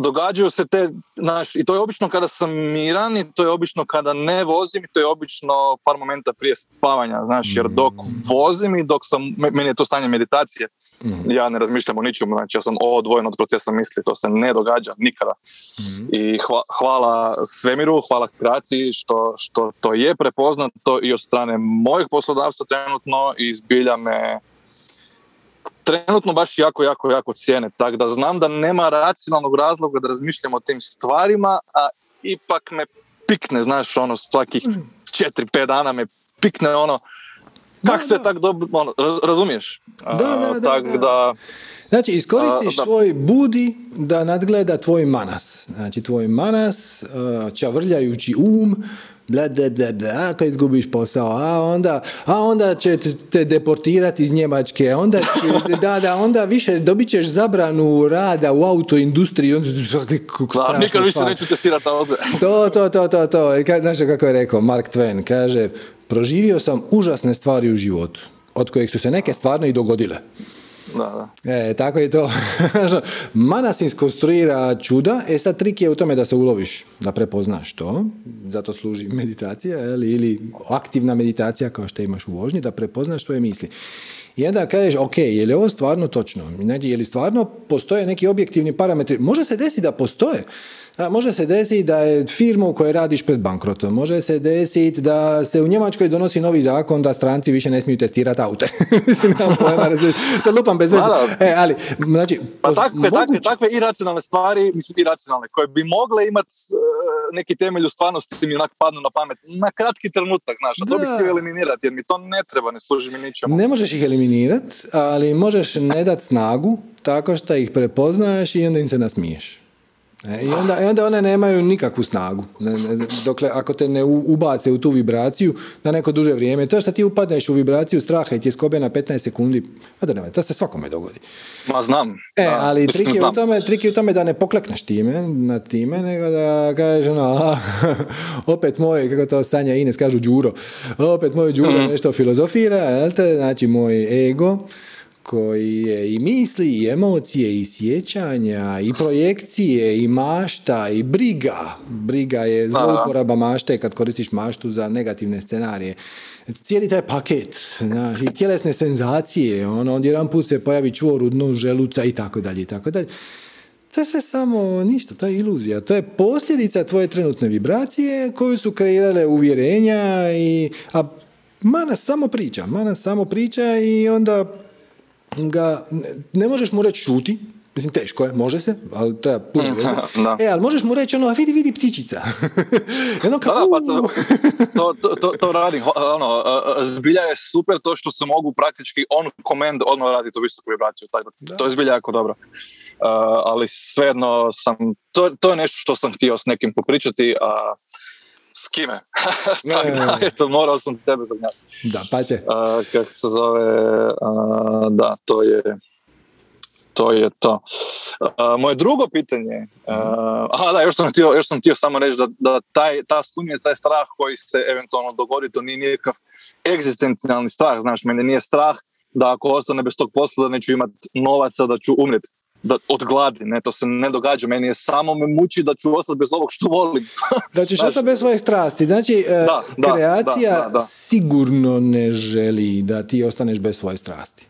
događaju se te, znaš, i to je obično kada sam miran i to je obično kada ne vozim i to je obično par momenta prije spavanja, znaš, jer dok mhm. vozim i dok sam, meni je to stanje meditacije, Mhm. Ja ne razmišljam o ničemu, znači ja sam odvojen od procesa misli, to se ne događa nikada. Mhm. I hvala svemiru, hvala kreaciji što, što to je prepoznato i od strane mojih poslodavca trenutno i zbilja me trenutno baš jako, jako, jako cijene. Tako da znam da nema racionalnog razloga da razmišljam o tim stvarima, a ipak me pikne, znaš, ono, svakih mhm. četiri, pet dana me pikne ono, tak sve tak dobro, ono, razumiješ? Da, da, da, da. Znači, iskoristiš svoj budi da nadgleda tvoj manas. Znači, tvoj manas, čavrljajući um, bla, bla, bla, bla, ako izgubiš posao, a onda, a onda će te deportirati iz Njemačke, onda će, da, da, onda više dobit ćeš zabranu rada u autoindustriji, onda da, nikad više neću testirati ovdje. To, to, to, to, to, znaš kako je rekao Mark Twain, kaže, proživio sam užasne stvari u životu, od kojih su se neke stvarno i dogodile. Da, da. E, tako je to. Manas konstruira čuda, e sad trik je u tome da se uloviš, da prepoznaš to, zato služi meditacija ili, ili aktivna meditacija kao što imaš u vožnji, da prepoznaš svoje misli. I onda kažeš, ok, je li ovo stvarno točno? Znači, je li stvarno postoje neki objektivni parametri? Može se desiti da postoje, može se desiti da je firma u kojoj radiš pred bankrotom. Može se desiti da se u Njemačkoj donosi novi zakon da stranci više ne smiju testirati aute. Sad lupam bez veze. E, ali, znači, pa takve, takve, takve iracionalne stvari, mislim iracionalne, koje bi mogle imati uh, neki temelj u stvarnosti mi onak padnu na pamet na kratki trenutak, znaš, a to bih htio eliminirati jer mi to ne treba, ne služi mi ničemu. Ne možeš ih eliminirati, ali možeš ne dati snagu tako što ih prepoznaš i onda im se nasmiješ. E, I onda, I onda one nemaju nikakvu snagu. Dokle, ako te ne ubace u tu vibraciju na neko duže vrijeme, to što ti upadneš u vibraciju straha i ti je skobe na 15 sekundi, pa da to se svakome dogodi. Ma znam. E, ali trik je, u tome, trik je u tome da ne poklekneš time, na time, nego da kažeš ono, opet moj, kako to Sanja Ines kažu, Đuro, opet moj Đuro mm. nešto filozofira, jel te, znači moj ego, koji je i misli, i emocije, i sjećanja, i projekcije, i mašta, i briga. Briga je zlouporaba mašte kad koristiš maštu za negativne scenarije. Cijeli taj paket, znaš, i tjelesne senzacije, ono, onda jedan put se pojavi čvor u dnu želuca i tako dalje, i tako dalje. To je sve samo ništa, to je iluzija. To je posljedica tvoje trenutne vibracije koju su kreirale uvjerenja i, a mana samo priča, mana samo priča i onda ga, ne možeš mu reći šuti, Mislim, teško je, može se, ali treba puno mm, E, ali možeš mu reći ono, vidi, vidi ptičica. ono kao, da, pa to, to, to, to radi, ono, zbilja je super to što se mogu praktički on command ono radi tu visoku vibraciju, tako to je zbilja jako dobro. Uh, ali svejedno sam, to, to je nešto što sam htio s nekim popričati, a s kime? Tako da, eto, morao sam tebe zagnjati. Da, pa će. kako se zove, da, to je to je to. moje drugo pitanje, aha da, još sam htio, još sam htio samo reći da, da taj, ta sumnja, taj strah koji se eventualno dogodi, to nije nikakav egzistencijalni strah, znaš, mene nije strah da ako ostane bez tog posla da neću imati novaca da ću umrijeti. da, od gladi, ne, to se ne događa, meni je samo me muči da ću ostati bez ovog što volim. da ćeš ostati bez svoje strasti, znači e, da, kreacija da, sigurno ne želi da ti ostaneš bez svoje strasti.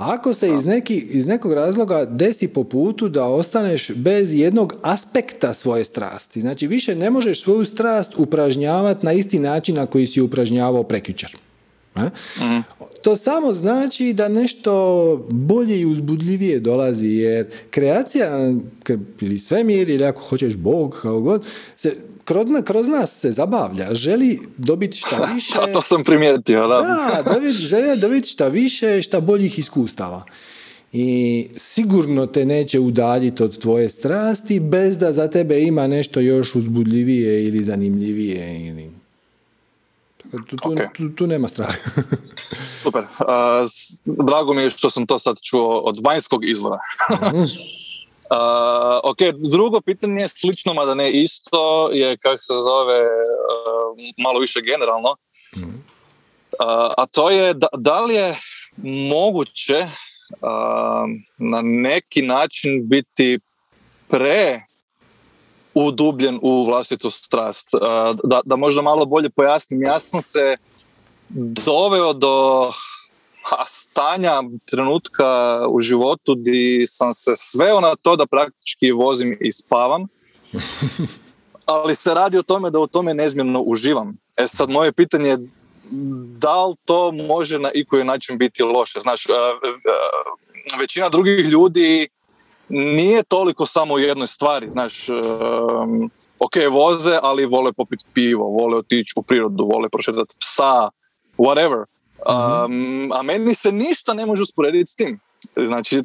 Ako se iz, neki, iz nekog razloga desi po putu da ostaneš bez jednog aspekta svoje strasti, znači više ne možeš svoju strast upražnjavati na isti način na koji si upražnjavao prekjučer. Mhm. To samo znači da nešto bolje i uzbudljivije dolazi, jer kreacija ili svemir ili ako hoćeš Bog, kao god, se kroz, kroz nas se zabavlja, želi dobiti šta više. to sam primijetio, da. Da, želi dobiti šta više, šta boljih iskustava. I sigurno te neće udaljiti od tvoje strasti bez da za tebe ima nešto još uzbudljivije ili zanimljivije ili tu, tu, tu, tu nema straha. Super. Uh, drago mi je što sam to sad čuo od vanjskog izvora. uh, ok, drugo pitanje je slično, mada ne isto, je kako se zove uh, malo više generalno. Mhm. a to je da, da li je moguće na neki način biti pre udubljen u vlastitu strast. Da, da možda malo bolje pojasnim, ja sam se doveo do stanja trenutka u životu gdje sam se sveo na to da praktički vozim i spavam, ali se radi o tome da u tome nezmjerno uživam. E sad moje pitanje je da li to može na ikoji način biti loše? Znaš, većina drugih ljudi nije toliko samo u jednoj stvari, znaš, um, ok, voze, ali vole popiti pivo, vole otići u prirodu, vole prošetati psa, whatever. Um, a meni se ništa ne može usporediti s tim. Znači, uh,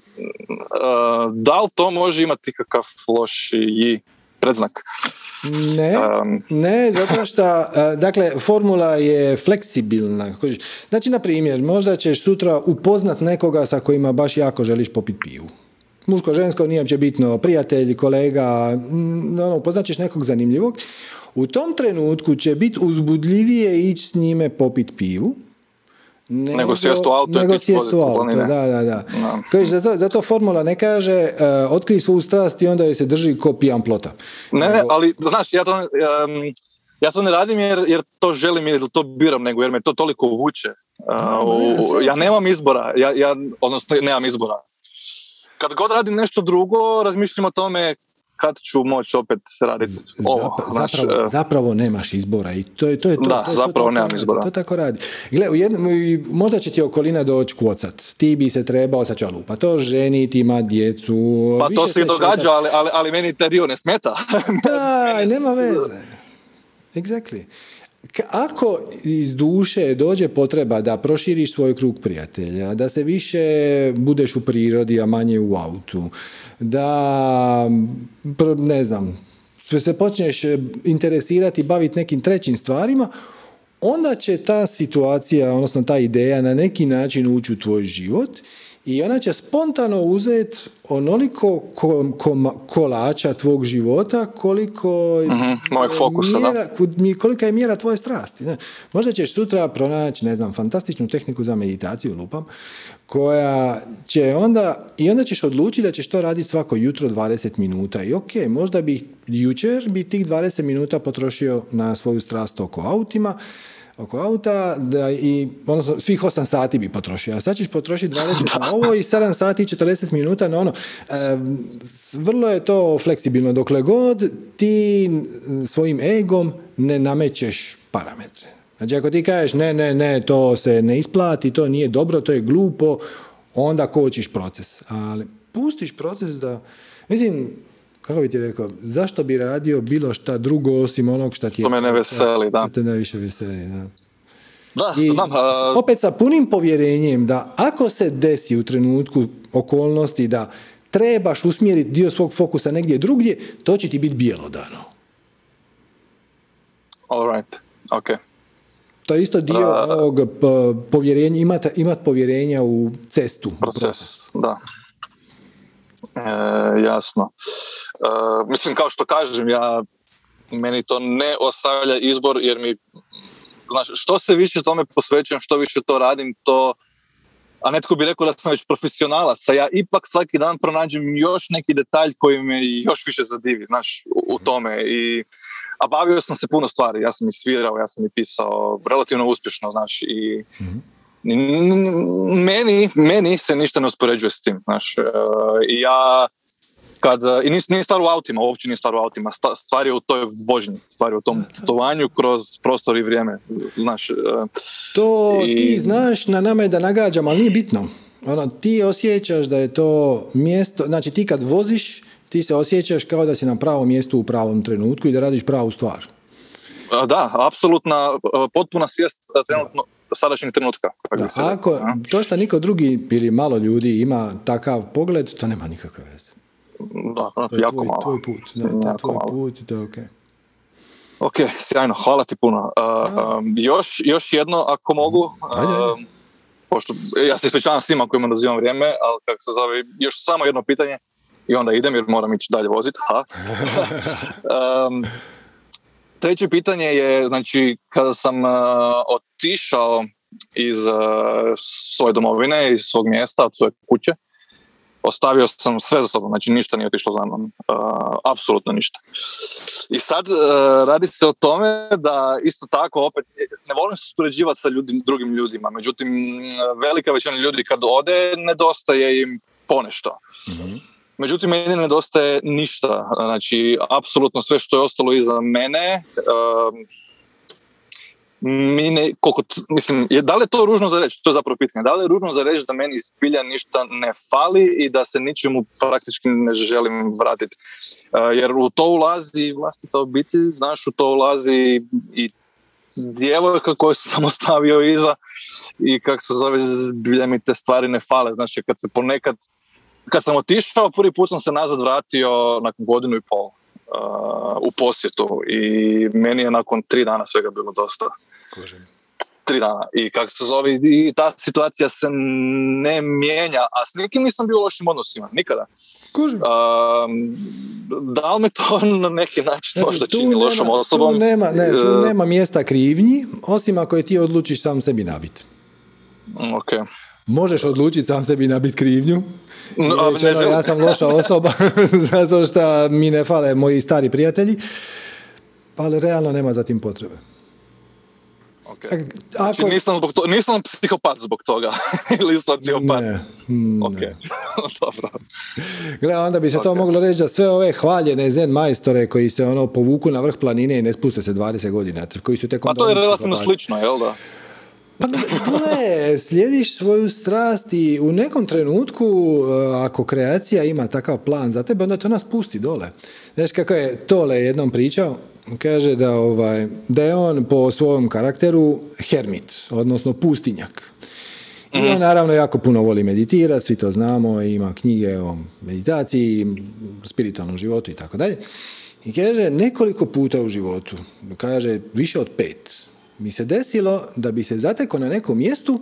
da li to može imati kakav loši predznak? Ne, ne, zato što, uh, dakle, formula je fleksibilna. Znači, na primjer, možda ćeš sutra upoznat nekoga sa kojima baš jako želiš popiti pivu muško, žensko, nije uopće bitno, prijatelj, kolega, ono, poznaćeš nekog zanimljivog, u tom trenutku će biti uzbudljivije ići s njime popit pivu, nego, nego sjest u auto. Nego sjest u auto, da, da, da. Koji, zato, zato formula ne kaže uh, otkrij svoju strast i onda je se drži ko pijan plota. Ne, ne, ali znaš, ja to, um, ja to ne radim jer, jer to želim ili to biram, nego jer me to toliko vuče. Uh, ja nemam izbora, ja, ja, odnosno nemam izbora kad god radim nešto drugo, razmišljam o tome kad ću moći opet raditi ovo. zapravo, e, zapravo nemaš izbora i to je to. Je to da, to, zapravo nemam izbora. To tako radi. Gle, u jednom, možda će ti okolina doći kvocat. Ti bi se trebao, sad ću pa to ženiti, ima djecu. Pa to se događa, ali, ali, ali meni taj dio ne smeta. da, nema veze. Exactly. Ako iz duše dođe potreba da proširiš svoj krug prijatelja, da se više budeš u prirodi, a manje u autu, da, ne znam, se počneš interesirati, baviti nekim trećim stvarima, onda će ta situacija, odnosno ta ideja na neki način ući u tvoj život i ona će spontano uzeti onoliko kolača tvog života koliko mm fokusa, mjera, kolika je mjera tvoje strasti. Možda ćeš sutra pronaći, ne znam, fantastičnu tehniku za meditaciju, lupam, koja će onda, i onda ćeš odlučiti da ćeš to raditi svako jutro 20 minuta. I ok, možda bi jučer bi tih 20 minuta potrošio na svoju strast oko autima, oko auta da i odnosno svih 8 sati bi potrošio, a sad ćeš potrošiti 20 na ovo i 7 sati i 40 minuta na ono. E, vrlo je to fleksibilno dokle god ti svojim egom ne namećeš parametre. Znači ako ti kažeš ne, ne, ne, to se ne isplati, to nije dobro, to je glupo, onda kočiš proces. Ali pustiš proces da, mislim, kako bi ti rekao, zašto bi radio bilo šta drugo osim onog šta ti je... To me ne veseli, da. te najviše veseli, da. Da, I znam. Opet sa punim povjerenjem da ako se desi u trenutku okolnosti da trebaš usmjeriti dio svog fokusa negdje drugdje, to će ti biti bijelodano. All right, ok. To je isto dio ovog povjerenja, imati imat povjerenja u cestu. Proces, proces. da. E, jasno. E, mislim, kao što kažem, ja meni to ne ostavlja izbor jer mi znaš, što se više tome posvećujem, što više to radim, to a netko bi rekao da sam već profesionalac, a ja ipak svaki dan pronađem još neki detalj koji me još više zadivi, znaš, u, tome. I, a bavio sam se puno stvari, ja sam i svirao, ja sam i pisao relativno uspješno, znaš, i meni, meni se ništa ne uspoređuje s tim, znaš, i ja kad, i nije, nije stvar u autima, uopće nije stvar u autima, stvar je u toj vožnji, stvar je u tom putovanju kroz prostor i vrijeme, znaš. To ti znaš, na nama je da nagađam, ali nije bitno. Ono, ti osjećaš da je to mjesto, znači ti kad voziš, ti se osjećaš kao da si na pravom mjestu u pravom trenutku i da radiš pravu stvar. Da, apsolutna, potpuna svijest trenutno, sadašnjeg trenutka. Da, ako to što niko drugi ili malo ljudi ima takav pogled, to nema nikakve veze. Da, to je jako tvoj, malo. Tvoj put, da, to tvoj put to je ok. Ok, sjajno, hvala ti puno. Uh, um, još, još jedno, ako mogu, uh, pošto ja se ispričavam svima kojima dozivam vrijeme, ali kako se zove, još samo jedno pitanje i onda idem jer moram ići dalje voziti. um, treće pitanje je, znači, kada sam uh, otišao iz uh, svoje domovine, iz svog mjesta, od svoje kuće, ostavio sam sve za sobom, znači ništa nije otišlo za mnom, uh, apsolutno ništa. I sad uh, radi se o tome da isto tako opet, ne volim se uspoređivati sa ljudi, drugim ljudima, međutim velika većina ljudi kad ode nedostaje im ponešto. mm Međutim, meni nedostaje ništa. Znači, apsolutno sve što je ostalo iza mene, uh, mi ne, koliko, mislim, je, da li je to ružno za reći? To je zapravo pitanje. Da li je ružno za reći da meni zbilja ništa ne fali i da se ničemu praktički ne želim vratiti? Uh, jer u to ulazi vlastita obitelj, znaš, u to ulazi i djevojka koju sam ostavio iza i kako se zove, zbilja mi te stvari ne fale. Znači, kad se ponekad, kad sam otišao, prvi put sam se nazad vratio nakon godinu i pol u posjetu i meni je nakon tri dana svega bilo dosta. Kužim. Tri dana. I kako se zove, i ta situacija se ne mijenja, a s nikim nisam bio u lošim odnosima, nikada. Kužim. da li me to na neki način možda čini lošom osobom? Tu nema, ne, tu e, nema mjesta krivnji, osim ako je ti odlučiš sam sebi nabiti. Ok. Možeš odlučiti sam sebi nabiti krivnju, no, ja sam loša osoba zato što mi ne fale moji stari prijatelji, ali realno nema za tim potrebe. Okay. Znači, Ako... nisam, zbog to, nisam psihopat zbog toga, ili sociopat. Ne, ne. Ok, dobro. Gle, onda bi se to moglo reći da sve ove hvaljene zen majstore koji se ono povuku na vrh planine i ne spuste se 20 godina, koji su tek A to je relativno slično, jel da? Pa gle, slijediš svoju strast i u nekom trenutku, e, ako kreacija ima takav plan za tebe, onda to nas pusti dole. Znaš kako je Tole jednom pričao? Kaže da, ovaj, da je on po svom karakteru hermit, odnosno pustinjak. I on mhm. naravno jako puno voli meditirati, svi to znamo, ima knjige o meditaciji, spiritualnom životu i tako dalje. I kaže nekoliko puta u životu, kaže više od pet, mi se desilo da bi se zatekao na nekom mjestu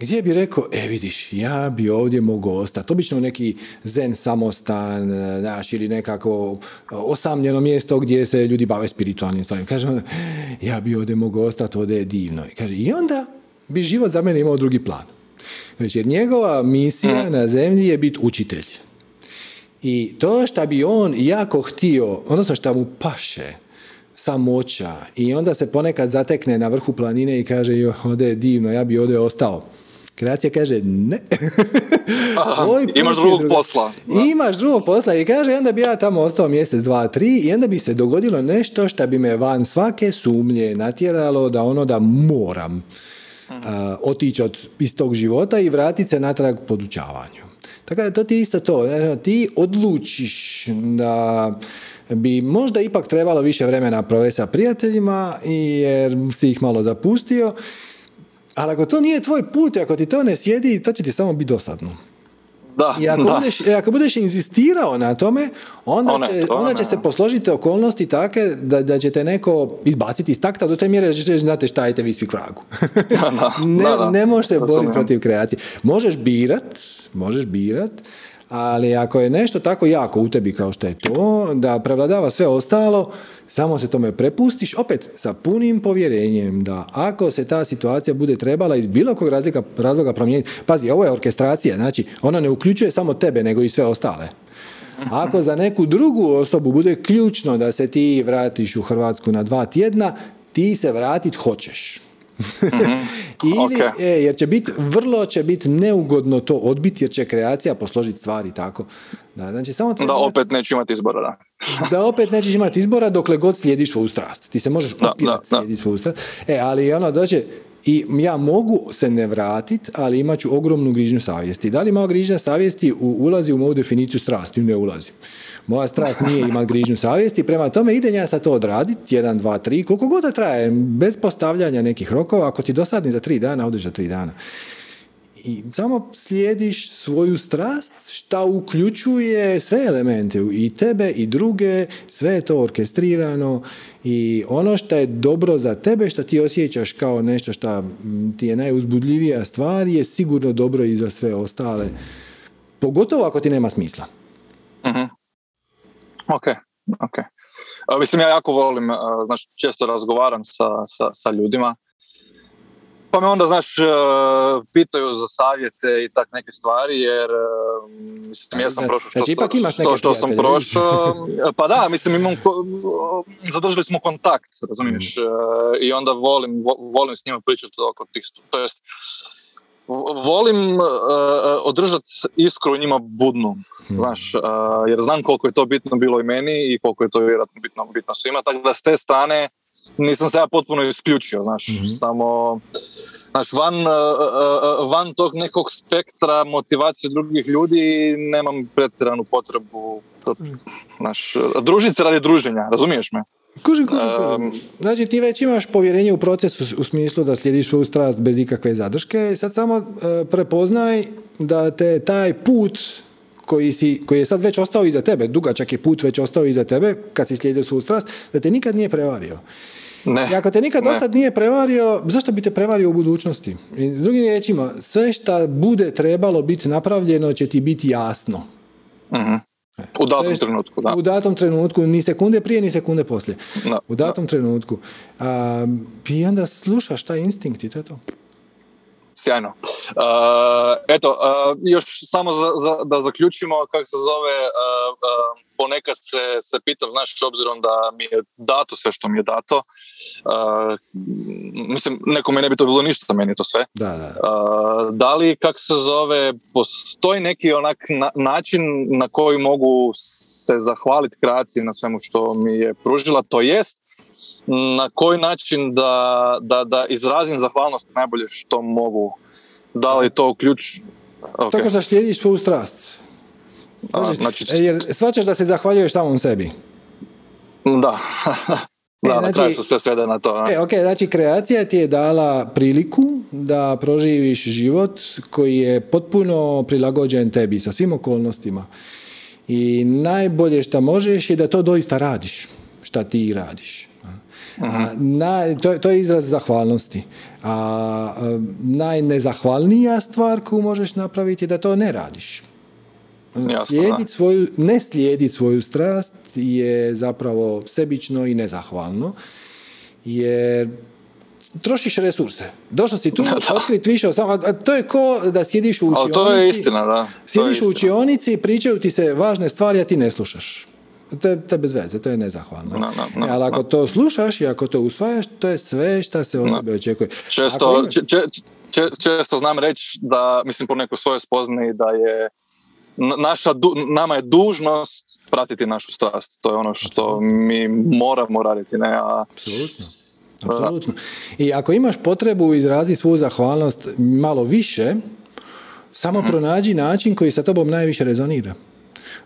gdje bi rekao, e vidiš, ja bi ovdje mogao ostati. Obično neki zen samostan, znaš, ili nekako osamljeno mjesto gdje se ljudi bave spiritualnim stvarima. Kaže ja bi ovdje mogao ostati, ovdje je divno. I, kaže, I onda bi život za mene imao drugi plan. Znači, jer njegova misija na zemlji je biti učitelj. I to što bi on jako htio, odnosno što mu paše, samoća i onda se ponekad zatekne na vrhu planine i kaže jo, ovdje je divno, ja bi ovdje ostao. Kreacija kaže ne. imaš drugog posla. Imaš drugog posla i kaže onda bi ja tamo ostao mjesec, dva, tri i onda bi se dogodilo nešto što bi me van svake sumnje natjeralo da ono da moram uh, otići od iz tog života i vratiti se natrag podučavanju. Tako da to ti isto to. Ti odlučiš da bi možda ipak trebalo više vremena provesti sa prijateljima jer si ih malo zapustio. Ali ako to nije tvoj put, ako ti to ne sjedi, to će ti samo biti dosadno. Da, I ako, da. Budeš, ako budeš inzistirao na tome, onda, one, će, onda će se posložiti okolnosti take da, da će te neko izbaciti iz takta do te mjere da ćeš znate šta, ajte vi svi k vragu. ne, ne možeš se boriti protiv kreacije. Možeš birat, možeš birat, Ali ako je nešto tako jako u tebi kao što je to, da prevladava sve ostalo, samo se tome prepustiš, opet sa punim povjerenjem da ako se ta situacija bude trebala iz bilo kog razloga, razloga promijeniti, pazi, ovo je orkestracija, znači ona ne uključuje samo tebe, nego i sve ostale. Ako za neku drugu osobu bude ključno da se ti vratiš u Hrvatsku na dva tjedna, ti se vratit hoćeš. Mhm. Ili, e, jer će biti, vrlo će biti neugodno to odbiti jer će kreacija posložiti stvari tako. Da, znači, samo da opet nećeš imati izbora, da. da opet nećeš imati izbora dokle god slijediš svoju strast. Ti se možeš opirati slijediš svoju strast. E, ali ono dođe, i ja mogu se ne vratiti, ali imat ću ogromnu grižnju savjesti. Da li ima grižnja savjesti u, ulazi u moju definiciju strasti? Ne ulazi. Moja strast nije imati grižnju savjesti, prema tome idem ja sad to odraditi, jedan, dva, tri, koliko god da traje, bez postavljanja nekih rokova, ako ti dosadni za tri dana, odeš za tri dana. I samo slijediš svoju strast, šta uključuje sve elemente, i tebe, i druge, sve je to orkestrirano, i ono što je dobro za tebe, što ti osjećaš kao nešto što ti je najuzbudljivija stvar, je sigurno dobro i za sve ostale. Pogotovo ako ti nema smisla. uh Ok, ok. mislim, ja jako volim, znači, često razgovaram sa, sa, sa ljudima pa me onda, znaš, e, pitaju za savjete i tak neke stvari, jer e, mislim, ja sam prošao što, znači, što, što, sam prošao. Pa da, mislim, imam, zadržali smo kontakt, razumiješ, mm. i onda volim, volim s njima pričati oko tih, to jest, volim uh, održati iskru njima budnu, mm. znaš, jer znam koliko je to bitno bilo i meni i koliko je to vjerojatno bitno, bitno svima, tako da s te strane nisam se ja potpuno isključio, znaš, mm samo Znaš, van, e, e, e, van tog nekog spektra motivacije drugih ljudi nemam pretjeranu potrebu znaš, družiti se radi druženja, razumiješ me? Kužim, kužim, kužim. Znači ti već imaš povjerenje u procesu u smislu da slijediš svoju strast bez ikakve zadrške. Sad samo prepoznaj da te taj put koji, si, koji je sad već ostao iza tebe, dugačak je put već ostao iza tebe kad si slijedio svoju strast, da te nikad nije prevario. Ne, I ako te nikad do sad nije prevario, zašto bi te prevario u budućnosti? I s drugim riječima, sve što bude trebalo biti napravljeno će ti biti jasno. uh U datom trenutku, da. U datom trenutku, ni sekunde prije, ni sekunde poslije. u datom trenutku. A, I onda slušaš taj instinkt i to je to. Sjajno. Uh, eto, uh, još samo za, za, da zaključimo, kako se zove, uh, ponekad se, se pitam, znaš, obzirom da mi je dato sve što mi je dato, mislim, nekome ne bi to bilo ništa, meni to sve. Da, da. da li, kako se zove, postoji neki onak način na koji mogu se zahvaliti kreaciji na svemu što mi je pružila, to jest, na koji način da, da, da izrazim zahvalnost najbolje što mogu. Da li to ključ... Okay. Tako što slijediš svoju strast. Znači, znači... Jer svačaš da se zahvaljuješ samom sebi. Da. da, e, znači, na se sve svede na to. E, ok, znači kreacija ti je dala priliku da proživiš život koji je potpuno prilagođen tebi sa svim okolnostima. I najbolje što možeš je da to doista radiš. Šta ti radiš. Na, to, to je izraz zahvalnosti. A, a najnezahvalnija stvar koju možeš napraviti je da to ne radiš. Slijediti svoju, ne slijediti svoju strast je zapravo sebično i nezahvalno, jer trošiš resurse. Došao si tu, otkriti više a to je ko da sjediš u učionici. to je istina, da. Sjediš u učionici, pričaju ti se važne stvari, a ti ne slušaš. To je, to je bez veze, to je nezahvalno. No, no, Ali ako to slušaš i ako to usvajaš, to je sve što se od tebe očekuje. Često, često znam reći da, mislim po nekoj svojoj spoznaji da je naša, nama je dužnost pratiti našu strast. To je ono što mi moramo raditi. Ne? A, Apsolutno. Apsolutno. I ako imaš potrebu izraziti svoju zahvalnost malo više, samo mhm. pronađi način koji sa tobom najviše rezonira.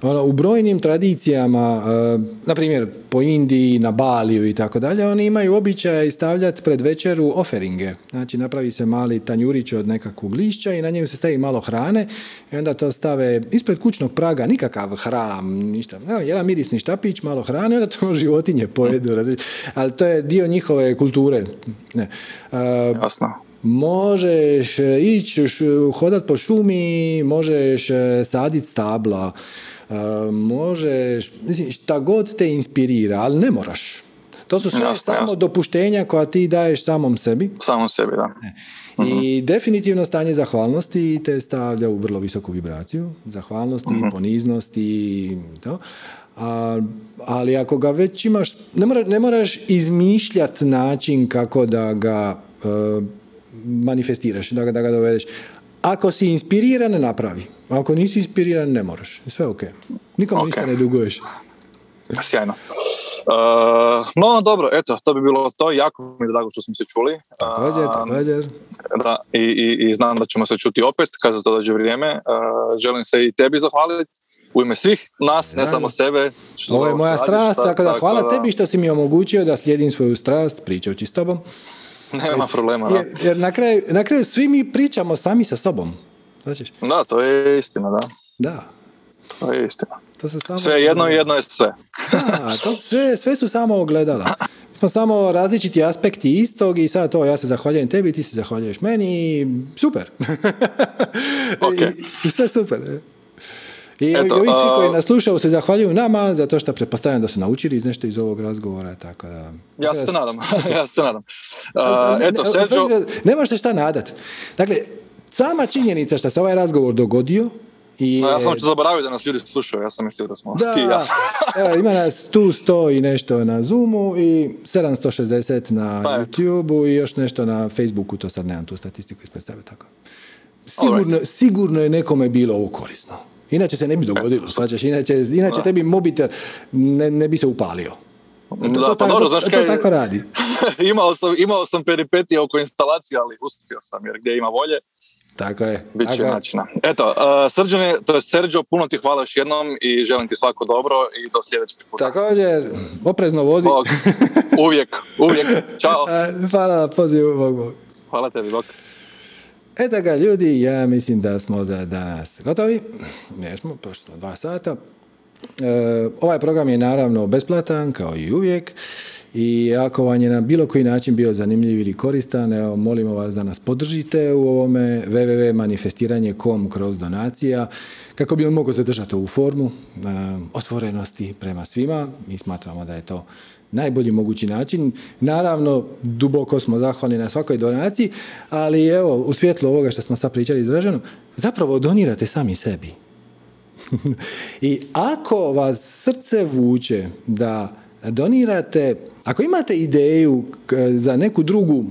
Ono, u brojnim tradicijama, uh, na primjer po Indiji, na Baliju i tako dalje, oni imaju običaj stavljati pred večeru oferinge. Znači napravi se mali tanjurić od nekakvog lišća i na njemu se stavi malo hrane i onda to stave ispred kućnog praga, nikakav hram, ništa. Evo, jedan mirisni štapić, malo hrane, onda to životinje pojedu. Ali to je dio njihove kulture. Ne. Jasno možeš ići hodat po šumi, možeš saditi stabla, možeš, mislim, šta god te inspirira, ali ne moraš. To su sve samo dopuštenja koja ti daješ samom sebi. Samom sebi, da. E. I mhm. definitivno stanje zahvalnosti te stavlja u vrlo visoku vibraciju. Zahvalnosti, uh poniznosti i to. A, ali ako ga već imaš, ne, mora, ne moraš izmišljati način kako da ga e, manifestiraš, da ga, da ga dovedeš. Ako si inspiriran, napravi. Ako nisi inspiriran, ne moraš. Sve ok. Nikom okay. ništa ne duguješ. Sjajno. Uh, no, dobro, eto, to bi bilo to. Jako mi je drago što smo se čuli. Također, uh, također. Da, i, i, i, znam da ćemo se čuti opet kada to dođe vrijeme. Uh, želim se i tebi zahvaliti u ime svih nas, ne samo sebe. Što Ovo je moja strast, tako da hvala tebi što si mi omogućio da slijedim svoju strast pričajući s tobom. Nema problema. Jer, jer na, kraju, na kraju svi mi pričamo sami sa sobom. Znači? Da, to je istina, da. Da. To je istina. To se samo... Sve jedno i jedno je sve. Da, to sve, sve su samo ogledala. Smo samo različiti aspekti istog i sad to ja se zahvaljujem tebi, ti se zahvaljuješ meni super. Okay. I, I, sve super. I Eto, ovi svi koji nas slušaju se zahvaljuju nama zato što pretpostavljam da su naučili iz nešto iz ovog razgovora. Tako da, ja se nadam. ja se nadam. Uh, eto, Sergio... Ne se šta nadat. Dakle, sama činjenica što se ovaj razgovor dogodio i, ja sam ću zaboraviti da nas ljudi slušaju, ja sam mislio da smo da, ti ja. evo, ima nas tu sto i nešto na Zoomu i 760 na pa YouTubeu i još nešto na Facebooku, to sad nemam tu statistiku ispred sebe, tako. Sigurno, sigurno je nekome bilo ovo korisno. Inače se ne bi dogodilo, svačaš, inače, inače tebi mobitel ne, ne bi se upalio. To, da, to, pa dobro, to, to, tako radi. imao, sam, imao sam peripetije oko instalacije, ali uspio sam, jer gdje ima volje, tako je. Biće načina. Eto, uh, Srđane, to je Sergio, puno ti hvala još jednom i želim ti svako dobro i do sljedećeg puta. Također, oprezno vozi. Bog. Uvijek, uvijek. Ćao. Hvala na pozivu, Bog, Bog. Hvala tebi, Bog. Eto ga, ljudi, ja mislim da smo za danas gotovi. Jesmo, pošto dva sata. Uh, ovaj program je naravno besplatan, kao i uvijek. I ako vam je na bilo koji način bio zanimljiv ili koristan, evo, molimo vas da nas podržite u ovome www.manifestiranje.com kroz donacija kako bi on mogao zadržati ovu formu e, otvorenosti prema svima. Mi smatramo da je to najbolji mogući način. Naravno, duboko smo zahvalni na svakoj donaciji, ali evo, u svjetlu ovoga što smo sad pričali izraženo, zapravo donirate sami sebi. I ako vas srce vuče da donirate, ako imate ideju za neku drugu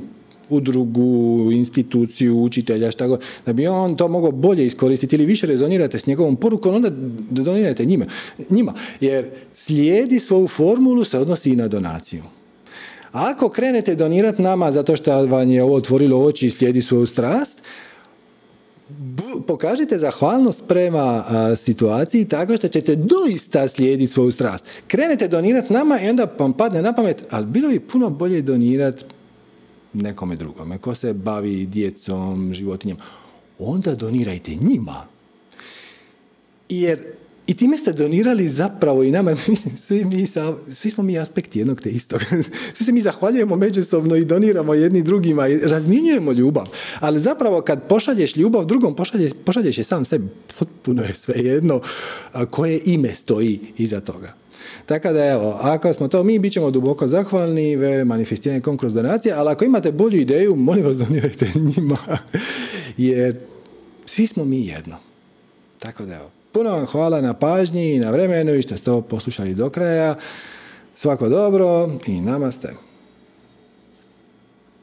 udrugu, instituciju, učitelja, šta god, da bi on to mogao bolje iskoristiti ili više rezonirate s njegovom porukom, onda donirate njima. njima. Jer slijedi svoju formulu se odnosi i na donaciju. Ako krenete donirati nama zato što vam je ovo otvorilo oči i slijedi svoju strast, pokažite zahvalnost prema situaciji tako što ćete doista slijediti svoju strast. Krenete donirati nama i onda vam padne na pamet, ali bilo bi puno bolje donirati nekome drugome, ko se bavi djecom, životinjem. Onda donirajte njima. Jer i time ste donirali zapravo i nama, mislim, svi, mi, svi smo mi aspekti jednog te istog. Svi se mi zahvaljujemo međusobno i doniramo jedni drugima i razmjenjujemo ljubav. Ali zapravo kad pošalješ ljubav drugom, pošalješ, pošalješ je sam sebi. Potpuno je sve jedno koje ime stoji iza toga. Tako da evo, ako smo to mi, bit ćemo duboko zahvalni ve manifestiranje kroz donacije, ali ako imate bolju ideju, molim vas donirajte njima. Jer svi smo mi jedno. Tako da evo, Puno vam hvala na pažnji i na vremenu i što ste ovo poslušali do kraja. Svako dobro i namaste.